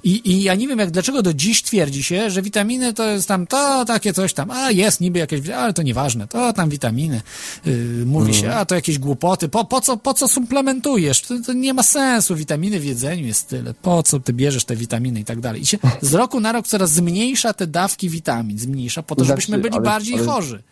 I, I ja nie wiem, jak dlaczego do dziś twierdzi się, że witaminy to jest tam to, takie coś tam, a jest niby jakieś, ale to nieważne, to tam witaminy. Yy, mówi się, a to jakieś głupoty, po, po, co, po co suplementujesz? To, to nie ma sensu, witaminy w jedzeniu jest tyle, po co ty bierzesz te witaminy i tak dalej. I się z roku na rok coraz zmniejsza te dawki witamin, zmniejsza po to, Znaczy, żebyśmy byli bardziej chorzy.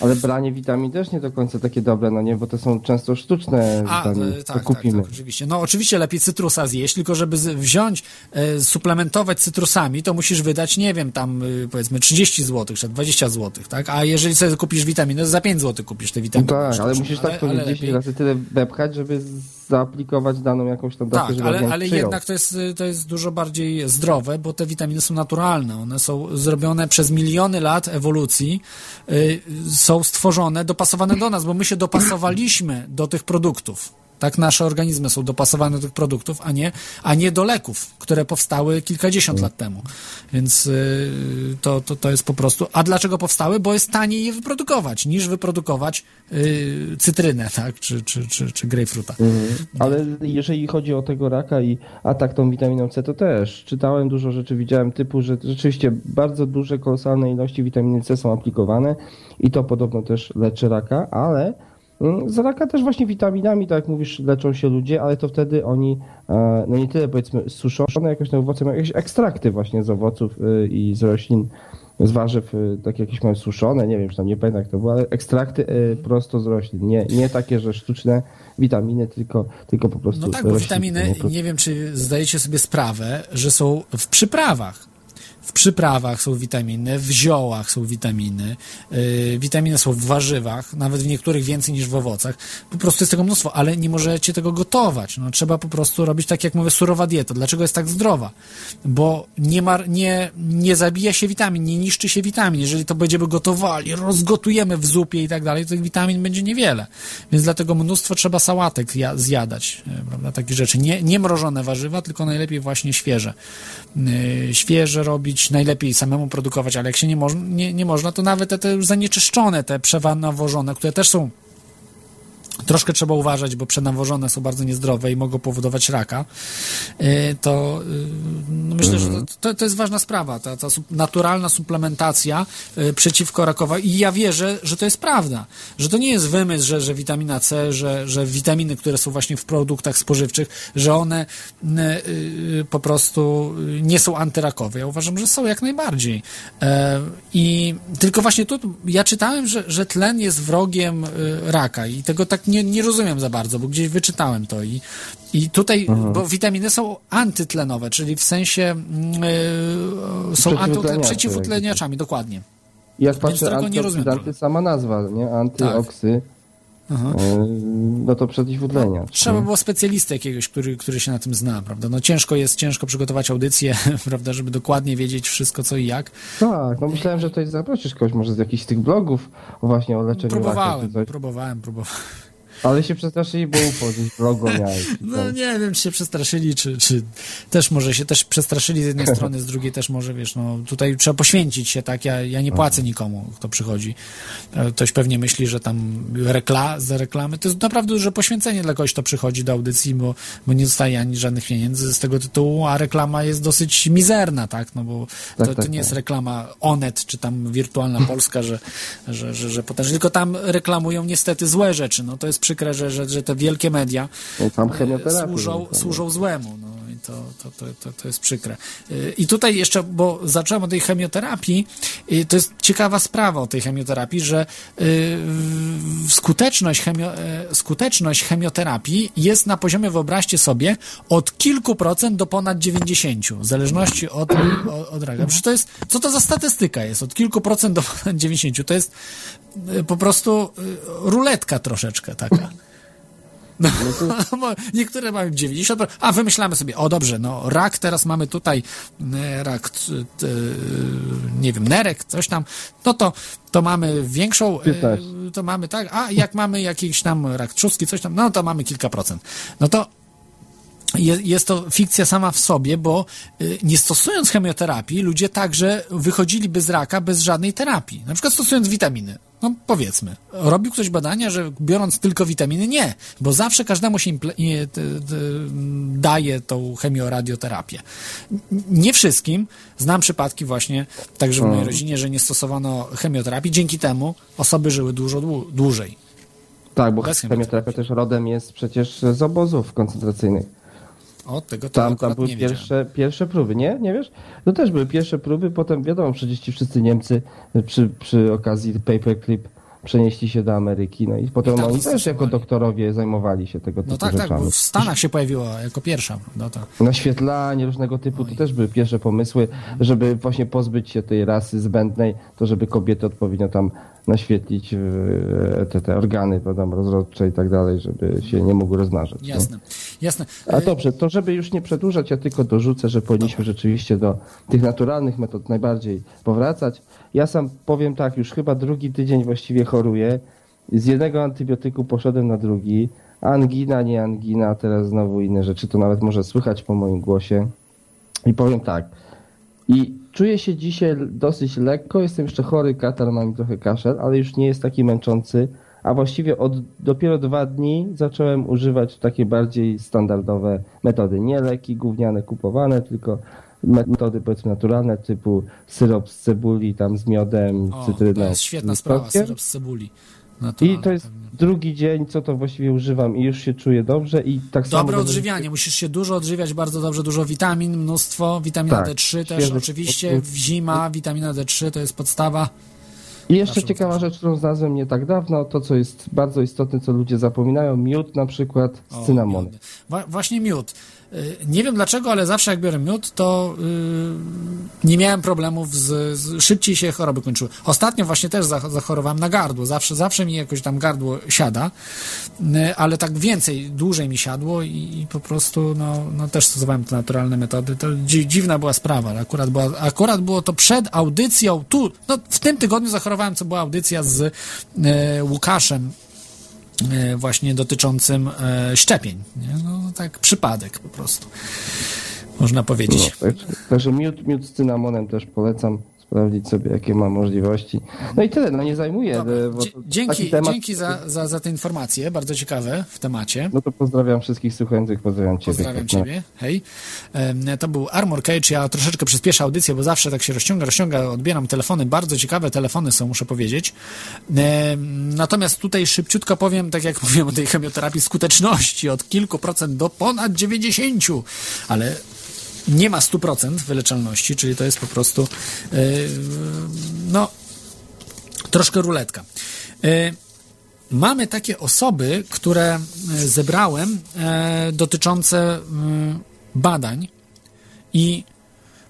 Ale branie witamin też nie do końca takie dobre, no nie, bo to są często sztuczne A, witaminy, e, to tak, tak, kupimy. tak, oczywiście. No oczywiście lepiej cytrusa zjeść, tylko żeby wziąć, e, suplementować cytrusami, to musisz wydać, nie wiem, tam y, powiedzmy 30 zł, czy 20 zł, tak? A jeżeli sobie kupisz witaminy, to za 5 zł kupisz te No witaminy. tak, ale musisz tak ale powiedzieć 10 lepiej- razy tyle wepchać, żeby zaaplikować daną jakąś tam dawkę, Tak, ale, ale jednak to jest, to jest dużo bardziej zdrowe, bo te witaminy są naturalne. One są zrobione przez miliony lat ewolucji, y, są stworzone, dopasowane do nas, bo my się dopasowaliśmy do tych produktów. Tak, nasze organizmy są dopasowane do tych produktów, a nie, a nie do leków, które powstały kilkadziesiąt lat temu. Więc y, to, to, to jest po prostu. A dlaczego powstały? Bo jest taniej je wyprodukować, niż wyprodukować y, cytrynę, tak, czy, czy, czy, czy grejpfruta. Mhm. Ale jeżeli chodzi o tego raka i atak tą witaminą C, to też czytałem dużo rzeczy, widziałem typu, że rzeczywiście bardzo duże, kolosalne ilości witaminy C są aplikowane i to podobno też leczy raka, ale z raka też właśnie witaminami, tak jak mówisz, leczą się ludzie, ale to wtedy oni, e, no nie tyle powiedzmy suszone jakoś na owoce, mają jakieś ekstrakty właśnie z owoców y, i z roślin, z warzyw, y, takie jakieś mają suszone, nie wiem, czy tam nie pamiętam jak to było, ale ekstrakty prosto z roślin, nie, nie takie, że sztuczne witaminy, tylko, tylko po prostu No tak, bo witaminy, nie? nie wiem, czy zdajecie sobie sprawę, że są w przyprawach. W przyprawach są witaminy, w ziołach są witaminy, yy, witaminy są w warzywach, nawet w niektórych więcej niż w owocach. Po prostu jest tego mnóstwo, ale nie możecie tego gotować. No, trzeba po prostu robić tak, jak mówię, surowa dieta. Dlaczego jest tak zdrowa? Bo nie, mar, nie, nie zabija się witamin, nie niszczy się witamin. Jeżeli to będziemy gotowali, rozgotujemy w zupie i tak dalej, to tych witamin będzie niewiele. Więc dlatego mnóstwo trzeba sałatek ja, zjadać, e, prawda, rzeczy. Nie, nie mrożone warzywa, tylko najlepiej właśnie świeże. Yy, świeże robić, najlepiej samemu produkować, ale jak się nie, nie, nie można, to nawet te, te zanieczyszczone, te przenawożone, które też są troszkę trzeba uważać, bo przenawożone są bardzo niezdrowe i mogą powodować raka, yy, to yy, no myślę, że to, to, jest ważna sprawa, ta, ta naturalna suplementacja yy, przeciwko rakowa i ja wierzę, że to jest prawda, że to nie jest wymysł, że, że witamina C, że, że witaminy, które są właśnie w produktach spożywczych, że one po prostu nie są antyrakowe. Ja uważam, że są jak najbardziej. E, I tylko właśnie tu ja czytałem, że, że tlen jest wrogiem raka i tego tak nie, nie rozumiem za bardzo, bo gdzieś wyczytałem to i, i tutaj, bo witaminy są antytlenowe, czyli w sensie mm, y, są Przeciwutleniacze, przeciwutleniaczami, dokładnie. Jak patrzę, trochę. sama nazwa, nie? Antyoksy, Aha. e, no to przeciwutleniacz. Trzeba było specjalisty jakiegoś, który, który się na tym zna, prawda? No ciężko jest, ciężko przygotować audycję, (laughs) prawda, żeby dokładnie wiedzieć wszystko co i jak. Tak, no myślałem, że tutaj zaprosisz kogoś może z jakichś z tych blogów właśnie o leczeniu raka Próbowałem, coś. próbowałem, próbowałem. Ale się przestraszyli, bo UFO gdzieś logo (laughs) miałeś. No nie wiem, czy się przestraszyli, czy, czy też może się też przestraszyli z jednej (laughs) strony, z drugiej też może, wiesz, no tutaj trzeba poświęcić się, tak, ja, ja nie płacę nikomu, kto przychodzi. E, Ktoś pewnie myśli, że tam rekla, za reklamy, to jest naprawdę duże poświęcenie dla kogoś, kto przychodzi do audycji, bo, bo nie dostaje ani żadnych pieniędzy z tego tytułu, a reklama jest dosyć mizerna, tak, no bo to, Tak, to tak, nie jest tak. reklama Onet, czy tam Wirtualna (laughs) Polska, że, że, że, że potężnie, tylko tam reklamują niestety złe rzeczy, no to jest przykre, że, że, że te wielkie media No, chemioterapię. służą, służą złemu. No to, to, to, to, to jest przykre. Y, I tutaj jeszcze, bo zacząłem od tej chemioterapii, y, to jest ciekawa sprawa o tej chemioterapii, że y, skuteczność, chemio, skuteczność chemioterapii jest na poziomie, wyobraźcie sobie, od kilku procent do ponad 90, w zależności od, od, od raka. To jest, co to za statystyka jest? Od kilku procent do ponad 90. To jest po prostu ruletka troszeczkę taka. No, (laughs) bo niektóre mają 90%, a wymyślamy sobie, o dobrze, no rak, teraz mamy tutaj e, rak, t, nie wiem, nerek, coś tam, no to, to mamy większą, e, to mamy tak, a jak mamy jakiś tam rak trzustki, coś tam, no to mamy kilka procent. No to jest to fikcja sama w sobie, bo y, nie stosując chemioterapii, ludzie także wychodziliby z raka bez żadnej terapii. Na przykład stosując witaminy. No powiedzmy. Robił ktoś badania, że biorąc tylko witaminy? Nie, bo zawsze każdemu się t, daje tą chemioradioterapię. Nie wszystkim. Znam przypadki właśnie, także w mojej rodzinie, że nie stosowano chemioterapii. Dzięki temu osoby żyły dużo dłu- dłużej. Tak, bo chemioterapia też rodem jest przecież z obozów koncentracyjnych. O, tego Tam, tam były pierwsze, pierwsze próby, nie? Nie wiesz? No też były pierwsze próby, potem wiadomo, przecież ci wszyscy Niemcy przy, przy okazji paperclip przenieśli się do Ameryki, no i potem I tam oni też jako doktorowie zajmowali się tego typu No tak, tak, rzeczami. bo w Stanach się pojawiła jako pierwsza, no to... Naświetlanie różnego typu, to też były pierwsze pomysły, żeby właśnie pozbyć się tej rasy zbędnej, to żeby kobiety odpowiednio tam naświetlić e, te, te organy wiadomo, rozrodcze i tak dalej, żeby się nie mogły rozmnażać. Jasne, jasne. A dobrze, to żeby już nie przedłużać, ja tylko dorzucę, że powinniśmy rzeczywiście do tych naturalnych metod najbardziej powracać. Ja sam powiem tak, już chyba drugi tydzień właściwie choruję. Z jednego antybiotyku poszedłem na drugi. Angina, nie angina, teraz znowu inne rzeczy, to nawet może słychać po moim głosie. I powiem tak. I czuję się dzisiaj dosyć lekko, jestem jeszcze chory, katar, mam trochę kaszel, ale już nie jest taki męczący. A właściwie od dopiero dwa dni zacząłem używać takie bardziej standardowe metody. Nie leki gówniane kupowane, tylko metody powiedzmy naturalne, typu syrop z cebuli, tam z miodem, O, cytryną. to jest świetna sprawa, syrop z cebuli. I to jest pewnie. drugi dzień, co to właściwie używam i już się czuję dobrze i tak samo... Dobre odżywianie, musisz się dużo odżywiać, bardzo dobrze, dużo witamin, mnóstwo, witamina Tak, D3 też świeży oczywiście, zima witamina D3 to jest podstawa. I jeszcze ciekawa rzecz, którą znalazłem nie tak dawno, to co jest bardzo istotne, co ludzie zapominają, miód na przykład z cynamonem. właśnie miód. Y, Nie wiem dlaczego, ale zawsze jak biorę miód, to y, nie miałem problemów z, z... Szybciej się choroby kończyły. Ostatnio właśnie też zach- zachorowałem na gardło. Zawsze, zawsze mi jakoś tam gardło siada, y, ale tak więcej, dłużej mi siadło i, i po prostu no, no też stosowałem te naturalne metody. To dzi- dziwna była sprawa. Akurat, była, akurat było to przed audycją tu. No, w tym tygodniu zachorowałem, co była audycja z y, Łukaszem właśnie dotyczącym e, szczepień. No tak przypadek po prostu. Można powiedzieć. No, Także miód, miód z cynamonem też polecam sprawdzić sobie, jakie ma możliwości. No i tyle, no nie e, Dzie- to Dzięki, temat, dzięki za, za, za te informacje, bardzo ciekawe w temacie. No to pozdrawiam wszystkich słuchających, pozdrawiam Ciebie. Pozdrawiam Kacper. Ciebie. Hej. Em, To był Armor Cage. Ja troszeczkę przyspieszę audycję, bo zawsze tak się rozciąga, rozciąga. Odbieram telefony. Bardzo ciekawe telefony są, muszę powiedzieć. Natomiast tutaj szybciutko powiem, tak jak (laughs) mówiłem o tej chemioterapii, skuteczności od kilku procent do ponad 90, ale nie ma 100% wyleczalności, czyli to jest po prostu yy, no troszkę ruletka. Yy, Mamy takie osoby, które e, zebrałem e, dotyczące e, badań i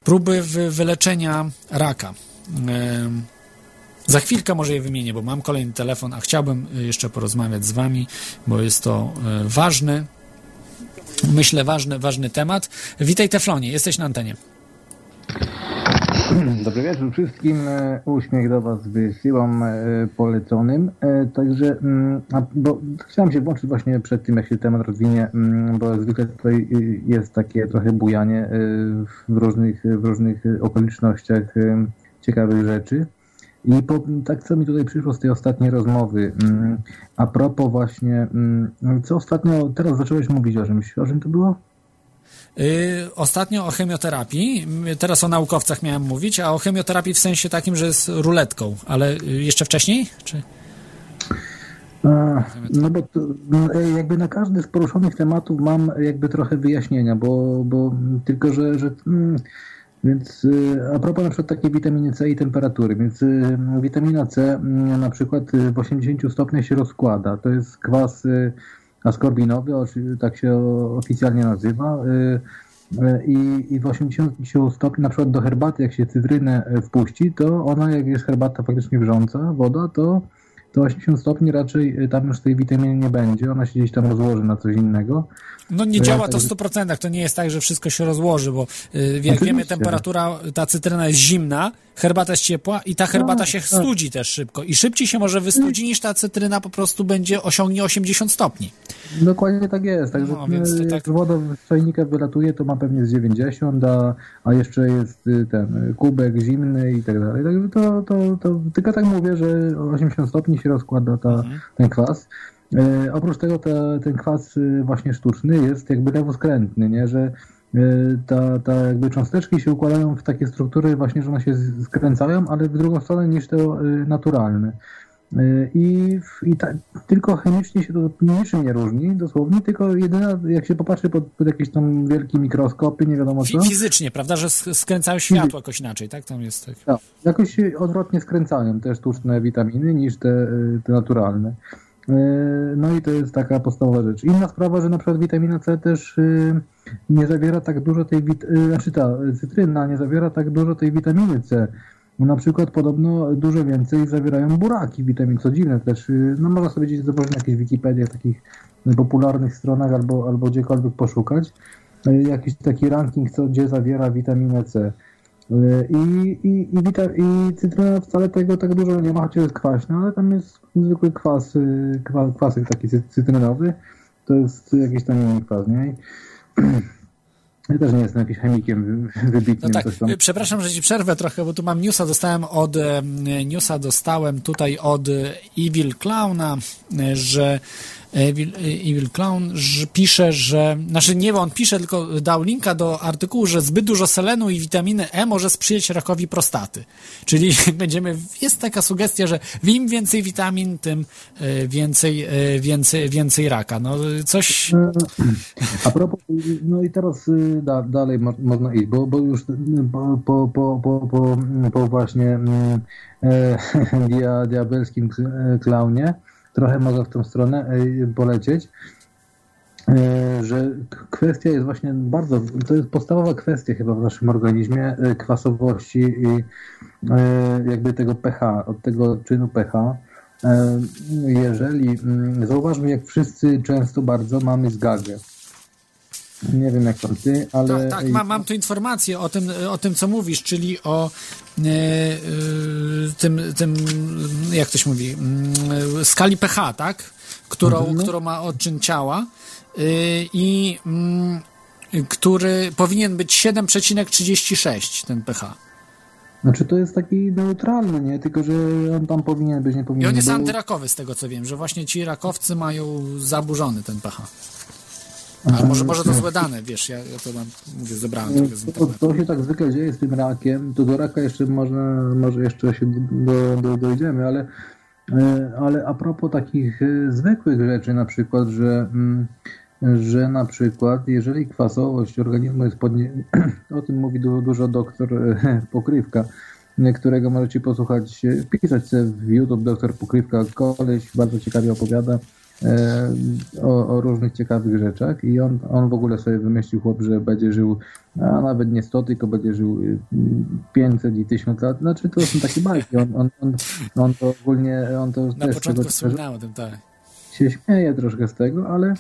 próby wy, wyleczenia raka. E, za chwilkę może je wymienię, bo mam kolejny telefon, a chciałbym jeszcze porozmawiać z Wami, bo jest to e, ważny, myślę, ważny, ważny temat. Witaj Teflonie, jesteś na antenie. (clears throat) Dobry wieczór wszystkim. E, Uśmiech do Was wysyłam e, poleconym. E, Także, mm, bo chciałem się włączyć właśnie przed tym, jak się temat rozwinie, mm, bo zwykle tutaj y, jest takie trochę bujanie y, w różnych, w różnych okolicznościach y, ciekawych rzeczy. I po, tak co mi tutaj przyszło z tej ostatniej rozmowy, mm, a propos właśnie, mm, co ostatnio, teraz zacząłeś mówić o czymś, o czym to było? Yy, ostatnio o chemioterapii, m, teraz o naukowcach miałem mówić, a o chemioterapii w sensie takim, że jest ruletką, ale y, jeszcze wcześniej? Czy? No bo to, no, e, jakby na każdy z poruszonych tematów mam jakby trochę wyjaśnienia, bo, bo tylko, że, że mm, więc y, a propos na przykład takiej witaminy C i temperatury, więc y, witamina C mm, na przykład y, w 80 stopniach się rozkłada. To jest kwas askorbinowy, tak się oficjalnie nazywa. I, I w 80 stopni, na przykład do herbaty, jak się cytrynę wpuści, to ona, jak jest herbata faktycznie wrząca, woda, to to 80 stopni raczej y, tam już tej witaminy nie będzie, ona się gdzieś tam rozłoży na coś innego. No nie Ja działa to tak- w 100%, to nie jest tak, że wszystko się rozłoży, bo y, jak Oczywiście. wiemy, temperatura, ta cytryna jest zimna, herbata jest ciepła i ta herbata się tak. studzi też szybko. I szybciej się może wystudzi, niż ta cytryna po prostu będzie osiągnie 80 stopni. Dokładnie tak jest. Także No, więc y, tak- jak woda z czajnika wylatuje, to ma pewnie z 90, a, a jeszcze jest y, ten y, kubek zimny i tak dalej. Także to, to, to tylko tak mówię, że 80 stopni się rozkłada ta, Mhm. ten kwas. E, oprócz tego te, ten kwas y, właśnie sztuczny jest jakby lewoskrętny, nie? że y, ta, ta jakby cząsteczki się układają w takie struktury właśnie, że one się skręcają, ale w drugą stronę niż te y, naturalne. Y, I, i tak, tylko chemicznie się to niczym nie różni, dosłownie, tylko jedyna, jak się popatrzy pod, pod jakieś tam wielkie mikroskopy, nie wiadomo co, Fi- fizycznie, prawda, że sk- skręcają światło jakoś inaczej, tak? Tam jest tak. tak, jakoś odwrotnie skręcają te sztuczne witaminy niż te, y, te naturalne. Y, No i to jest taka podstawowa rzecz. Inna sprawa, że na przykład witamina C też y, nie zawiera tak dużo tej, wit- y, znaczy ta cytryna nie zawiera tak dużo tej witaminy C. Na przykład podobno dużo więcej zawierają buraki witamin, co dziwne też. y, No można sobie gdzieś zobaczyć na jakichś Wikipediach, takich popularnych stronach albo, albo gdziekolwiek poszukać. Y, Jakiś taki ranking, co gdzie zawiera witaminę C. Y, I, i, i, wita, I cytryna wcale tego tak dużo nie ma, chociaż jest kwaśna, ale tam jest zwykły kwas, kwa, kwasek taki cy- cytrynowy. To jest jakiś tam kwas, nie? (clears throat) Ja też nie jestem jakimś chemikiem wy- No wybitnym. tak, tam. przepraszam, że ci przerwę trochę, bo tu mam newsa, dostałem od newsa dostałem tutaj od Evil Clowna, że Evil, e, Evil Clown że pisze, że, znaczy nie, on pisze, tylko dał linka do artykułu, że zbyt dużo selenu i witaminy E może sprzyjać rakowi prostaty. Czyli (laughs) będziemy, jest taka sugestia, że im więcej witamin, tym e, więcej, e, więcej, więcej raka. No coś, A propos, y, no i teraz y, da, dalej mo, można iść, bo, bo już y, po, po, po, po, po, właśnie mm, e, (laughs) dia, diabelskim klaunie trochę można w tą stronę e, polecieć, e, że kwestia jest właśnie bardzo, to jest podstawowa kwestia chyba w naszym organizmie e, kwasowości i jakby tego pH, od tego czynu pH. Jeżeli, mm, zauważmy jak wszyscy często bardzo mamy zgagę. Nie wiem jak tam ty, ale... Tak, tak mam, mam tu informację o tym, o tym, co mówisz, czyli o e, e, tym, tym, jak to się mówi, mm, skali pH, tak? Którą, Mhm. którą ma odczyn ciała e, i mm, który powinien być 7,36 ten pH. Znaczy to jest taki neutralny, nie? Tylko, że on tam powinien być, nie I powinien on jest antyrakowy z tego, co wiem, że właśnie ci rakowcy mają zaburzony ten pH. Ale może, może to złe dane, wiesz, ja, ja to mam, mówię, zebrałem trochę z To, internetu. to się tak zwykle dzieje z tym rakiem, to do raka jeszcze można, może jeszcze się do, do, dojdziemy, ale, e, ale a propos takich e, zwykłych rzeczy, na przykład, że, mm, że na przykład jeżeli kwasowość organizmu jest podnie... (clears throat) o tym mówi du, dużo doktor e, (laughs) Pokrywka, którego możecie posłuchać, wpisać sobie w YouTube doktor Pokrywka, koleś bardzo ciekawie opowiada o, o różnych ciekawych rzeczach i on, on w ogóle sobie wymyślił chłop, że będzie żył, a nawet nie 100, tylko będzie żył y, 500 i 1000 lat. Znaczy to są takie bajki. On, on, on, on to ogólnie, on to Na też początku wspominałem o tym, tak. się śmieje troszkę z tego, ale,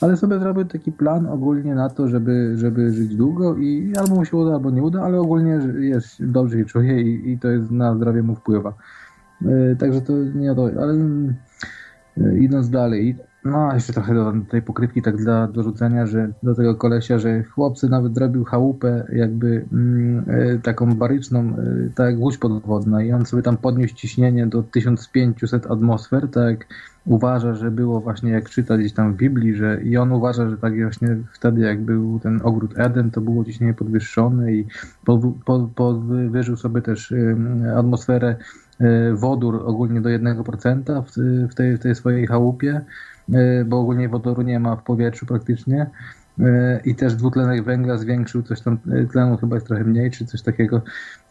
ale sobie zrobił taki plan ogólnie na to, żeby, żeby żyć długo i albo mu się uda, albo nie uda, ale ogólnie jest, dobrze się czuje i, i to jest na zdrowie mu wpływa. Yy, także to nie o to, ale idąc dalej, no jeszcze trochę do tej pokrywki tak dla dorzucenia, że do tego kolesia, że chłopcy nawet zrobił chałupę jakby mm, yy, taką baryczną, yy, tak jak łódź podwodna i on sobie tam podniósł ciśnienie do 1500 atmosfer, tak uważa, że było właśnie jak czyta gdzieś tam w Biblii, że i on uważa, że tak właśnie wtedy jak był ten ogród Eden, to było ciśnienie podwyższone i podw- po- podwyżył sobie też ym, atmosferę y, wodór ogólnie do 1% w, tej, w tej swojej chałupie, y, bo ogólnie wodoru nie ma w powietrzu praktycznie. Y, I też dwutlenek węgla zwiększył coś tam, tlenu chyba jest trochę mniej, czy coś takiego.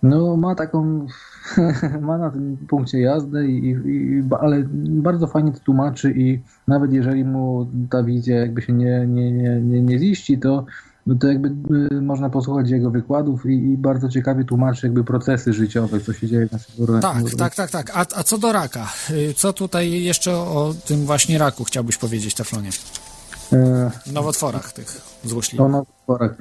No ma taką, (laughs) ma na tym punkcie jazdę, i, i, ale bardzo fajnie to tłumaczy i nawet jeżeli mu ta wizja jakby się nie, nie, nie, nie, nie ziści, to no to jakby y, można posłuchać jego wykładów i, i bardzo ciekawie tłumaczy jakby procesy życiowe, co się dzieje w naszym Tak, tak, tak, tak. A, a co do raka? Y, Co tutaj jeszcze o tym właśnie raku chciałbyś powiedzieć, Teflonie? E, Nowotworach tych złośliwych. O nowotworach.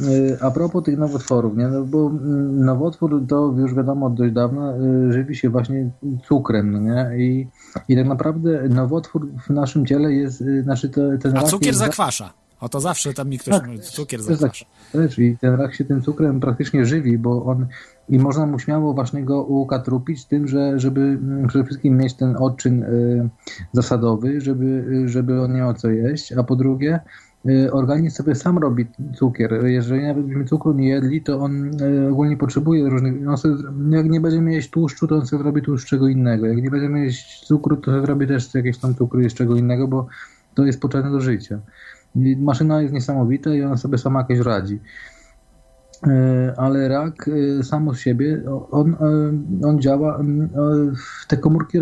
Y, A propos tych nowotworów, nie? No bo mm, nowotwór to już wiadomo od dość dawna y, żywi się właśnie cukrem, no nie? I, i tak naprawdę nowotwór w naszym ciele jest, znaczy te, ten A cukier zakwasza. O to zawsze tam mi ktoś Tak, mówi, cukier jest zakwasza. Też i ten rak się tym cukrem praktycznie żywi, bo on i można mu śmiało właśnie go ukatrupić tym, że żeby przede wszystkim mieć ten odczyn y, zasadowy, żeby, żeby on nie miał co jeść, a po drugie y, organizm sobie sam robi cukier. Jeżeli nawet byśmy cukru nie jedli, to on y, ogólnie potrzebuje różnych... On sobie, jak nie będziemy jeść tłuszczu, to on sobie zrobi tłuszcz czego innego. Jak nie będziemy jeść cukru, to zrobi też jakieś tam cukru z czego innego, bo to jest potrzebne do życia. Maszyna jest niesamowita i ona sobie sama jakoś radzi. E, Ale rak e, samo z siebie, on, e, on działa, te komórki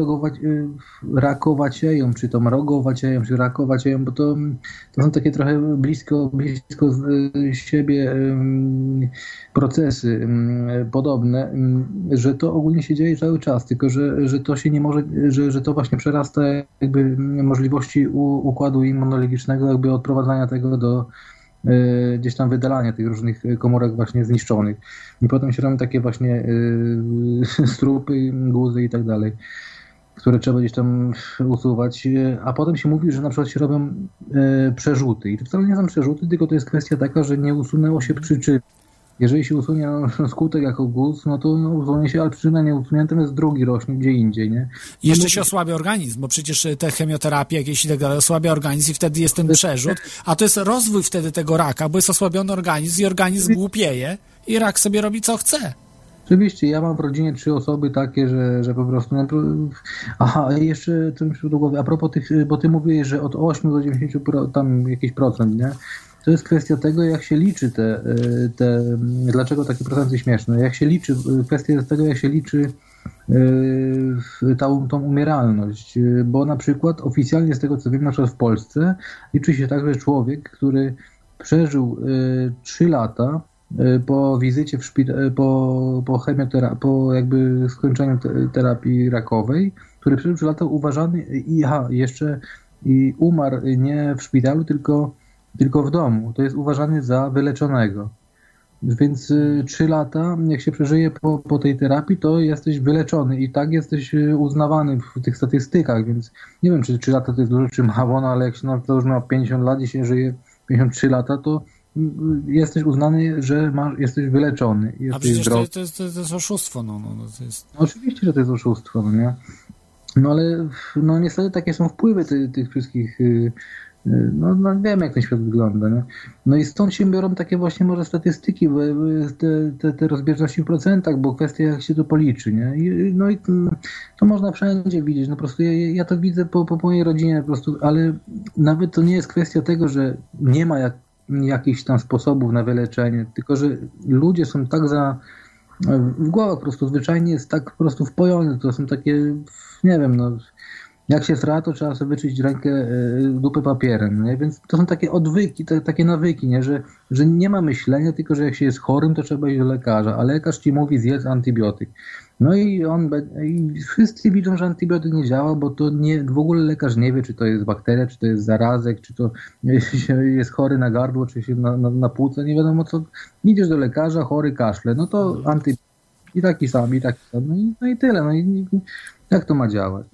rakowacieją, czy to rogowacieją, czy rakowacieją, bo to, to są takie trochę blisko, blisko siebie procesy podobne, że to ogólnie się dzieje cały czas, tylko że, że to się nie może, że, że to właśnie przerasta jakby możliwości układu immunologicznego, jakby odprowadzania tego do gdzieś tam wydalania tych różnych komórek właśnie zniszczonych. I potem się robią takie właśnie e, (laughs) strupy, guzy i tak dalej, które trzeba gdzieś tam usuwać. E, A potem się mówi, że na przykład się robią e, przerzuty. I to wcale nie są przerzuty, tylko to jest kwestia taka, że nie usunęło się przyczyny. Jeżeli się usunie no, (laughs) skutek jako guz, no to no, usunie się, ale przyczyna nie usunięta, natomiast drugi rośnie gdzie indziej, nie? I jeszcze się osłabia organizm, bo przecież te chemioterapie jakieś i tak dalej osłabia organizm i wtedy jest ten przerzut, a to jest rozwój wtedy tego raka, bo jest osłabiony organizm i organizm głupieje i rak sobie robi co chce. Oczywiście, ja mam w rodzinie trzy osoby takie, że, że po prostu. No, aha, jeszcze to mi przyszło do głowy. A propos tych, bo ty mówiłeś, że od 8 do 90 pro, tam jakiś procent, nie? To jest kwestia tego, jak się liczy te, y, te dlaczego takie procenty śmieszne. Jak się liczy, y, kwestia tego, jak się liczy y, tą, tą umieralność. Bo na przykład oficjalnie z tego co wiem, na przykład w Polsce liczy się tak, że człowiek, który przeżył 3 lata po wizycie w szpitalu, po, po chemioterapii, po jakby skończeniu te, terapii rakowej, który przeżył 3 lata uważany i aha, jeszcze i umarł nie w szpitalu, tylko, tylko w domu. To jest uważany za wyleczonego. Więc y, 3 lata, jak się przeżyje po, po tej terapii, to jesteś wyleczony i tak jesteś y, uznawany w tych statystykach, więc nie wiem, czy 3 lata to jest dużo, czy mało, no ale jak się na to już ma 50 lat i się żyje 53 lata, to y, jesteś uznany, że masz, jesteś wyleczony. A Jesteś przecież to, zdrowy. to, jest, to jest oszustwo, no, no, no to jest... No oczywiście, że to jest oszustwo, no nie? No ale no niestety takie są wpływy ty, tych wszystkich. No, no wiemy, jak ten świat wygląda. Nie? No i stąd się biorą takie właśnie może statystyki, te, te, te rozbieżności w procentach, bo kwestia jak się to policzy. Nie? I, no i mm, to można wszędzie widzieć. No po prostu ja, ja to widzę po, po mojej rodzinie po prostu, ale nawet to nie jest kwestia tego, że nie ma jak, jakichś tam sposobów na wyleczenie, tylko że ludzie są tak za w głowach po prostu zwyczajnie jest tak po prostu wpojony. To są takie, nie wiem, no jak się sra, to trzeba sobie wyczyść rękę, y, dupę papierem, nie? więc to są takie odwyki, te, takie nawyki, nie? Że, że nie ma myślenia, tylko że jak się jest chorym, to trzeba iść do lekarza, a lekarz ci mówi zjedz antybiotyk. No i on i wszyscy widzą, że antybiotyk nie działa, bo to nie, w ogóle lekarz nie wie, czy to jest bakteria, czy to jest zarazek, czy to (laughs) jest chory na gardło, czy się na, na, na płuce, nie wiadomo co. Idziesz do lekarza, chory kaszle, no to antybiotyk i taki sam, i taki sam, no i, no i tyle, no i jak to ma działać?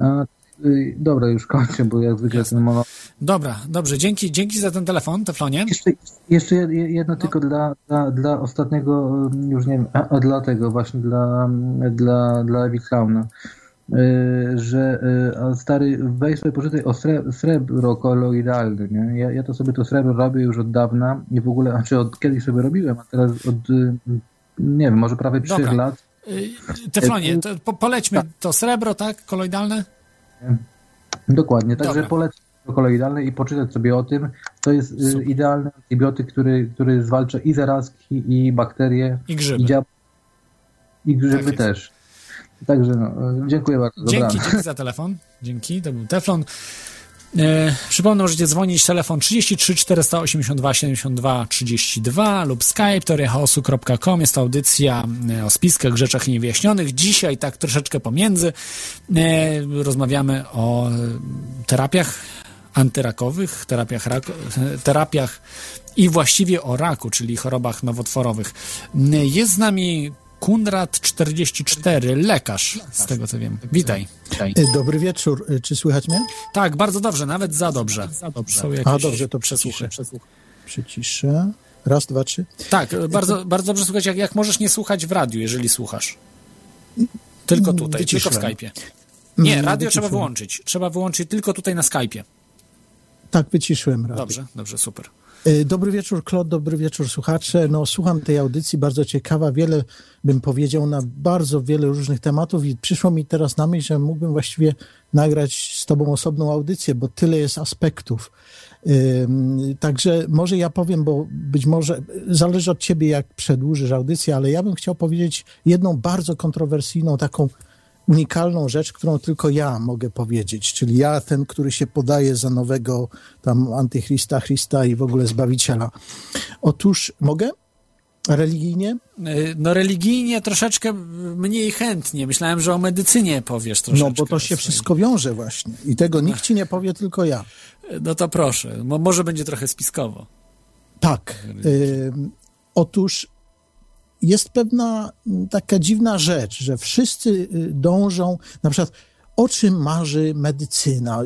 A, y, dobra, już kończę, bo jak zwykle ten mono... Dobra, dobrze, dzięki, dzięki za ten telefon, Teflonie. Jeszcze, jeszcze jed- jedno tylko dla, dla, dla ostatniego, um, już nie wiem, a, a dla tego właśnie, dla, dla, dla Ewi Klauna, y, że y, a stary, weź sobie poczytaj o sre, srebro koloidalne, nie? Ja, ja to sobie to srebro robię już od dawna i w ogóle, znaczy od kiedyś sobie robiłem, a teraz od, y, nie wiem, może prawie trzech Dobra. lat. Y, Teflonie, to po, polećmy to srebro, tak? Koloidalne? Dokładnie, także Dobra. polecam koloidalne i poczytać sobie o tym. To jest y, idealny antybiotyk, który, który zwalcza i zarazki, i bakterie, I grzyby. i, dziab- i grzyby Tak też. Także no, y, dziękuję bardzo. Dzięki, dzięki za telefon. Dzięki, to był Teflon. E, przypomnę, możecie dzwonić telefon 33 482 72 32 lub skype teoriachaosu.com. Jest to audycja e, o spiskach, rzeczach niewyjaśnionych. Dzisiaj tak troszeczkę pomiędzy e, rozmawiamy o terapiach antyrakowych, terapiach, rak, terapiach i właściwie o raku, czyli chorobach nowotworowych. Jest z nami Kunrad 44, lekarz, z tego co wiem. Witaj. E, Dobry wieczór. E, Czy słychać mnie? Tak, bardzo dobrze, nawet za dobrze. Za dobrze. A dobrze, to przesłuchaj. Przyciszę. Raz, dwa, trzy. Tak, bardzo, bardzo dobrze słuchać, jak, jak możesz nie słuchać w radiu, jeżeli słuchasz. Tylko tutaj, Wyciszyłem. tylko w Skype'ie. Nie, radio Wyciszyłem. trzeba wyłączyć. Trzeba wyłączyć tylko tutaj na Skype'ie. Tak, wyciszyłem radio. Dobrze, dobrze, super. E, dobry wieczór, Klod, dobry wieczór, słuchacze. No, słucham tej audycji, bardzo ciekawa, wiele bym powiedział na bardzo wiele różnych tematów i przyszło mi teraz na myśl, że mógłbym właściwie nagrać z tobą osobną audycję, bo tyle jest aspektów. Także może ja powiem, bo być może zależy od ciebie, jak przedłużysz audycję, ale ja bym chciał powiedzieć jedną bardzo kontrowersyjną, taką unikalną rzecz, którą tylko ja mogę powiedzieć, czyli ja, ten, który się podaje za nowego tam antychrista, Christa i w ogóle Zbawiciela. Otóż, mogę? Religijnie? Y, no religijnie troszeczkę mniej chętnie. Myślałem, że o medycynie powiesz troszeczkę. No bo to się wszystko wiąże właśnie i tego nikt ci nie powie, tylko ja. No to proszę, może będzie trochę spiskowo. Tak. Y, otóż jest pewna mm, taka dziwna rzecz, że wszyscy y, dążą, na przykład o czym marzy medycyna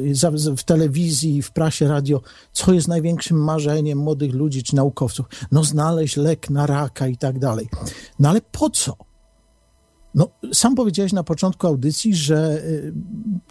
w telewizji, w prasie, radio, co jest największym marzeniem młodych ludzi czy naukowców? No znaleźć lek na raka i tak dalej. No ale po co? No, sam powiedziałeś na początku audycji, że y,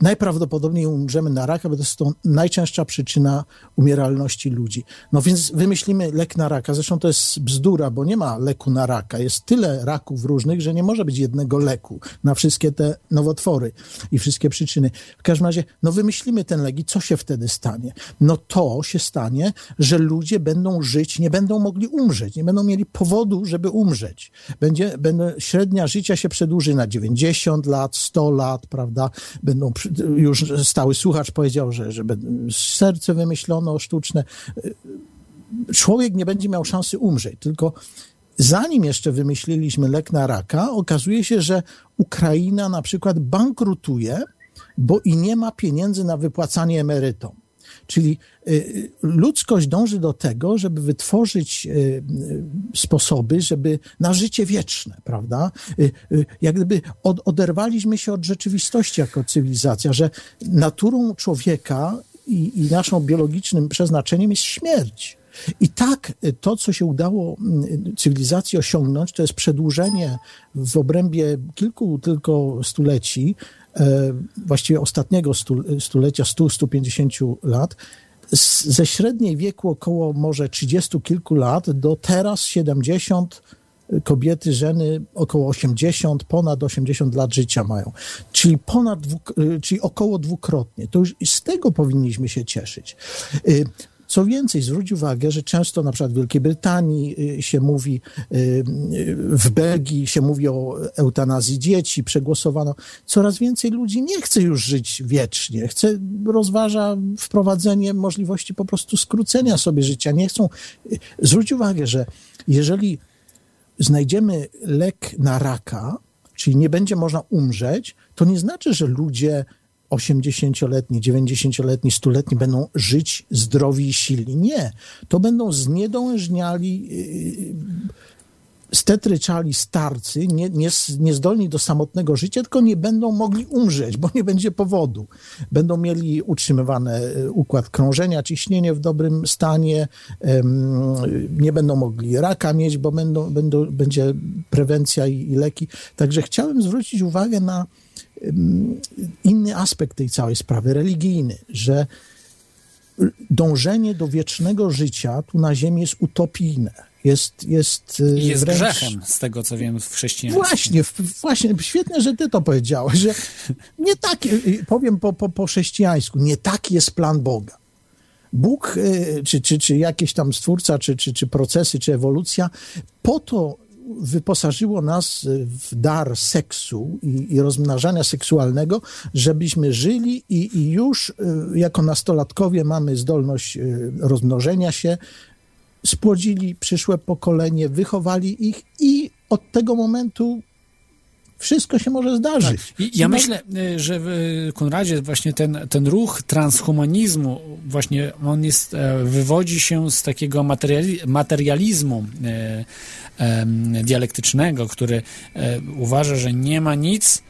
najprawdopodobniej umrzemy na raka, bo to jest to najczęstsza przyczyna umieralności ludzi. No więc wymyślimy lek na raka. Zresztą to jest bzdura, bo nie ma leku na raka. Jest tyle raków różnych, że nie może być jednego leku na wszystkie te nowotwory i wszystkie przyczyny. W każdym razie, no wymyślimy ten lek i co się wtedy stanie? No to się stanie, że ludzie będą żyć, nie będą mogli umrzeć, nie będą mieli powodu, żeby umrzeć. Będzie, będą, średnia życia się przed przedłuży na 90 lat, 100 lat, prawda? Będą, już stały słuchacz powiedział, że, że serce wymyślono sztuczne. Człowiek nie będzie miał szansy umrzeć, tylko zanim jeszcze wymyśliliśmy lek na raka, okazuje się, że Ukraina na przykład bankrutuje, bo i nie ma pieniędzy na wypłacanie emerytom. Czyli y, y, ludzkość dąży do tego, żeby wytworzyć y, sposoby, żeby na życie wieczne, prawda? Jak gdyby oderwaliśmy się od rzeczywistości jako cywilizacja, że naturą człowieka i, i naszą biologicznym przeznaczeniem jest śmierć. I tak to, co się udało cywilizacji osiągnąć, to jest przedłużenie w obrębie kilku tylko stuleci właściwie ostatniego stulecia, 100-150 lat, ze średniej wieku około może 30 kilku lat do teraz 70 kobiety, żeny około 80, ponad 80 lat życia mają. Czyli ponad, dwu, e, czyli około dwukrotnie. To już z tego powinniśmy się cieszyć. Co więcej, zwróć uwagę, że często na przykład w Wielkiej Brytanii y, się mówi, y, w Belgii się mówi o eutanazji dzieci, przegłosowano. Coraz więcej ludzi nie chce już żyć wiecznie, chce, rozważa wprowadzenie możliwości po prostu skrócenia sobie życia. Nie chcą. Y, zwróć uwagę, że jeżeli znajdziemy lek na raka, czyli nie będzie można umrzeć, to nie znaczy, że ludzie 80-letni, 90-letni, 100-letni będą żyć zdrowi i silni. Nie. To będą zniedołężniali, yy, stetryczali starcy, nie, nie, niezdolni do samotnego życia, tylko nie będą mogli umrzeć, bo nie będzie powodu. Będą mieli utrzymywany yy, układ krążenia, ciśnienie w dobrym stanie, nie będą mogli raka mieć, bo będą, będą, będzie prewencja i, i leki. Także chciałem zwrócić uwagę na inny aspekt tej całej sprawy, religijny, że dążenie do wiecznego życia tu na ziemi jest utopijne. Jest, jest, I jest wręcz... grzechem, z tego co wiem, w chrześcijaństwie. Właśnie, właśnie, świetnie, że ty to powiedziałeś, że nie tak, powiem po, po, po chrześcijańsku, nie taki jest plan Boga. Bóg, y, czy, czy, czy jakiś tam stwórca, czy, czy, czy procesy, czy ewolucja, po to wyposażyło nas w dar seksu i, i rozmnażania seksualnego, żebyśmy żyli i, i już y, jako nastolatkowie mamy zdolność y, rozmnożenia się, spłodzili przyszłe pokolenie, wychowali ich i od tego momentu wszystko się może zdarzyć. I ja myślę, y, że w Konradzie właśnie ten, ten ruch transhumanizmu, właśnie on jest, e, wywodzi się z takiego materiali, materializmu e, dialektycznego, który e, uważa, że nie ma nic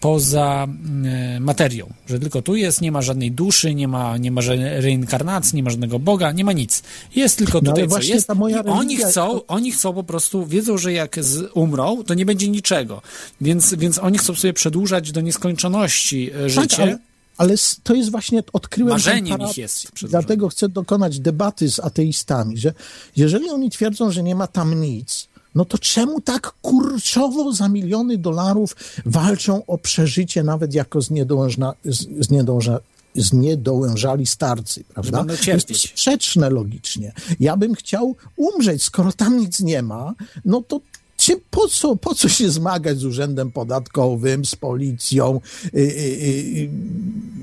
poza e, materią, że tylko tu jest, nie ma żadnej duszy, nie ma, nie ma reinkarnacji, nie ma żadnego Boga, nie ma nic. Jest tylko No, tutaj, co właśnie jest. ta moja I oni religia- chcą, oni chcą po prostu, wiedzą, że jak z, umrą, to nie będzie niczego. Więc, więc oni chcą sobie przedłużać do nieskończoności e, życie. Tak, ale, ale to jest właśnie, odkryłem Marzeniem ich jest. Dlatego chcę dokonać debaty z ateistami, że jeżeli oni twierdzą, że nie ma tam nic, no to czemu tak kurczowo za miliony dolarów walczą o przeżycie, nawet jako zniedołężna, z, zniedąża, zniedołężali starcy, prawda? będą jest sprzeczne logicznie. Ja bym chciał umrzeć, skoro tam nic nie ma, no to się, po, co, po co się zmagać z urzędem podatkowym, z policją, y, y, y,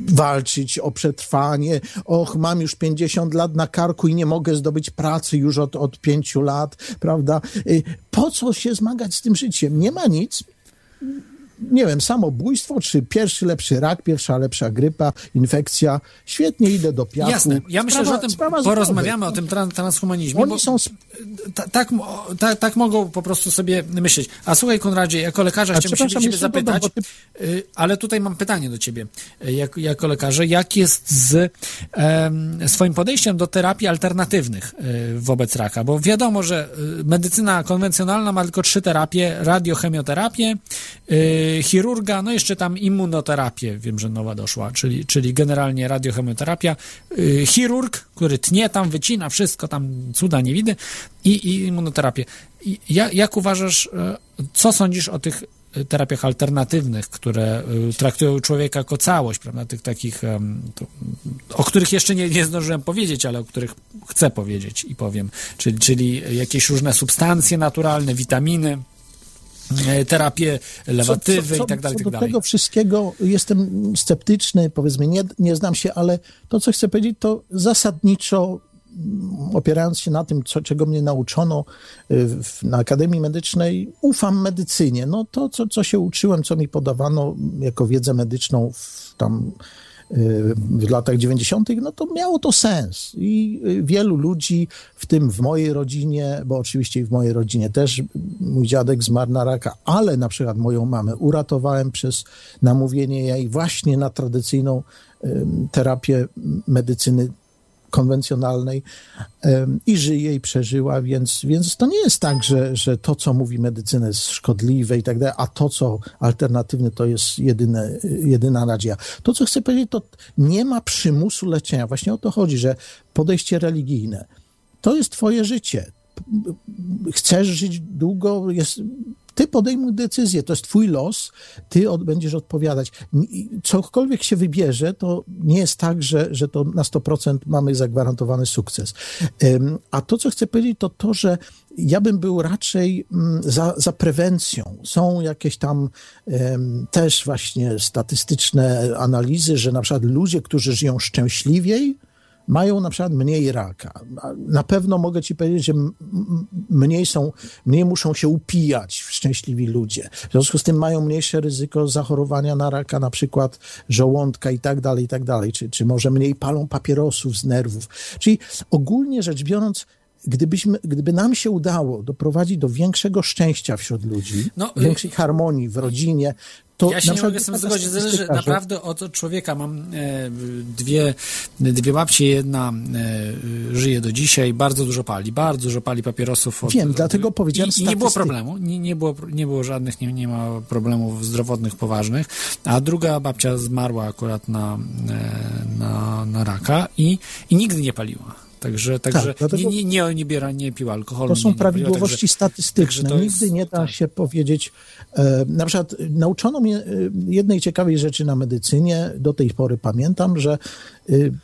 walczyć o przetrwanie. Och, mam już 50 lat na karku i nie mogę zdobyć pracy już od, od 5 lat, prawda? Y, Po co się zmagać z tym życiem? Nie ma nic. Nie wiem, samobójstwo, czy pierwszy lepszy rak, pierwsza lepsza grypa, infekcja. Świetnie idę do piachu. Jasne, ja myślę, Sprawa- że o tym porozmawiamy, o tym tran- transhumanizmie. Oni są ta, tak, mo- ta, tak mogą po prostu sobie myśleć. A słuchaj, Konradzie, jako lekarza chciałbym się ciebie dodam, zapytać, bo y, ale tutaj mam pytanie do ciebie, y, jak, jako lekarza. Jak jest z em, swoim podejściem do terapii alternatywnych y, wobec raka? Bo wiadomo, że medycyna konwencjonalna ma tylko trzy terapie, radiochemioterapię, y, chirurga, no jeszcze tam immunoterapię, wiem, że nowa doszła, czyli, czyli generalnie radiochemioterapia, y, chirurg, który tnie tam, wycina wszystko, tam cuda nie widy i, i immunoterapię. I ja, jak uważasz, e, co sądzisz o tych e, terapiach alternatywnych, które e, traktują człowieka jako całość, prawda, tych takich, to, o których jeszcze nie, nie zdążyłem powiedzieć, ale o których chcę powiedzieć i powiem, czyli, czyli jakieś różne substancje naturalne, witaminy, terapie lewatywy i tak dalej, co tak do dalej. tego wszystkiego jestem sceptyczny, powiedzmy, nie, nie znam się, ale to, co chcę powiedzieć, to zasadniczo mm, opierając się na tym, co, czego mnie nauczono y, w, na Akademii Medycznej, ufam medycynie. No to, co, co się uczyłem, co mi podawano jako wiedzę medyczną w, tam w latach 90., no to miało to sens. I y, wielu ludzi, w tym w mojej rodzinie, bo oczywiście w mojej rodzinie też mój dziadek zmarł na raka, ale na przykład moją mamę uratowałem przez namówienie jej właśnie na tradycyjną y, terapię medycyny konwencjonalnej i żyje i przeżyła, więc, więc to nie jest tak, że, że to, co mówi medycyna jest szkodliwe i tak dalej, a to, co alternatywne, to jest jedyne, jedyna nadzieja. To, co chcę powiedzieć, to nie ma przymusu leczenia. Właśnie o to chodzi, że podejście religijne to jest twoje życie. Chcesz żyć długo, jest, ty podejmuj decyzję, to jest twój los, ty od, będziesz odpowiadać. Cokolwiek się wybierze, to nie jest tak, że, że to na 100% mamy zagwarantowany sukces. A to, co chcę powiedzieć, to to, że ja bym był raczej mm, za, za prewencją. Są jakieś tam też właśnie statystyczne analizy, że na przykład ludzie, którzy żyją szczęśliwiej, mają na przykład mniej raka. Na pewno mogę ci powiedzieć, że mniej są, mniej muszą się upijać szczęśliwi ludzie. W związku z tym mają mniejsze ryzyko zachorowania na raka, na przykład żołądka i tak dalej, i tak dalej. Czy, czy może mniej palą papierosów z nerwów. Czyli ogólnie rzecz biorąc, gdybyśmy, gdyby nam się udało doprowadzić do większego szczęścia wśród ludzi, No, y- większej harmonii w rodzinie, to Ja się nie mogę z tym zgodzić. Zależy naprawdę od człowieka. Mam e, dwie, dwie babcie, jedna e, żyje do dzisiaj, bardzo dużo pali, bardzo dużo pali papierosów. Od, Wiem, dlatego powiedziałem I, nie było problemu, nie, nie, było, nie było żadnych, nie, nie ma problemów zdrowotnych poważnych, a druga babcia zmarła akurat na, e, na, na raka i, i nigdy nie paliła. Także, także dlatego- nie, nie, nie, nie, biera, nie pił alkoholu. To są nie prawidłowości także- statystyczne. także to jest- Nigdy nie da się powiedzieć. E, na przykład nauczono mnie e, jednej ciekawej rzeczy na medycynie, do tej pory pamiętam, że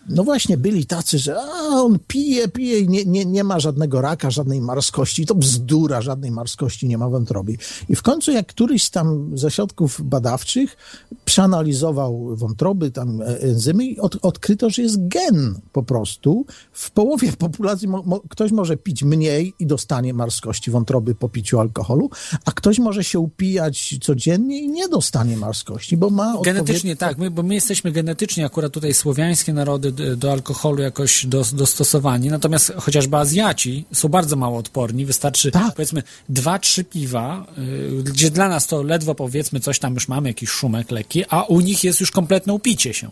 no właśnie byli tacy, że a, on pije, pije i nie, nie, nie ma żadnego raka, żadnej marskości. To bzdura, żadnej marskości nie ma w wątrobie. I w końcu jak któryś z tam ze środków badawczych przeanalizował wątroby, tam e, enzymy i od, odkryto, że jest gen po prostu. W połowie (laughs) populacji mo, mo, ktoś może pić mniej i dostanie marskości wątroby po piciu alkoholu, a ktoś może się upijać codziennie i nie dostanie marskości, bo ma Genetycznie tak, my, bo my jesteśmy genetycznie akurat tutaj słowiańskie narody do alkoholu jakoś dos- dostosowani, natomiast chociażby Azjaci są bardzo mało odporni, wystarczy Tak. powiedzmy dwa, trzy piwa, y, gdzie dla nas to ledwo powiedzmy coś tam już mamy, jakiś szumek lekki, a u nich jest już kompletne upicie się.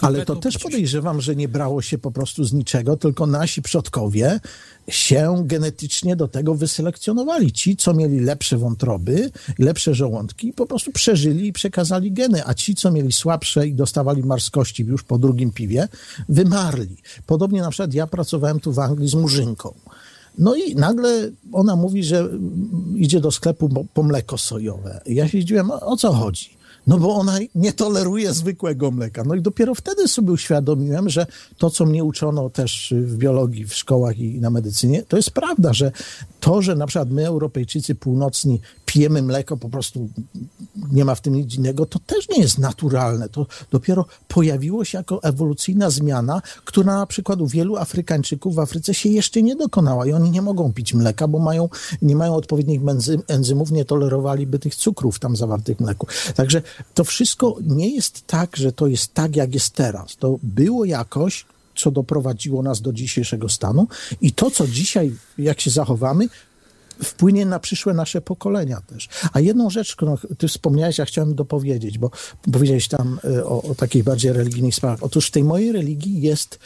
Ale to też podejrzewam, że nie brało się po prostu z niczego, tylko nasi przodkowie się genetycznie do tego wyselekcjonowali. Ci, co mieli lepsze wątroby, lepsze żołądki, po prostu przeżyli i przekazali geny, a ci, co mieli słabsze i dostawali marskości już po drugim piwie, wymarli. Podobnie na przykład ja pracowałem tu w Anglii z murzynką. No i nagle ona mówi, że idzie do sklepu po- mleko sojowe. Ja się zdziwiłem, o co chodzi? No bo ona nie toleruje zwykłego mleka. No i dopiero wtedy sobie uświadomiłem, że to, co mnie uczono też w biologii, w szkołach i na medycynie, to jest prawda, że to, że na przykład my, Europejczycy północni, pijemy mleko, po prostu nie ma w tym nic innego, to też nie jest naturalne. To dopiero pojawiło się jako ewolucyjna zmiana, która na przykład u wielu Afrykańczyków w Afryce się jeszcze nie dokonała i oni nie mogą pić mleka, bo mają, nie mają odpowiednich enzymów, nie tolerowaliby tych cukrów tam zawartych w mleku. Także to wszystko nie jest tak, że to jest tak, jak jest teraz. To było jakoś, co doprowadziło nas do dzisiejszego stanu i to, co dzisiaj, jak się zachowamy, wpłynie na przyszłe nasze pokolenia też. A jedną rzecz, którą ty wspomniałeś, ja chciałem dopowiedzieć, bo powiedziałeś tam y, o, o takich bardziej religijnych sprawach. Otóż w tej mojej religii jest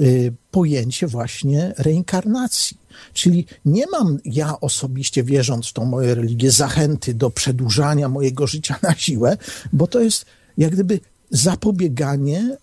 y, pojęcie właśnie reinkarnacji. Czyli nie mam ja osobiście, wierząc w tą moją religię, zachęty do przedłużania mojego życia na siłę, bo to jest jak gdyby zapobieganie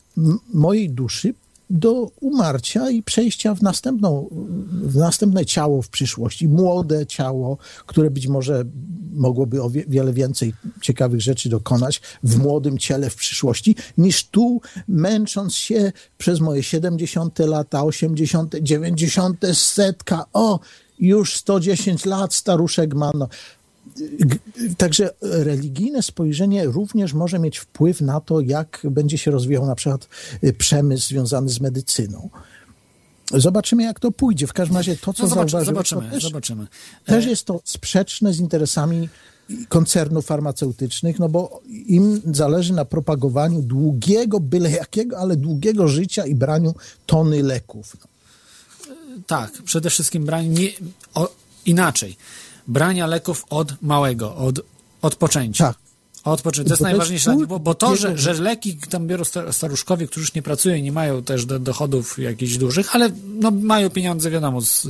mojej duszy do umarcia i przejścia w, następną, w następne ciało w przyszłości. Młode ciało, które być może mogłoby o wie, wiele więcej ciekawych rzeczy dokonać w młodym ciele w przyszłości, niż tu, męcząc się przez moje 70 lata, 80, 90, setka, o, już 110 lat staruszek ma. No. Także religijne spojrzenie również może mieć wpływ na to, jak będzie się rozwijał na przykład y, przemysł związany z medycyną. Zobaczymy, jak to pójdzie. W każdym razie to, co No zobaczymy, też, zobaczymy. też jest to sprzeczne z interesami koncernów farmaceutycznych, no bo im zależy na propagowaniu długiego, byle jakiego, ale długiego życia i braniu tony leków. Tak, przede wszystkim branie nie, o, inaczej. Brania leków od małego, od odpoczęcia. Tak. Odpoczęcia. To jest Bo to jest najważniejsze, bo, bo to, że, że leki tam biorą sta- staruszkowie, którzy już nie pracują i nie mają też do, dochodów jakichś dużych, ale no, mają pieniądze, wiadomo, z,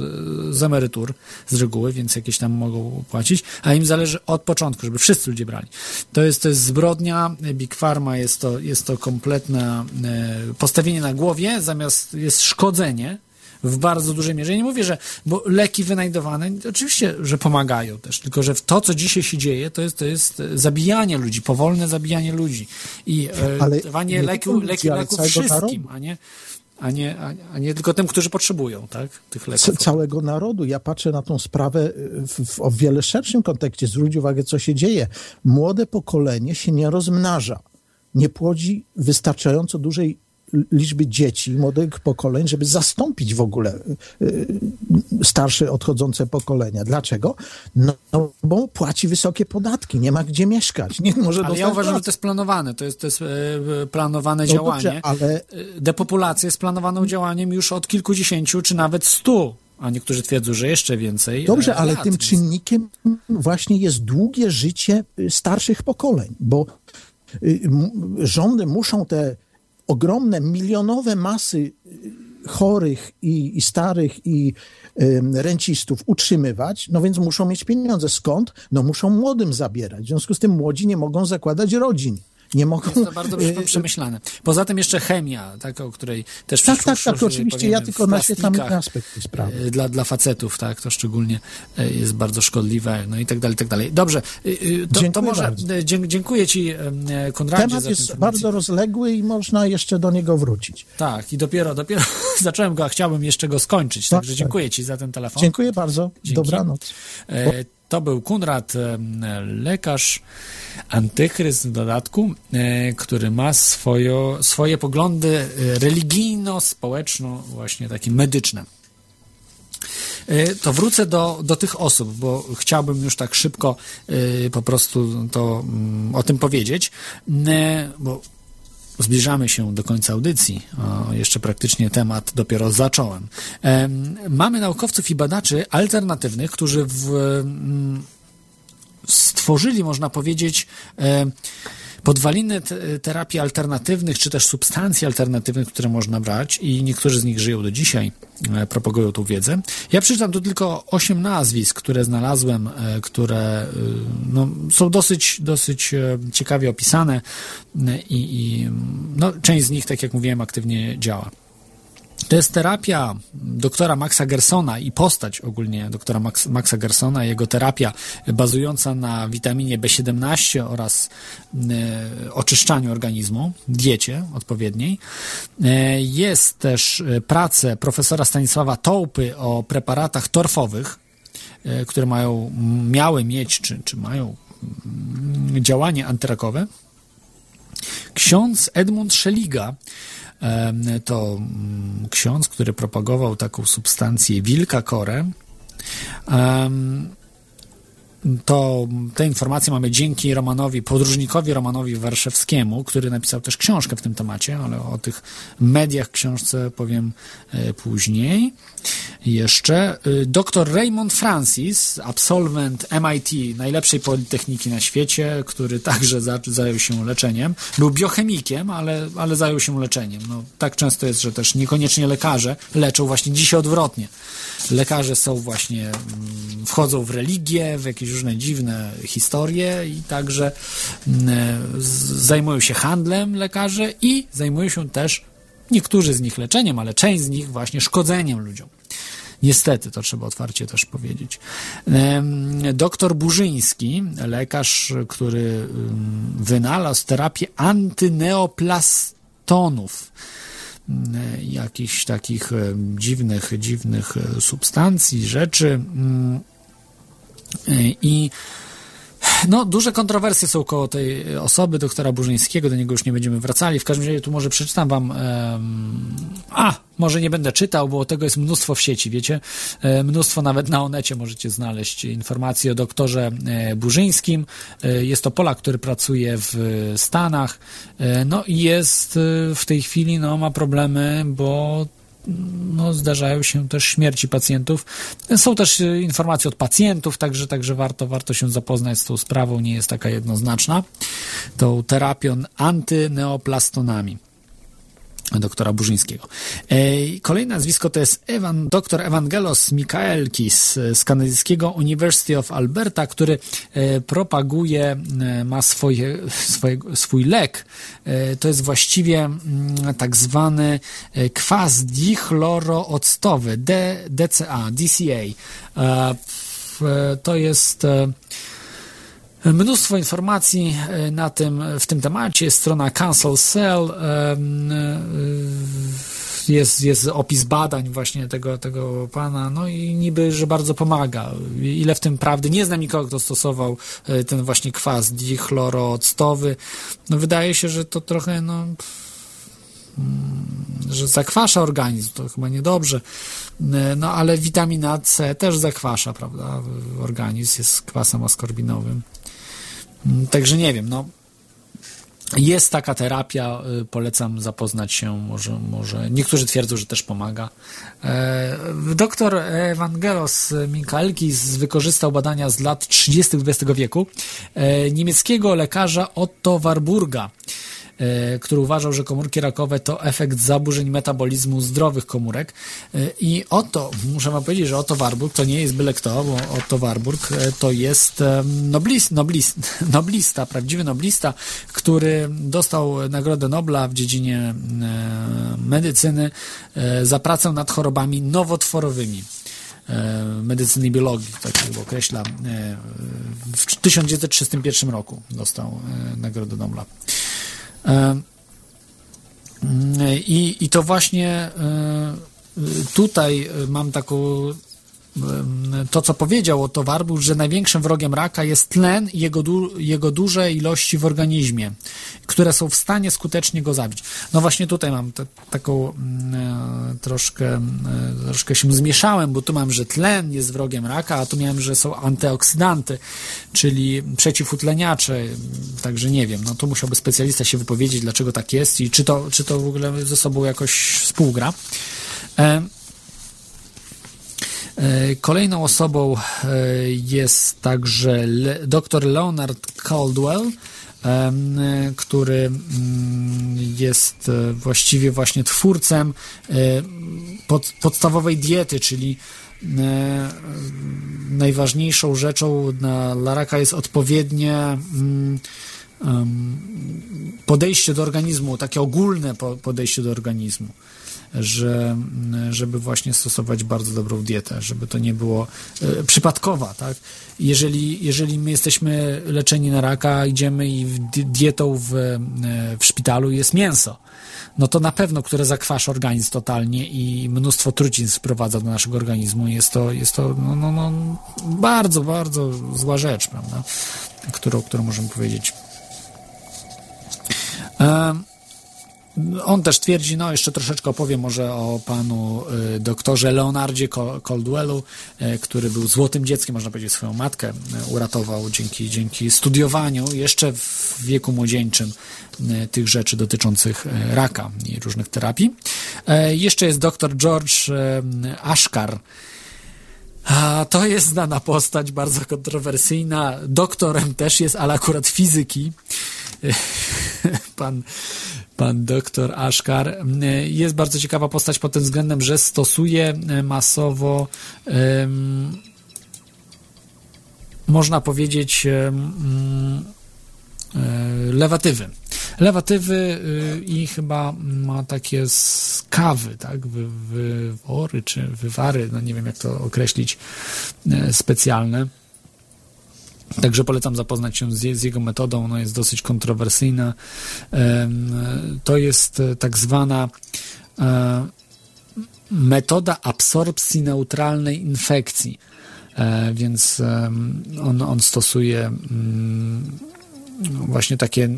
z emerytur z reguły, więc jakieś tam mogą płacić, a im zależy od początku, żeby wszyscy ludzie brali. To jest, to jest zbrodnia, Big Pharma jest to, jest to kompletne e, postawienie na głowie, zamiast jest szkodzenie, w bardzo dużej mierze. Ja nie mówię, że bo leki wynajdowane, oczywiście, że pomagają też, tylko że to, co dzisiaj się dzieje, to jest, to jest e, zabijanie ludzi, powolne zabijanie ludzi i e, Ale dawanie leki, ale leków wszystkim, a nie, a, nie, a, nie tylko tym, którzy potrzebują tak, tych leków. Całego narodu. Ja patrzę na tą sprawę y, w, w o wiele szerszym kontekście. Zwróć uwagę, co się dzieje. Młode pokolenie się nie rozmnaża. Nie płodzi wystarczająco dużej liczby dzieci, młodych pokoleń, żeby zastąpić w ogóle y, y, starsze, odchodzące pokolenia. Dlaczego? No, no bo płaci wysokie podatki, nie ma gdzie mieszkać, nie może Ale ja uważam, że pracy. to jest planowane, to jest, to jest e, planowane No działanie. dobrze, ale E, Depopulacja jest planowaną działaniem już od kilkudziesięciu, czy nawet stu, a niektórzy twierdzą, że jeszcze więcej. Dobrze, e, ale lat, tym więc- czynnikiem właśnie jest długie życie y, starszych pokoleń, bo rządy muszą te ogromne, milionowe masy y, chorych i, i starych i ym, rencistów utrzymywać, no więc muszą mieć pieniądze. Skąd? No muszą młodym zabierać. W związku z tym młodzi nie mogą zakładać rodzin. Nie mogą... Jest to bardzo y, przemyślane. Poza tym jeszcze chemia, tak, o której też Tak, tak, tak, oczywiście, powiemy, ja tylko naświetlam inne aspekty sprawy. y, Dla, dla facetów, tak, to szczególnie y, jest bardzo szkodliwe, no i tak dalej, i tak dalej. Dobrze, y, y, to, to Dziękuję może, y, dzie- dziękuję ci, y, y, Konradzie, Temat jest bardzo rozległy i można jeszcze do niego wrócić. Tak, i dopiero, dopiero (laughs) zacząłem go, a chciałbym jeszcze go skończyć, Tak, także tak. dziękuję ci za ten telefon. Dziękuję bardzo. Dzięki. Dobranoc. E, To był Kunrad, e, lekarz, antychryst w dodatku, e, który ma swoje, swoje poglądy e, religijno-społeczno, właśnie takie medyczne. To wrócę do, do tych osób, bo chciałbym już tak szybko po prostu to, mm, o tym powiedzieć, bo Zbliżamy się do końca audycji. O, jeszcze praktycznie temat dopiero zacząłem. Em, mamy naukowców i badaczy alternatywnych, którzy w, mm, stworzyli, można powiedzieć, podwaliny te- terapii alternatywnych, czy też substancji alternatywnych, które można brać i niektórzy z nich żyją do dzisiaj, e, propagują tą wiedzę. Ja przeczytam tu tylko osiem nazwisk, które znalazłem, e, które y, no, są dosyć, dosyć e, ciekawie opisane e, i, i no, część z nich, tak jak mówiłem, aktywnie działa. To jest terapia doktora Maxa Gersona i postać ogólnie doktora Max, Maxa Gersona, jego terapia bazująca na witaminie B17 oraz e, oczyszczaniu organizmu, diecie odpowiedniej. E, jest też e, prace profesora Stanisława Tołpy o preparatach torfowych, e, które mają, miały mieć, czy, czy mają mm, działanie antyrakowe. Ksiądz Edmund Szeliga to mm, ksiądz, który propagował taką substancję wilka korę. To te informacje mamy dzięki Romanowi, podróżnikowi Romanowi Warszawskiemu, który napisał też książkę w tym temacie, ale o tych mediach książce powiem e, później. Jeszcze y, dr Raymond Francis, absolwent MIT, najlepszej politechniki na świecie, który także za, zajął się leczeniem. Był biochemikiem, ale, ale zajął się leczeniem. No, tak często jest, że też niekoniecznie lekarze leczą właśnie dzisiaj odwrotnie. Lekarze są właśnie, mm, wchodzą w religię, w jakieś różne dziwne historie i także mm, zajmują się handlem lekarze i zajmują się też niektórzy z nich leczeniem, ale część z nich właśnie szkodzeniem ludziom. Niestety, to trzeba otwarcie też powiedzieć. Doktor Burzyński, lekarz, który wynalazł terapię antyneoplastonów, jakichś takich em, dziwnych, dziwnych e, substancji, rzeczy. mm, e, I no, duże kontrowersje są koło tej osoby, doktora Burzyńskiego, do niego już nie będziemy wracali. W każdym razie tu może przeczytam wam. em, a, może nie będę czytał, bo tego jest mnóstwo w sieci, wiecie? E, mnóstwo nawet na Onecie możecie znaleźć informacje o doktorze e, Burzyńskim. E, jest to Polak, który pracuje w Stanach. No i jest w tej chwili, no, ma problemy, bo no, zdarzają się też śmierci pacjentów. Są też e, informacje od pacjentów, także, także warto, warto się zapoznać z tą sprawą, nie jest taka jednoznaczna. Tą terapią antyneoplastonami doktora Burzyńskiego. E, Kolejne nazwisko to jest Ewan, dr Evangelos Mikaelkis z kanadyjskiego University of Alberta, który e, propaguje, e, ma swoje, swoje, swój lek. To jest właściwie mm, tak zwany kwas dichlorooctowy, DCA, DCA. To jest Mnóstwo informacji e, na tym, w tym temacie. Jest strona Cancel Cell. e, Jest, jest opis badań właśnie tego, tego pana, no i niby, że bardzo pomaga. Ile w tym prawdy? Nie znam nikogo, kto stosował e, ten właśnie kwas dichlorooctowy. No wydaje się, że to trochę, no, mm, że zakwasza organizm, to chyba niedobrze. No ale witamina C też zakwasza, prawda? Organizm jest kwasem askorbinowym. Także nie wiem, no. Jest taka terapia, y, polecam zapoznać się, może, może niektórzy twierdzą, że też pomaga. E, Doktor Evangelos Mikaelkis wykorzystał badania z lat 30. XX wieku e, niemieckiego lekarza Otto Warburga. E, który uważał, że komórki rakowe to efekt zaburzeń metabolizmu zdrowych komórek. E, I oto, muszę wam powiedzieć, że Otto Warburg to nie jest byle kto, bo Otto Warburg e, to jest noblist, noblist, (laughs) noblista, prawdziwy noblista, który dostał Nagrodę Nobla w dziedzinie medycyny za pracę nad chorobami nowotworowymi. Medycyny i biologii, tak jakby określa. W 1931 roku dostał Nagrodę Nobla. I, I to właśnie tutaj mam taką to, co powiedział Otto Warburg, że największym wrogiem raka jest tlen i jego, du jego duże ilości w organizmie, które są w stanie skutecznie go zabić. No właśnie tutaj mam te, taką mm, e, troszkę, e, troszkę się zmieszałem, bo tu mam, że tlen jest wrogiem raka, a tu miałem, że są antyoksydanty, czyli przeciwutleniacze, także nie wiem, no tu musiałby specjalista się wypowiedzieć, dlaczego tak jest i czy to, czy to w ogóle ze sobą jakoś współgra. E, kolejną osobą e, jest także dr Leonard Caldwell, e, który mm, jest właściwie właśnie twórcem pod, podstawowej diety, czyli najważniejszą rzeczą na laraka jest odpowiednie mm, podejście do organizmu, takie ogólne podejście do organizmu że, żeby właśnie stosować bardzo dobrą dietę, żeby to nie było e, przypadkowa, tak? Jeżeli, jeżeli my jesteśmy leczeni na raka, idziemy i dietą w, e, w szpitalu jest mięso, no to na pewno, które zakwasza organizm totalnie i mnóstwo trucizn wprowadza do naszego organizmu. Jest to, jest to no, no, no, bardzo, bardzo zła rzecz, prawda? Którą, którą możemy powiedzieć. Um, on też twierdzi, no jeszcze troszeczkę opowiem może o panu y, doktorze Leonardzie Caldwellu, y, który był złotym dzieckiem, można powiedzieć, swoją matkę y, uratował dzięki, dzięki studiowaniu jeszcze w wieku młodzieńczym tych rzeczy dotyczących raka i różnych terapii. Jeszcze jest doktor George Ashkar, a to jest znana postać, bardzo kontrowersyjna. Doktorem też jest, ale akurat fizyki. (laughs) Pan pan doktor Ashkar. Jest bardzo ciekawa postać pod tym względem, że stosuje e, masowo um, można powiedzieć um, lewatywy. Lewatywy i chyba ma takie skawy, tak, wy, wywory czy wywary, no nie wiem jak to określić, specjalne Także polecam zapoznać się z, z, jego metodą, ona jest dosyć kontrowersyjna. To jest e, tak zwana e, metoda absorpcji neutralnej infekcji, e, więc on, on stosuje mm, właśnie takie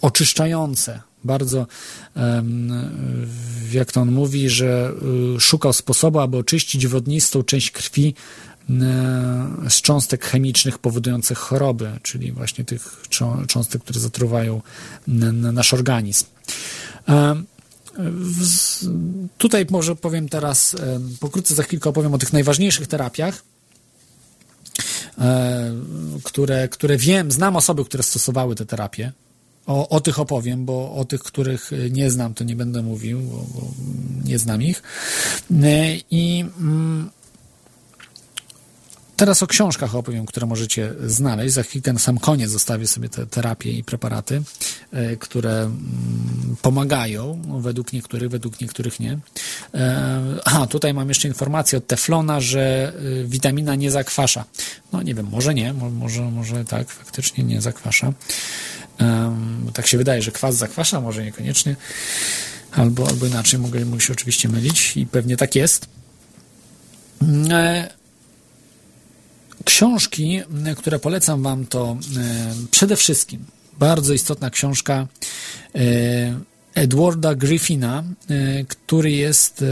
oczyszczające bardzo, jak to on mówi, że szukał sposobu, aby oczyścić wodnistą część krwi z cząstek chemicznych powodujących choroby, czyli właśnie tych cząstek, które zatruwają nasz organizm. E, tutaj może powiem teraz, e, pokrótce za chwilkę opowiem o tych najważniejszych terapiach, które, które wiem, znam osoby, które stosowały te terapie. O, o tych opowiem, bo o tych, których nie znam, to nie będę mówił, bo, bo nie znam ich. I mm, Teraz o książkach opowiem, które możecie znaleźć. Za chwilkę na sam koniec zostawię sobie te terapie i preparaty, e, które mm, pomagają, według niektórych, według niektórych nie. E, a, tutaj mam jeszcze informację od Teflona, że e, witamina nie zakwasza. No nie wiem, może nie, może, może tak, faktycznie nie zakwasza. Tak się wydaje, że kwas zakwasza, może niekoniecznie. Albo, albo inaczej, mogę, mogę się oczywiście mylić i pewnie tak jest. Książki, które polecam Wam, to e, przede wszystkim bardzo istotna książka e, Edwarda Griffina, e, który jest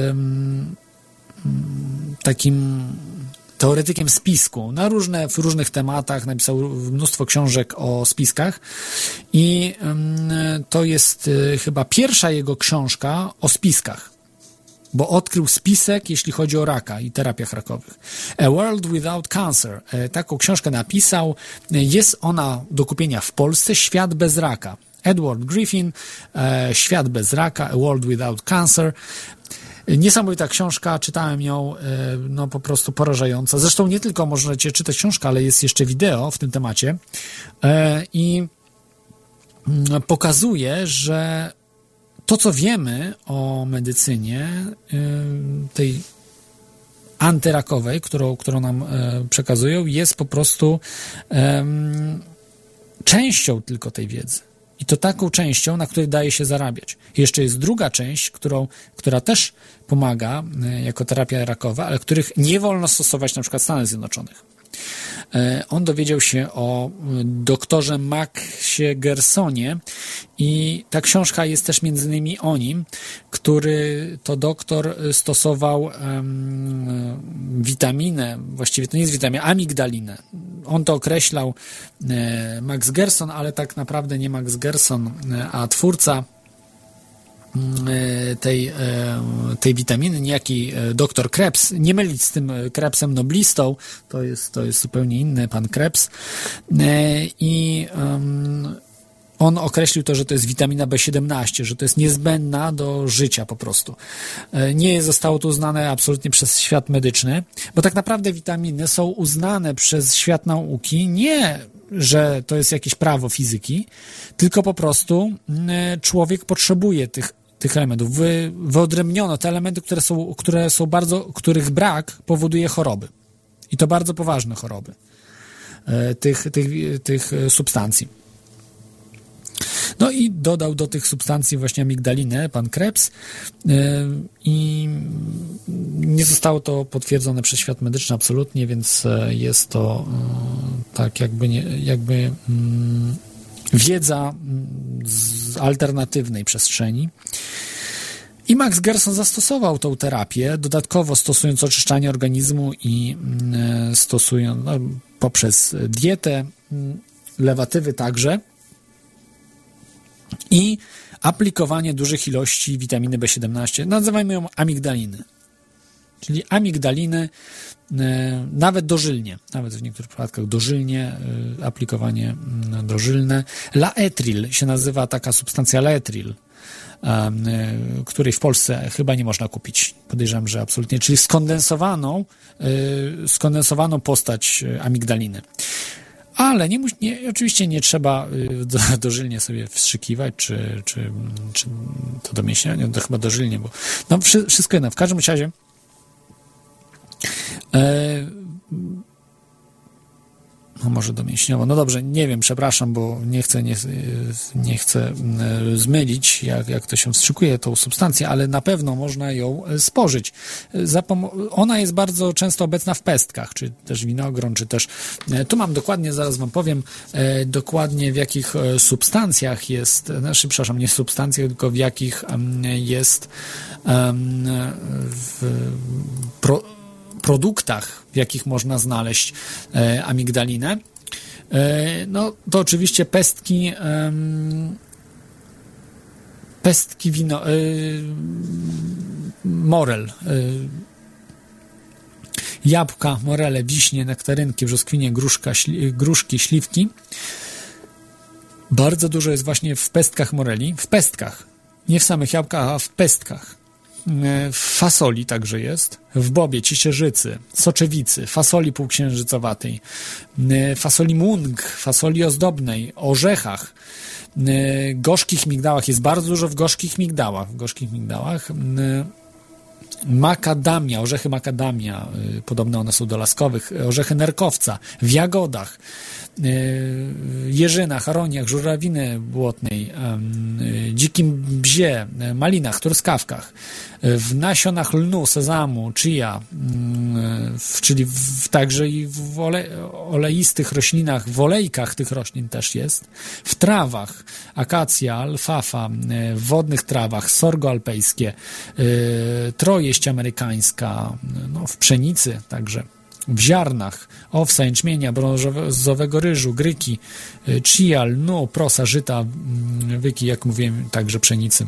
takim teoretykiem spisku na różne, w różnych tematach, napisał mnóstwo książek o spiskach. I to jest chyba pierwsza jego książka o spiskach bo odkrył spisek, jeśli chodzi o raka i terapiach rakowych. A World Without Cancer. E, taką książkę napisał. Jest ona do kupienia w Polsce. Świat bez raka. Edward Griffin, e, Świat bez raka, A World Without Cancer. Niesamowita książka, czytałem ją, e, no po prostu porażająca. Zresztą nie tylko możecie czytać książkę, ale jest jeszcze wideo w tym temacie i mm, pokazuje, że to, co wiemy o medycynie y, tej antyrakowej, którą, którą nam e, przekazują, jest po prostu częścią tylko tej wiedzy. I to taką częścią, na której daje się zarabiać. Jeszcze jest druga część, którą, która też pomaga e, jako terapia rakowa, ale których nie wolno stosować na przykład w Stanach Zjednoczonych. E, on dowiedział się o e, doktorze Maxie Gersonie i ta książka jest też między innymi o nim, który to doktor stosował um, witaminę, właściwie to nie jest witamina, amigdalinę. On to określał Max Gerson, ale tak naprawdę nie Max Gerson, a twórca tej, e, tej witaminy, niejaki e, doktor Krebs, nie mylić z tym Krebsem noblistą, to jest, to jest zupełnie inny pan Krebs i on określił to, że to jest witamina B17, że to jest niezbędna do życia po prostu. Nie zostało to uznane absolutnie przez świat medyczny, bo tak naprawdę witaminy są uznane przez świat nauki nie że to jest jakieś prawo fizyki, tylko po prostu człowiek potrzebuje tych tych elementów. Wy, wyodrębniono te elementy, które są, które są bardzo, których brak powoduje choroby. I to bardzo poważne choroby e, tych, tych, tych substancji. No i dodał do tych substancji właśnie amigdalinę, pan Krebs e, i nie zostało to potwierdzone przez świat medyczny absolutnie, więc e, jest to tak jakby, nie, jakby mm, wiedza mm, z alternatywnej przestrzeni. I Max Gerson zastosował tą terapię, dodatkowo stosując oczyszczanie organizmu i mm, stosując no, poprzez dietę, mm, lewatywy także i aplikowanie dużych ilości witaminy B17, nazywajmy ją amigdaliny. Czyli amigdaliny e, nawet dożylnie, nawet w niektórych przypadkach dożylnie, e, aplikowanie mm, dożylne. Laetril się nazywa taka substancja laetril, e, której w Polsce chyba nie można kupić. Podejrzewam, że absolutnie. Czyli skondensowaną, skondensowaną postać amigdaliny. Ale nie, nie, oczywiście nie trzeba do, dożylnie sobie wstrzykiwać, czy, czy, czy to do mięśnia, nie, to chyba dożylnie, bo no, wszystko jedno. W każdym razie no może domięśniowo. No dobrze, nie wiem, przepraszam, bo nie chcę, nie, nie chcę e, zmylić, jak, jak to się wstrzykuje, tą substancję, ale na pewno można ją e, spożyć. Ona jest bardzo często obecna w pestkach, czy też winogron, czy też... Tu mam dokładnie, zaraz wam powiem, dokładnie w jakich substancjach jest, znaczy, przepraszam, nie substancjach, tylko w jakich jest w, pro, produktach, w jakich można znaleźć e, amigdalinę. E, no to oczywiście pestki pestki wino e, morel jabłka, morele, wiśnie, nektarynki, brzoskwinie, gruszka, śli, gruszki, śliwki. Bardzo dużo jest właśnie w pestkach moreli, w pestkach, nie w samych jabłkach, a w pestkach. W fasoli także jest, w bobie, ciecierzycy, soczewicy, fasoli półksiężycowatej, fasoli mung, fasoli ozdobnej, orzechach, gorzkich migdałach. Jest bardzo dużo w gorzkich migdałach. W gorzkich migdałach. Makadamia, orzechy makadamia, podobne one są do laskowych, orzechy nerkowca, w jagodach, jeżynach, aroniach, żurawiny błotnej, y, dzikim bzie, malinach, truskawkach, w nasionach lnu, sezamu, chia, czyli w, także i w ole, oleistych roślinach, w olejkach tych roślin też jest, w trawach, akacja, alfafa, w wodnych trawach, sorgo alpejskie, trojeść amerykańska, no, w pszenicy także w ziarnach, owsa, jęczmienia, brązowego ryżu, gryki, chia, lnu, prosa, żyta, mm, wyki, jak mówiłem, także pszenicy.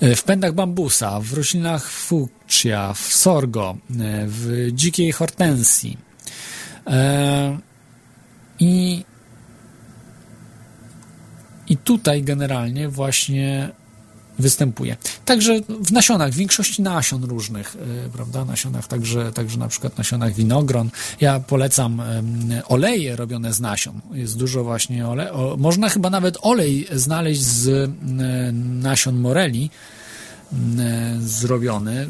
E, w pędach bambusa, w roślinach fuchsia, w sorgo, e, w dzikiej hortensji. I I tutaj generalnie właśnie występuje. Także w nasionach, w większości nasion różnych, y, prawda, nasionach, także, także na przykład nasionach winogron. Ja polecam oleje robione z nasion. Jest dużo właśnie olej. Można chyba nawet olej znaleźć z nasion moreli, E, zrobiony.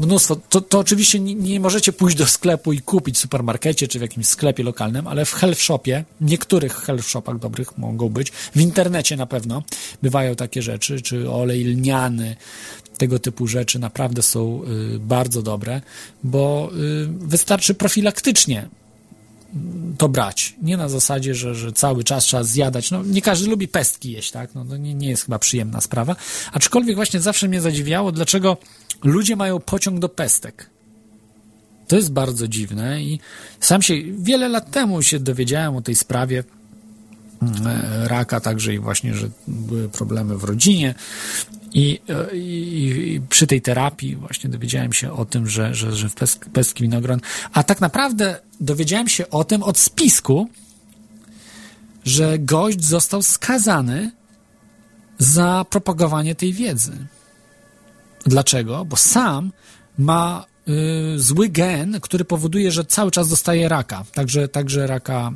Mnóstwo. To, to oczywiście nie, nie, możecie pójść do sklepu i kupić w supermarkecie czy w jakimś sklepie lokalnym, ale w health shopie, niektórych health shopach dobrych mogą być, w internecie na pewno bywają takie rzeczy, czy olej lniany, tego typu rzeczy naprawdę są y, bardzo dobre, bo y, wystarczy profilaktycznie to brać. Nie na zasadzie, że, że cały czas trzeba zjadać. No, nie każdy lubi pestki jeść, tak? No, to nie, nie jest chyba przyjemna sprawa. Aczkolwiek właśnie zawsze mnie zadziwiało, dlaczego ludzie mają pociąg do pestek. To jest bardzo dziwne i sam się wiele lat temu się dowiedziałem o tej sprawie mm, e, raka, także i właśnie, że były problemy w rodzinie i, i, I, przy tej terapii właśnie dowiedziałem się o tym, że, że, że w pesk, pestki winogron. A tak naprawdę dowiedziałem się o tym od spisku, że gość został skazany za propagowanie tej wiedzy. Dlaczego? Bo sam ma y, zły gen, który powoduje, że cały czas dostaje raka. Także, także raka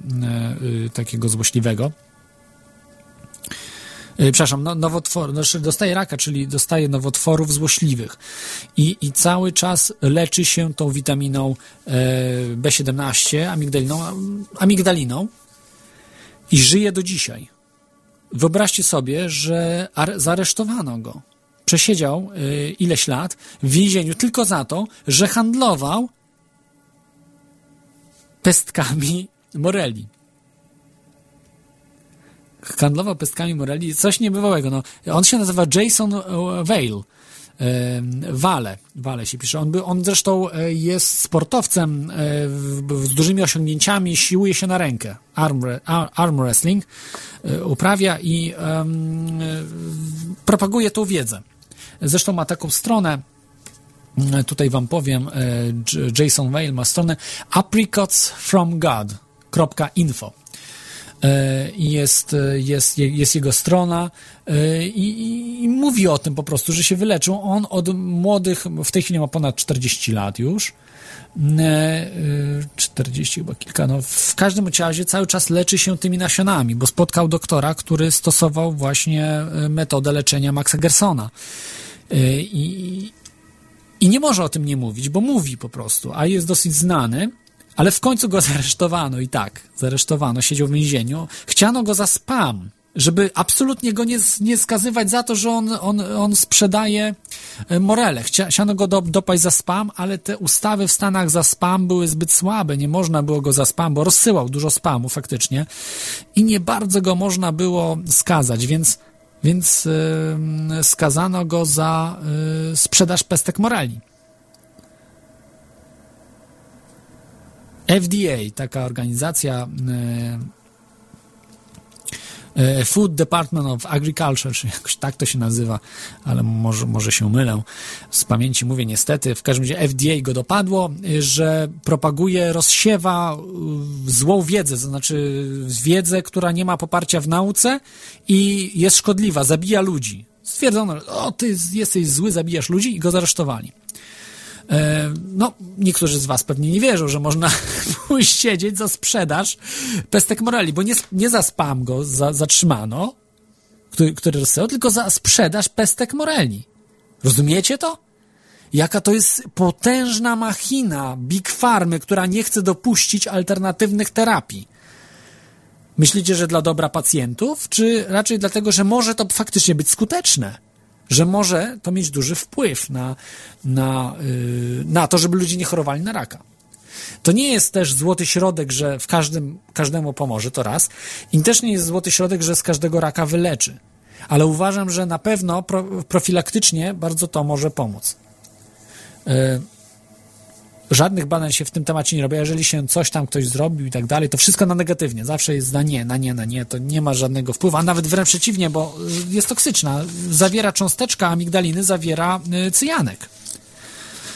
y, y, takiego złośliwego. E, przepraszam, no, nowotwor, znaczy dostaje raka, czyli dostaje nowotworów złośliwych i, i cały czas leczy się tą witaminą e, B17, amigdaliną, amigdaliną i żyje do dzisiaj. Wyobraźcie sobie, że zaresztowano go. Przesiedział e, ileś lat w więzieniu tylko za to, że handlował pestkami Morelli handlował pestkami Morelli, coś niebywałego. No, on się nazywa Jason Vale. Wale, Wale się pisze. On, by, on zresztą e, jest sportowcem e, z dużymi osiągnięciami, siłuje się na rękę. Arm, arm wrestling e, uprawia i um, propaguje tą wiedzę. Zresztą ma taką stronę, tutaj wam powiem, Jason Vale ma stronę apricotsfromgod.info E, jest, e, jest, jest jego strona e, i, i, mówi o tym po prostu, że się wyleczył. On od młodych, w tej chwili ma ponad 40 lat już, 40 chyba kilka, no w każdym razie cały czas leczy się tymi nasionami, bo spotkał doktora, który stosował właśnie metodę leczenia Maxa Gersona. I, I nie może o tym nie mówić, bo mówi po prostu, a jest dosyć znany ale w końcu go (laughs) zaresztowano i tak, zaresztowano, siedział w więzieniu. Chciano go za spam, żeby absolutnie go nie, nie skazywać za to, że on, on, on sprzedaje e, morele. Chciano go do, dopaść za spam, ale te ustawy w Stanach za spam były zbyt słabe. Nie można było go za spam, bo rozsyłał dużo spamu faktycznie i nie bardzo go można było skazać, więc, więc yy, skazano go za yy, sprzedaż pestek morali. FDA, taka organizacja e, e, Food Department of Agriculture, czy jakoś tak to się nazywa, ale może, może się mylę. Z pamięci mówię niestety. W każdym razie FDA go dopadło, że propaguje, rozsiewa złą wiedzę, to znaczy wiedzę, która nie ma poparcia w nauce i jest szkodliwa, zabija ludzi. Stwierdzono, o ty jesteś zły, zabijasz ludzi i go zaresztowali. E, no, niektórzy z Was pewnie nie wierzą, że można (laughs) pójść siedzieć za sprzedaż pestek morali, bo nie, nie za spam go za, zatrzymano, który, który rozsyłał, tylko za sprzedaż pestek moreli. Rozumiecie to? Jaka to jest potężna machina Big Farmy, która nie chce dopuścić alternatywnych terapii. Myślicie, że dla dobra pacjentów, czy raczej dlatego, że może to faktycznie być skuteczne? Że może to mieć duży wpływ na, na, yy, na to, żeby ludzie nie chorowali na raka. To nie jest też złoty środek, że w każdym, każdemu pomoże, to raz. I też nie jest złoty środek, że z każdego raka wyleczy. Ale uważam, że na pewno pro, profilaktycznie bardzo to może pomóc. Yy, żadnych badań się w tym temacie nie robi. Jeżeli się coś tam ktoś zrobił i tak dalej, to wszystko na negatywnie. Zawsze jest na nie, na nie, na nie. To nie ma żadnego wpływu, a nawet wręcz przeciwnie, bo jest toksyczna. Zawiera cząsteczka amigdaliny, zawiera y, cyjanek.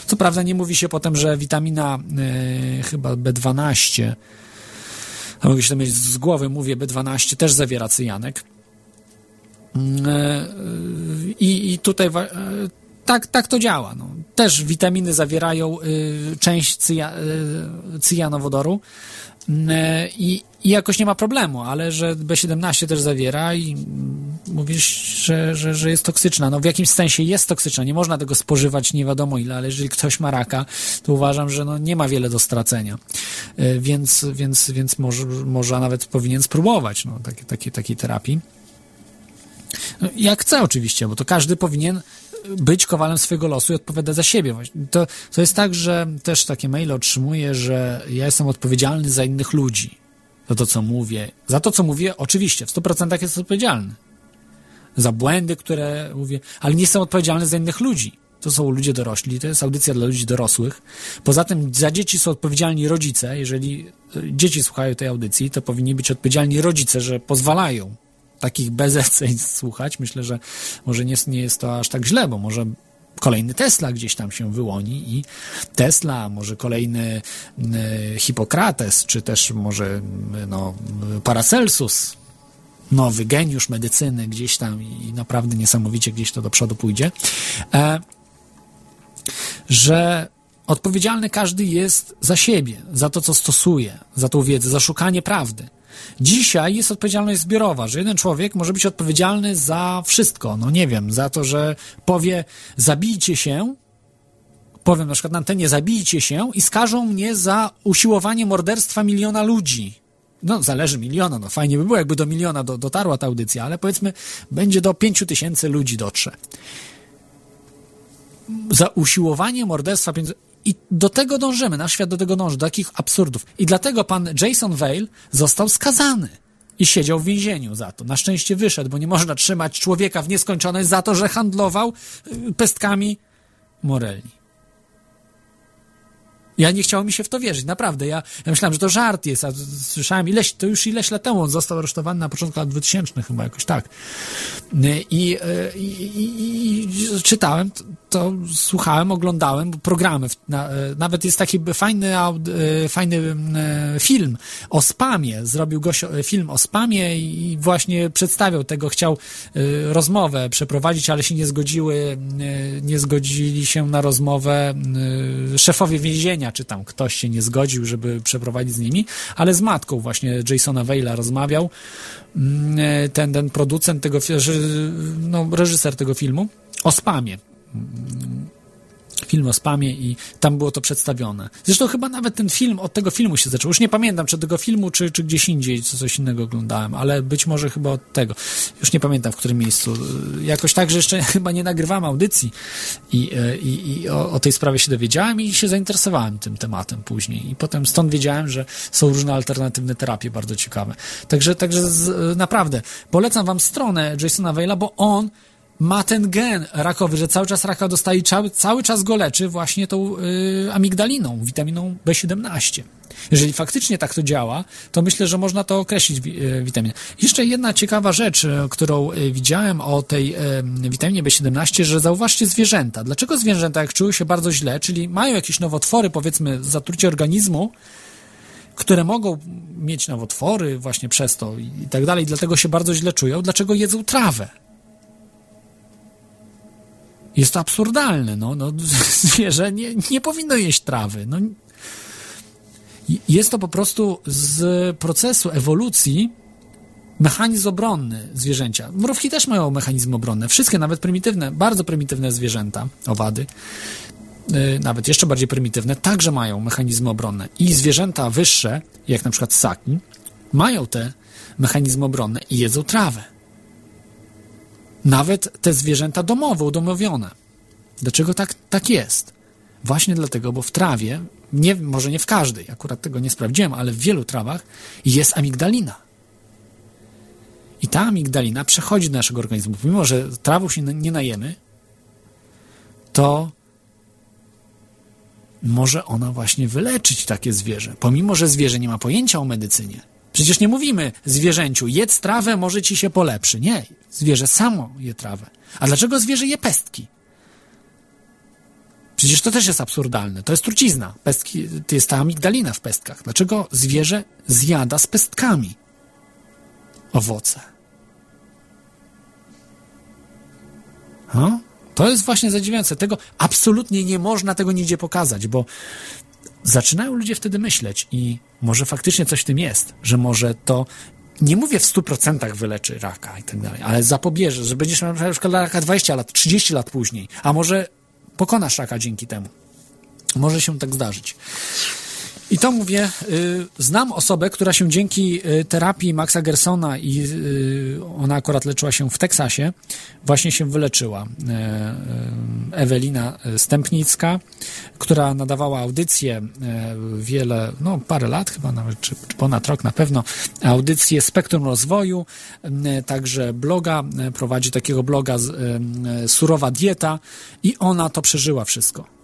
Co prawda nie mówi się potem, że witamina y, chyba B12, a mogę się to mieć z głowy, mówię B12, też zawiera cyjanek Mm, e, I, i tutaj tak, tak to działa. No. Też witaminy zawierają y, część cyja, y, cyjanowodoru mm, e, i, i jakoś nie ma problemu, ale że B17 też zawiera i mm, mówisz, że, że, że jest toksyczna. No w jakimś sensie jest toksyczna, nie można tego spożywać nie wiadomo ile, ale jeżeli ktoś ma raka, to uważam, że no nie ma wiele do stracenia. Y, Więc, więc, więc może, może nawet powinien spróbować no, takie, takie, takiej terapii. No, Jak chce oczywiście, bo to każdy powinien być kowalem swojego losu i odpowiadać za siebie. To, to jest tak, że też takie maile otrzymuję, że ja jestem odpowiedzialny za innych ludzi. Za to, co mówię. Za to, co mówię, oczywiście, w 100% jest odpowiedzialny. Za błędy, które mówię, ale nie jestem odpowiedzialny za innych ludzi. To są ludzie dorośli, to jest audycja dla ludzi dorosłych. Poza tym za dzieci są odpowiedzialni rodzice. Jeżeli e, dzieci słuchają tej audycji, to powinni być odpowiedzialni rodzice, że pozwalają takich bezeceń słuchać. Myślę, że może nie, nie jest to aż tak źle, bo może kolejny Tesla gdzieś tam się wyłoni i Tesla, może kolejny y, Hipokrates, czy też może y, no, Paracelsus, nowy geniusz medycyny gdzieś tam i naprawdę niesamowicie gdzieś to do przodu pójdzie, e, że odpowiedzialny każdy jest za siebie, za to, co stosuje, za tą wiedzę, za szukanie prawdy. Dzisiaj jest odpowiedzialność zbiorowa, że jeden człowiek może być odpowiedzialny za wszystko. No nie wiem, za to, że powie zabijcie się, powiem na przykład na antenie zabijcie się i skażą mnie za usiłowanie morderstwa miliona ludzi. No, zależy miliona, no fajnie by było, jakby do miliona do, dotarła ta audycja, ale powiedzmy, będzie do pięciu tysięcy ludzi dotrze. Za usiłowanie morderstwa. I do tego dążymy, nasz świat do tego dąży, do takich absurdów. I dlatego pan Jason Vale został skazany i siedział w więzieniu za to. Na szczęście wyszedł, bo nie można trzymać człowieka w nieskończoność za to, że handlował y, pestkami Morelli. Ja nie chciało mi się w to wierzyć, naprawdę. Ja, ja myślałem, że to żart jest, a słyszałem ileś, to już ileś lat temu on został aresztowany na początku lat 2000 chyba jakoś tak. I, i, i, i czytałem, słuchałem, oglądałem programy. Na, nawet jest taki fajny, fajny film o spamie. Zrobił gość film o spamie i właśnie przedstawiał tego, chciał rozmowę przeprowadzić, ale się nie zgodziły, nie zgodzili się na rozmowę szefowie więzienia czy tam ktoś się nie zgodził, żeby przeprowadzić z nimi, ale z matką właśnie Jasona Vale'a rozmawiał, ten, ten producent tego, no, reżyser tego filmu, o spamie. Film o spamie i tam było to przedstawione. Zresztą chyba nawet ten film, od tego filmu się zaczął. Już nie pamiętam, czy tego filmu, czy, czy gdzieś indziej, co coś innego oglądałem, ale być może chyba od tego. Już nie pamiętam, w którym miejscu. Jakoś tak, że jeszcze (laughs) chyba nie nagrywałem audycji i, i, i o, o tej sprawie się dowiedziałem i się zainteresowałem tym tematem później. I potem stąd wiedziałem, że są różne alternatywne terapie bardzo ciekawe. Także, także z, naprawdę polecam wam stronę Jasona Vale'a, bo on ma ten gen rakowy, że cały czas raka dostaje, cały, cały czas go leczy właśnie tą y, amigdaliną, witaminą B17. Jeżeli faktycznie tak to działa, to myślę, że można to określić y, witaminą. Jeszcze jedna ciekawa rzecz, y, którą y, widziałem o tej y, witaminie B17, że zauważcie zwierzęta. Dlaczego zwierzęta, jak czują się bardzo źle, czyli mają jakieś nowotwory, powiedzmy, zatrucie organizmu, które mogą mieć nowotwory właśnie przez to i, i tak dalej, dlatego się bardzo źle czują, dlaczego jedzą trawę? Jest to absurdalne. No, no, (laughs) zwierzę nie, nie powinno jeść trawy. No, jest to po prostu z procesu ewolucji mechanizm obronny zwierzęcia. Mrówki też mają mechanizmy obronne. Wszystkie, nawet prymitywne, bardzo prymitywne zwierzęta, owady, yy, nawet jeszcze bardziej prymitywne, także mają mechanizmy obronne. I zwierzęta wyższe, jak na przykład ssaki, mają te mechanizmy obronne i jedzą trawę. Nawet te zwierzęta domowe, udomowione. Dlaczego tak, tak jest? Właśnie dlatego, bo w trawie, nie, może nie w każdej, akurat tego nie sprawdziłem, ale w wielu trawach jest amigdalina. I ta amigdalina przechodzi do naszego organizmu. Pomimo, że trawą się nie najemy, to może ona właśnie wyleczyć takie zwierzę. Pomimo, że zwierzę nie ma pojęcia o medycynie, Przecież nie mówimy zwierzęciu, jedz trawę, może ci się polepszy. Nie, zwierzę samo je trawę. A dlaczego zwierzę je pestki? Przecież to też jest absurdalne. To jest trucizna. Pestki, to jest ta amigdalina w pestkach. Dlaczego zwierzę zjada z pestkami owoce? No, to jest właśnie zadziwiające. Tego absolutnie nie można tego nigdzie pokazać, bo zaczynają ludzie wtedy myśleć i może faktycznie coś w tym jest, że może to nie mówię w 100% wyleczy raka i tak dalej, ale zapobierze, że będziesz miał na przykład raka 20 lat, 30 lat później, a może pokonasz raka dzięki temu. Może się tak zdarzyć. I to mówię, y, znam osobę, która się dzięki y, terapii Maxa Gersona i y, ona akurat leczyła się w Teksasie, właśnie się wyleczyła. Ewelina Stępnicka, która nadawała audycję y, wiele, no parę lat chyba nawet, czy, czy ponad rok na pewno, audycję Spektrum Rozwoju, także bloga, prowadzi takiego bloga Surowa Dieta i ona to przeżyła wszystko.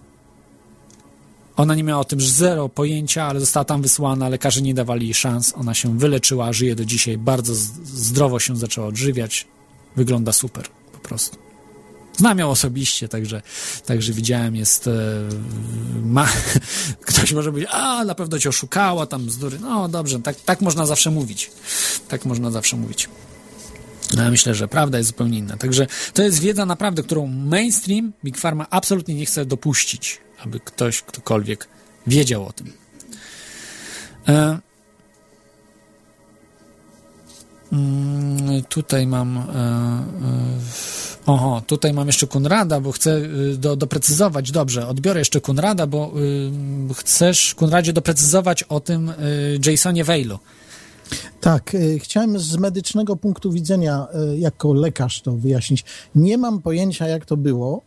Ona nie miała o tym zero pojęcia, ale została tam wysłana, lekarze nie dawali jej szans, ona się wyleczyła, żyje do dzisiaj, bardzo z- zdrowo się zaczęła odżywiać, wygląda super, po prostu. Znam ją osobiście, także, także widziałem, jest, e, ma, (laughs) ktoś może powiedzieć, a na pewno cię oszukała, tam bzdury, no dobrze, tak, tak można zawsze mówić, tak można zawsze mówić. No, ja myślę, że prawda jest zupełnie inna. Także to jest wiedza naprawdę, którą mainstream Big Pharma absolutnie nie chce dopuścić, aby ktoś, ktokolwiek wiedział o tym. E, mm, tutaj mam. E, e, oho, tutaj mam jeszcze Kunrada, bo chcę y, do, doprecyzować. Dobrze, odbiorę jeszcze Kunrada, bo y, chcesz, Kunradzie, doprecyzować o tym y, Jasonie Veilu. Tak, chciałem z medycznego punktu widzenia, jako lekarz to wyjaśnić. Nie mam pojęcia, jak to było,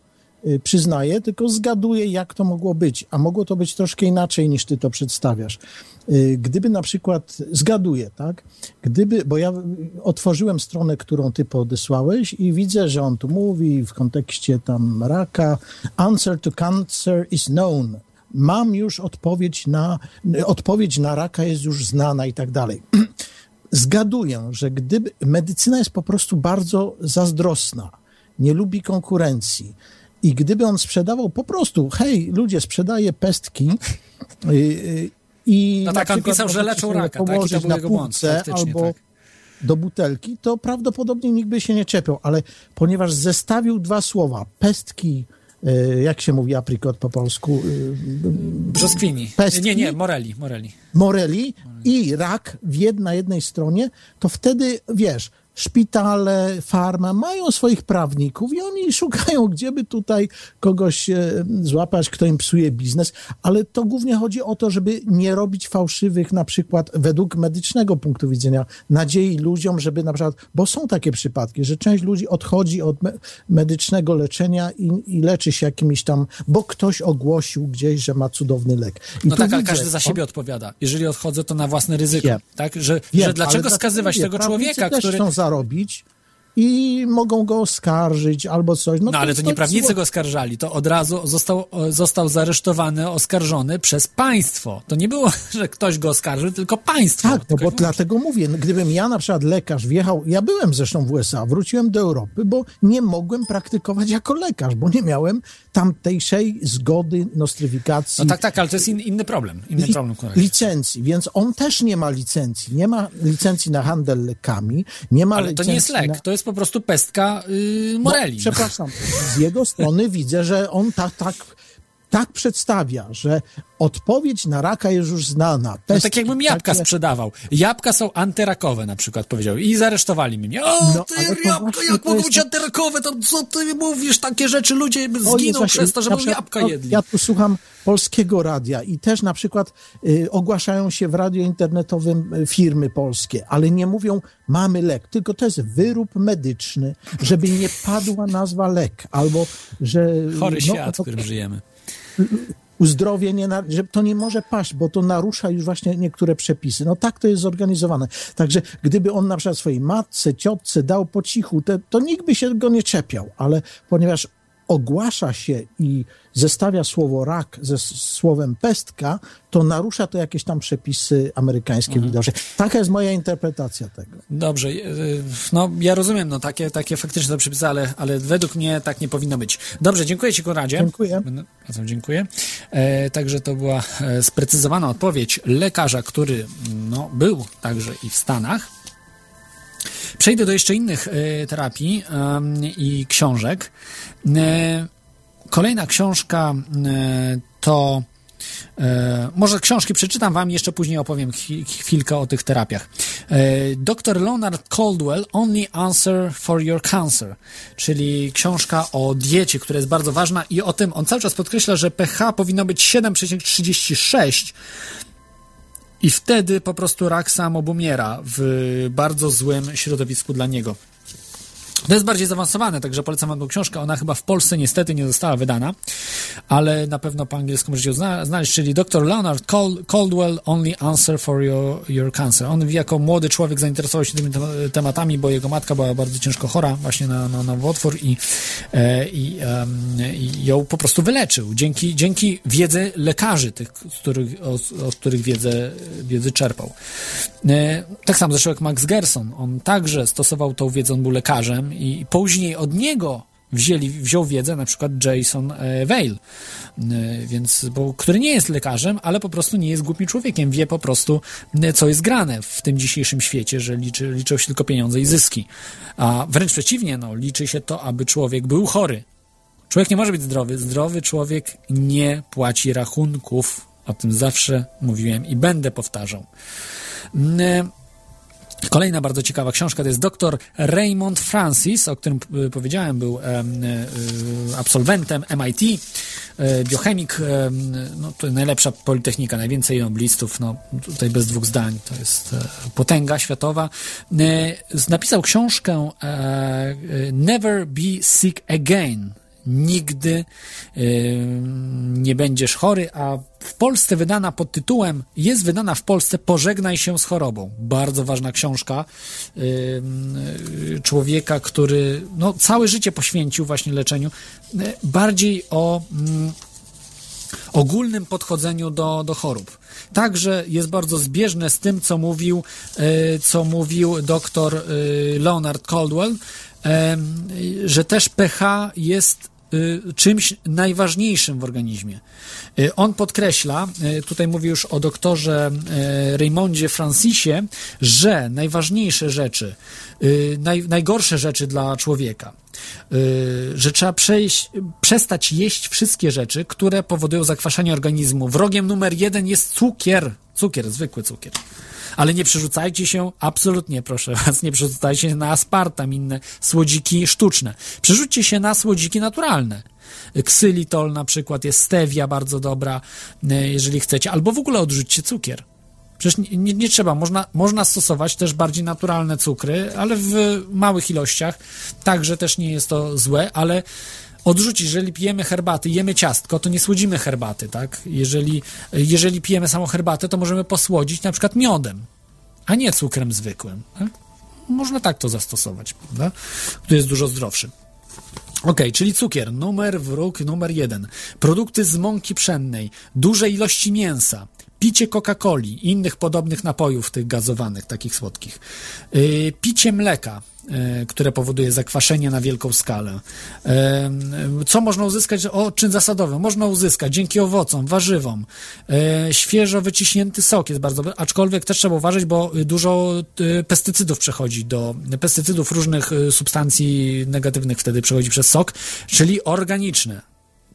przyznaję, tylko zgaduję, jak to mogło być. A mogło to być troszkę inaczej, niż ty to przedstawiasz. Y, Gdyby na przykład, zgaduję, tak? Gdyby, bo ja y, otworzyłem stronę, którą ty podesłałeś i widzę, że on tu mówi w kontekście tam raka, answer to cancer is known. Mam już odpowiedź na, odpowiedź na raka jest już znana i tak dalej. (clears throat) Zgaduję, że gdyby medycyna jest po prostu bardzo zazdrosna, nie lubi konkurencji. I gdyby on sprzedawał po prostu, hej, ludzie, sprzedaję pestki yy, yy, i No tak, on pisał, że leczą raka, taki to był na jego błąd, albo tak. do butelki, to prawdopodobnie nikt by się nie czepiał, ale ponieważ zestawił dwa słowa, pestki, yy, jak się mówi aprikot po polsku, Brzoskwini. Pestki? Nie, nie, Morelli, Morelli. Morelli i rak w jed, na jednej stronie, to wtedy, wiesz, szpitale, farma mają swoich prawników i oni szukają, gdzie by tutaj kogoś e, złapać, kto im psuje biznes, ale to głównie chodzi o to, żeby nie robić fałszywych, na przykład według medycznego punktu widzenia, nadziei ludziom, żeby na przykład, bo są takie przypadki, że część ludzi odchodzi od me, medycznego leczenia i, i leczy się jakimiś tam, bo ktoś ogłosił gdzieś, że ma cudowny lek. I No tak, ale widzę, każdy za on- siebie odpowiada. Jeżeli odchodzę, to na własne ryzyko. Wiem. Tak? Że, Wiem, że dlaczego ale skazywać tego człowieka, który... chcą zarobić i mogą go oskarżyć albo coś. No, No ale jest to nie prawnicy go oskarżali, to od razu został, został zaresztowany, oskarżony przez państwo. To nie było, (laughs) że ktoś go oskarżył, tylko państwo. Tak, no bo dlatego mówię, no, gdybym ja na przykład lekarz wjechał, ja byłem zresztą w USA, wróciłem do Europy, bo nie mogłem praktykować jako lekarz, bo nie miałem tamtejszej zgody, nostryfikacji. No tak, tak, ale to jest in, inny problem. Inny li- problem. licencji, więc on też nie ma licencji. Nie ma licencji na handel lekami, nie ma Ale to nie jest lek, na... to jest po prostu pestka yy, Morelli. No, przepraszam, z jego strony widzę, że on tak, tak, tak przedstawia, że odpowiedź na raka jest już znana. No tak jakbym jabłka takie- sprzedawał. Jabłka są antyrakowe na przykład, powiedział. I zaresztowali mnie. O, No, ty jabłka, jak mogą być tak- antyrakowe? To co ty mówisz? Takie rzeczy ludzie zginą właśnie- przez to, że przykład, jabłka jedli. Ja tu słucham polskiego radia i też na przykład y, ogłaszają się w radio internetowym y, firmy polskie, ale nie mówią mamy lek, tylko to jest wyrób medyczny, żeby nie padła nazwa lek, albo że... Chory no, świat, w to- którym żyjemy. Uzdrowienie, na- że to nie może paść, bo to narusza już właśnie niektóre przepisy. No tak to jest zorganizowane. Także gdyby on na przykład swojej matce, ciotce dał po cichu, to nikt by się go nie czepiał, ale ponieważ ogłasza się i zestawia słowo rak ze słowem pestka, to narusza to jakieś tam przepisy amerykańskie Mhm. widocznie. Taka jest moja interpretacja tego. Dobrze, yy, no ja rozumiem, no takie, takie faktyczne to przepisy, ale, ale według mnie tak nie powinno być. Dobrze, dziękuję Ci Konradzie. Dziękuję. Będę- Bardzo dziękuję. E, także to była e, sprecyzowana odpowiedź lekarza, który no, był także i w Stanach. Przejdę do jeszcze innych e, terapii i książek. E, Kolejna książka e, to. Może książki przeczytam wam, jeszcze później opowiem chwi- chwilkę o tych terapiach. Dr. Leonard Caldwell, Only Answer for Your Cancer, czyli książka o diecie, która jest bardzo ważna i o tym on cały czas podkreśla, że pH powinno być 7,36 i wtedy po prostu rak sam obumiera w bardzo złym środowisku dla niego. To jest bardziej zaawansowane, także polecam wam tą książkę. Ona chyba w Polsce niestety nie została wydana, ale na pewno po angielsku możecie ją zna- znaleźć, czyli Dr. Leonard Cal- Caldwell, Only Answer for your, your Cancer. On jako młody człowiek zainteresował się tymi te- tematami, bo jego matka była bardzo ciężko chora właśnie na, na nowotwór i, e, i, i ją po prostu wyleczył. Dzięki, dzięki wiedzy lekarzy, tych, z których, od których wiedzę, wiedzę czerpał. E, Tak samo zresztą jak Max Gerson. On także stosował tą wiedzę, on był lekarzem i później od niego wzięli, wziął wiedzę na przykład Jason e, Vale, E, więc, bo, który nie jest lekarzem, ale po prostu nie jest głupim człowiekiem, wie po prostu, e, co jest grane w tym dzisiejszym świecie, że liczy, liczą się tylko pieniądze i zyski. A wręcz przeciwnie, no, liczy się to, aby człowiek był chory. Człowiek nie może być zdrowy. Zdrowy człowiek nie płaci rachunków. O tym zawsze mówiłem i będę powtarzał. Kolejna bardzo ciekawa książka to jest dr Raymond Francis, o którym y, powiedziałem, był em, y, absolwentem MIT, y, biochemik, em, no, to najlepsza politechnika, najwięcej noblistów, no, tutaj bez dwóch zdań, to jest e, potęga światowa. E, Napisał książkę e, Never Be Sick Again, nigdy y, nie będziesz chory, a w Polsce wydana pod tytułem, jest wydana w Polsce Pożegnaj się z chorobą. Bardzo ważna książka y, y, człowieka, który no, całe życie poświęcił właśnie leczeniu. Bardziej o mm, ogólnym podchodzeniu do, do chorób. Także jest bardzo zbieżne z tym, co mówił, co mówił e, Leonard Caldwell, że też pH jest czymś najważniejszym w organizmie. E, On podkreśla, e, tutaj mówi już o doktorze Raymondzie Francisie, że najważniejsze rzeczy, naj, najgorsze rzeczy dla człowieka, y, że trzeba przejść, przestać jeść wszystkie rzeczy, które powodują zakwaszenie organizmu. Wrogiem numer jeden jest cukier. Cukier, zwykły cukier. Ale nie przerzucajcie się, absolutnie proszę was, nie przerzucajcie się na aspartam, inne słodziki sztuczne. Przerzućcie się na słodziki naturalne. Ksylitol na przykład jest stevia bardzo dobra, y, jeżeli chcecie, albo w ogóle odrzućcie cukier. Przecież nie, nie, nie trzeba, można, można stosować też bardziej naturalne cukry, ale w małych ilościach, także też nie jest to złe, ale odrzucić, jeżeli pijemy herbaty, jemy ciastko, to nie słodzimy herbaty, tak? Jeżeli, jeżeli pijemy samą herbatę, to możemy posłodzić na przykład miodem, a nie cukrem zwykłym. Tak? Można tak to zastosować, prawda? Który jest dużo zdrowszy. Ok, czyli cukier, numer wróg numer jeden. Produkty z mąki pszennej, duże ilości mięsa, picie Coca-Coli i innych podobnych napojów, tych gazowanych, takich słodkich, yy, picie mleka, które powoduje zakwaszenie na wielką skalę. Yy, co można uzyskać? O czyn zasadowy. Można uzyskać dzięki owocom, warzywom. Yy, świeżo wyciśnięty sok jest bardzo aczkolwiek też trzeba uważać, bo dużo pestycydów przechodzi do, pestycydów różnych substancji negatywnych wtedy przechodzi przez sok, czyli organiczne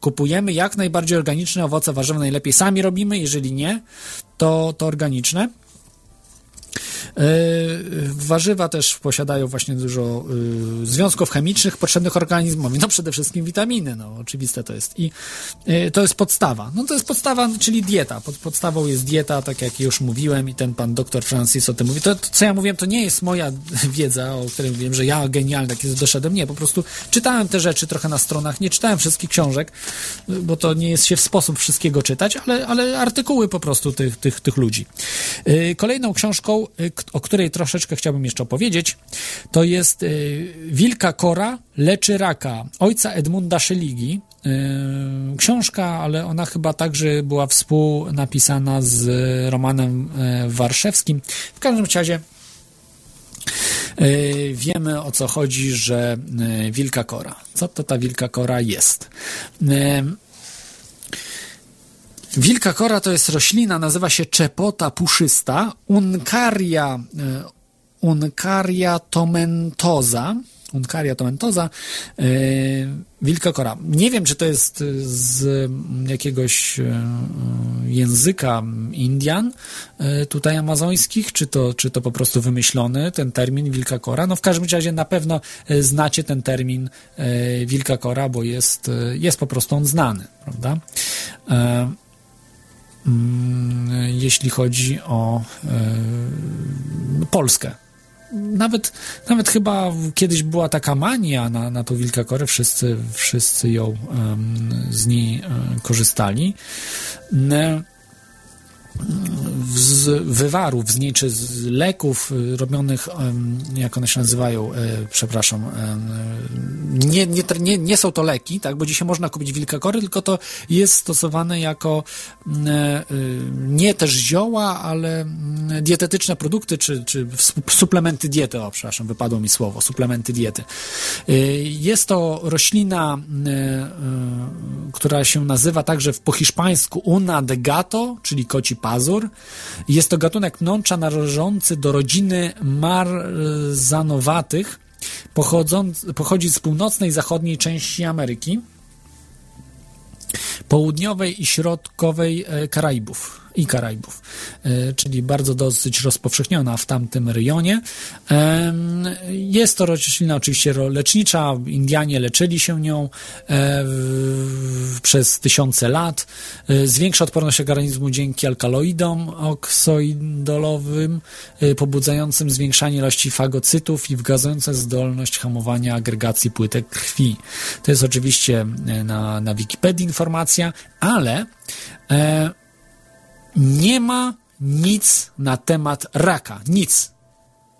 kupujemy jak najbardziej organiczne owoce, warzywa, najlepiej sami robimy, jeżeli nie, to, to organiczne. Yy, warzywa też posiadają właśnie dużo yy, związków chemicznych potrzebnych organizmowi, no przede wszystkim witaminy, no oczywiste to jest. I yy, to jest podstawa, no to jest podstawa, czyli dieta, Pod, podstawą jest dieta, tak jak już mówiłem i ten pan doktor Francis o tym mówi, to, to co ja mówiłem, to nie jest moja (laughs) wiedza, o której mówiłem, że ja genialny tak jest doszedłem, nie, po prostu czytałem te rzeczy trochę na stronach, nie czytałem wszystkich książek, bo to nie jest się w sposób wszystkiego czytać, ale, ale artykuły po prostu tych, tych, tych ludzi. Yy, kolejną książką, yy, o której troszeczkę chciałbym jeszcze opowiedzieć, to jest y, Wilka Kora leczy raka ojca Edmunda Szeligi. Y, książka, ale ona chyba także była współnapisana z Romanem y, Warszewskim. W każdym razie y, wiemy o co chodzi, że y, Wilka Kora. Co to ta Wilka Kora jest? Wilka kora to jest roślina, nazywa się czepota puszysta, unkaria Uncaria tomentosa. Uncaria tomentosa, e, wilka kora. Nie wiem, czy to jest z jakiegoś e, języka Indian e, tutaj amazońskich, czy to, czy to po prostu wymyślony ten termin wilka kora. No w każdym razie na pewno e, znacie ten termin e, wilka kora, bo jest, e, jest po prostu on znany, prawda? E, mm, jeśli chodzi o e, Polskę. Nawet, nawet chyba kiedyś była taka mania na, na tą wilka korę, wszyscy, wszyscy ją z niej e, korzystali. Z wywarów z niej, czy z leków y, robionych, jak one się nazywają, e, przepraszam, nie, nie, nie, nie są to leki, tak, bo dzisiaj można kupić wilkakory, tylko to jest stosowane jako mm, e, y, nie też zioła, ale mm, dietetyczne produkty, czy, czy sup- suplementy diety, o przepraszam, wypadło mi słowo, suplementy diety. Y, Jest to roślina, y, y, która się nazywa także po hiszpańsku una de gato, czyli koci pazur. Jest to gatunek pnącza należący do rodziny marzanowatych, pochodzi z północnej zachodniej części Ameryki, południowej i środkowej e, Karaibów i Karaibów, e, czyli bardzo dosyć rozpowszechniona w tamtym rejonie. Em, Jest to roślina oczywiście lecznicza, Indianie leczyli się nią e, przez tysiące lat. E, Zwiększa odporność organizmu dzięki alkaloidom oksoidolowym, e, pobudzającym zwiększanie ilości fagocytów i wgazujące zdolność hamowania agregacji płytek krwi. To jest oczywiście e, na, na Wikipedii informacja, ale e, nie ma nic na temat raka. Nic.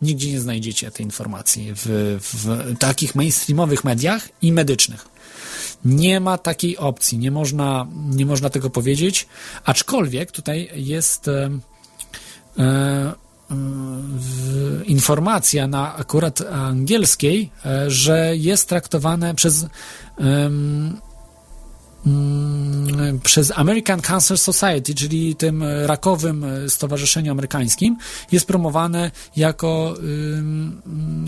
Nigdzie nie znajdziecie tej informacji w, w takich mainstreamowych mediach i medycznych. Nie ma takiej opcji, nie można, nie można tego powiedzieć, aczkolwiek tutaj jest e, e, informacja na akurat angielskiej, e, że jest traktowane przez przez American Cancer Society, czyli tym e, rakowym e, stowarzyszeniu amerykańskim, jest promowane jako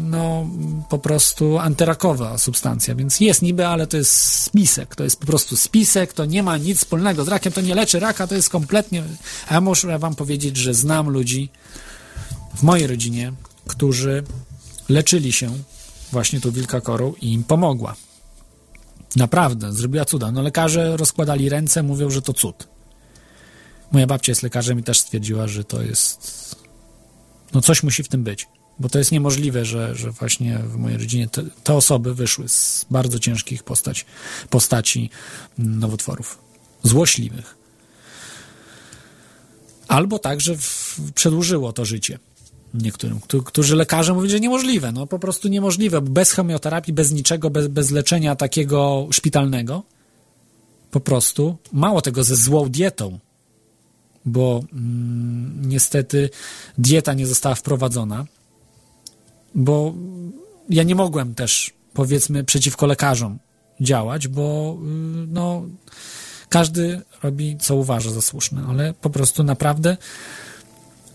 no po prostu antyrakowa substancja, więc jest niby, ale to jest spisek, to jest po prostu spisek, to nie ma nic wspólnego z rakiem, to nie leczy raka, to jest kompletnie, a ja muszę wam powiedzieć, że znam ludzi w mojej rodzinie, którzy leczyli się właśnie tą wilkakorą i im pomogła. Naprawdę, zrobiła cuda. No lekarze rozkładali ręce, mówią, że to cud. Moja babcia jest lekarzem i też stwierdziła, że to jest... No coś musi w tym być. Bo to jest niemożliwe, że, że właśnie w mojej rodzinie te, te osoby wyszły z bardzo ciężkich postać, postaci nowotworów. Złośliwych. Albo także w, przedłużyło to życie niektórym, któ- którzy lekarze mówili, że niemożliwe, no po prostu niemożliwe, bez chemioterapii, bez niczego, bez, bez leczenia takiego szpitalnego, po prostu, mało tego, ze złą dietą, bo mm, niestety dieta nie została wprowadzona, bo ja nie mogłem też, powiedzmy, przeciwko lekarzom działać, bo y, no, każdy robi, co uważa za słuszne, ale po prostu naprawdę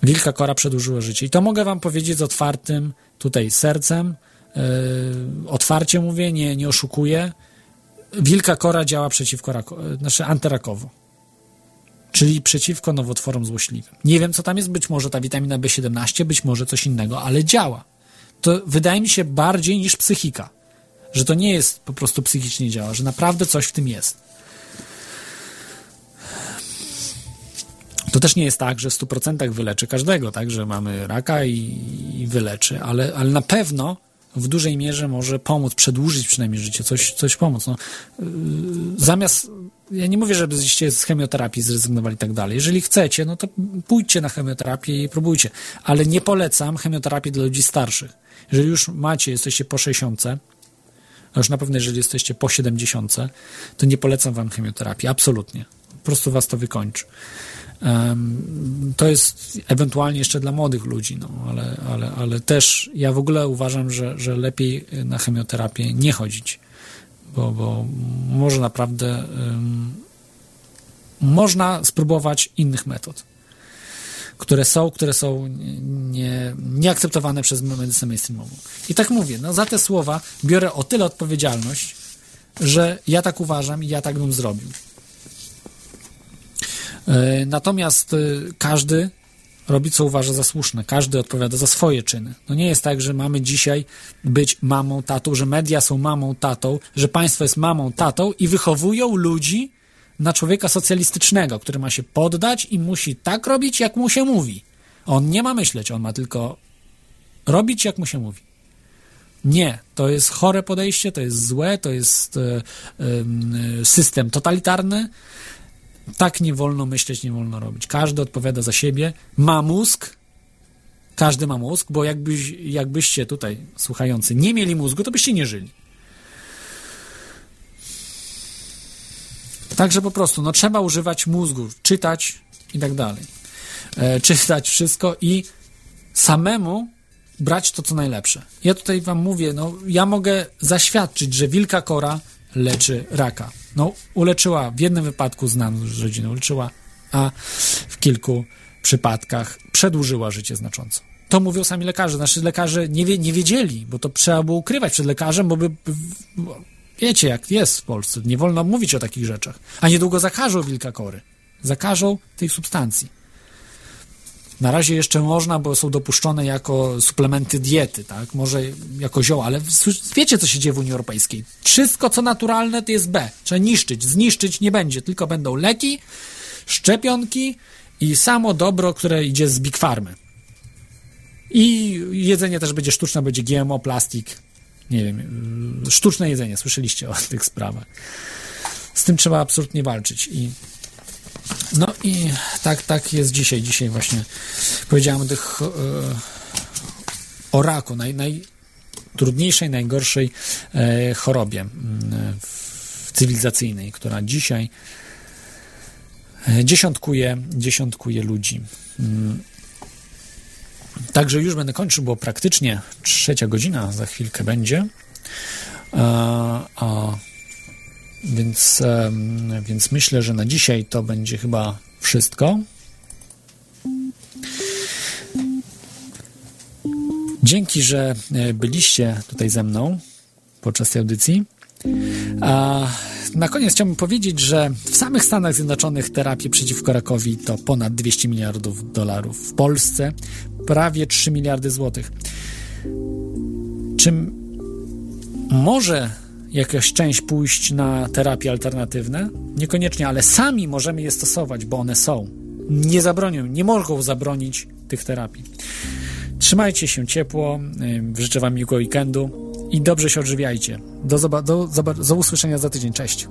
Wilka Kora przedłużyła życie. I to mogę wam powiedzieć z otwartym tutaj sercem, yy, otwarcie mówię, nie, nie oszukuję. Wilka Kora działa przeciwko rako, znaczy antyrakowo. Czyli przeciwko nowotworom złośliwym. Nie wiem, co tam jest, być może ta witamina B17, być może coś innego, ale działa. To wydaje mi się bardziej niż psychika. Że to nie jest po prostu psychicznie działa, że naprawdę coś w tym jest. To też nie jest tak, że w 100% wyleczy każdego, tak, że mamy raka i, i wyleczy, ale, ale na pewno w dużej mierze może pomóc, przedłużyć przynajmniej życie, coś, coś pomóc. No, yy, zamiast, ja nie mówię, żebyście z chemioterapii zrezygnowali i tak dalej. Jeżeli chcecie, no to pójdźcie na chemioterapię i próbujcie, ale nie polecam chemioterapii dla ludzi starszych. Jeżeli już macie, jesteście po 60, a już na pewno jeżeli jesteście po 70, to nie polecam wam chemioterapii, absolutnie. Po prostu was to wykończy. To jest ewentualnie jeszcze dla młodych ludzi, no, ale, ale, ale też ja w ogóle uważam, że, że lepiej na chemioterapię nie chodzić, bo, bo może naprawdę um, można spróbować innych metod. które są, które są nie, nieakceptowane przez medycynę mainstreamową. I tak mówię, no za te słowa biorę o tyle odpowiedzialność, że ja tak uważam i ja tak bym zrobił. E, natomiast e, każdy robi, co uważa za słuszne. Każdy odpowiada za swoje czyny. No nie jest tak, że mamy dzisiaj być mamą, tatą, że media są mamą, tatą, że państwo jest mamą, tatą i wychowują ludzi na człowieka socjalistycznego, który ma się poddać i musi tak robić, jak mu się mówi. On nie ma myśleć, on ma tylko robić, jak mu się mówi. Nie, to jest chore podejście, to jest złe, to jest e, system totalitarny. Tak nie wolno myśleć, nie wolno robić. Każdy odpowiada za siebie, ma mózg, każdy ma mózg, bo jakbyś, jakbyście tutaj, słuchający, nie mieli mózgu, to byście nie żyli. Także po prostu, no trzeba używać mózgu, czytać i tak dalej. E, czytać wszystko i samemu brać to, co najlepsze. Ja tutaj wam mówię, no ja mogę zaświadczyć, że wilka kora leczy raka. No, uleczyła, w jednym wypadku znam z rodziny, uleczyła, a w kilku przypadkach przedłużyła życie znacząco. To mówią sami lekarze. Znaczy lekarze nie, wie, nie wiedzieli, bo to trzeba było ukrywać przed lekarzem, bo by, bo wiecie jak jest w Polsce, nie wolno mówić o takich rzeczach. A niedługo zakażą wilka kory. Zakażą tej substancji. Na razie jeszcze można, bo są dopuszczone jako suplementy diety, tak? Może jako zioła, ale wiecie, co się dzieje w Unii Europejskiej. Wszystko, co naturalne, to jest B. Trzeba niszczyć. Zniszczyć nie będzie, tylko będą leki, szczepionki i samo dobro, które idzie z Big Farmy. I jedzenie też będzie sztuczne, będzie GMO, plastik, nie wiem, sztuczne jedzenie. Słyszeliście o tych sprawach. Z tym trzeba absolutnie walczyć i no i tak, tak jest dzisiaj. Dzisiaj właśnie powiedziałem o tych e, o raku, naj, najtrudniejszej, najgorszej e, chorobie mm, cywilizacyjnej, która dzisiaj e, dziesiątkuje, dziesiątkuje ludzi. Mm. Także już będę kończył, bo praktycznie trzecia godzina za chwilkę będzie. A, a więc, więc myślę, że na dzisiaj to będzie chyba wszystko. Dzięki, że e, byliście tutaj ze mną podczas tej audycji. A na koniec chciałbym powiedzieć, że w samych Stanach Zjednoczonych terapie przeciwko rakowi to ponad 200 miliardów dolarów. W Polsce prawie 3 miliardy złotych. Czym może jakaś część pójść na terapie alternatywne? Niekoniecznie, ale sami możemy je stosować, bo one są. Nie zabronią, nie mogą zabronić tych terapii. Trzymajcie się ciepło, życzę Wam miłego weekendu i dobrze się odżywiajcie. Do, do, do, do usłyszenia za tydzień. Cześć.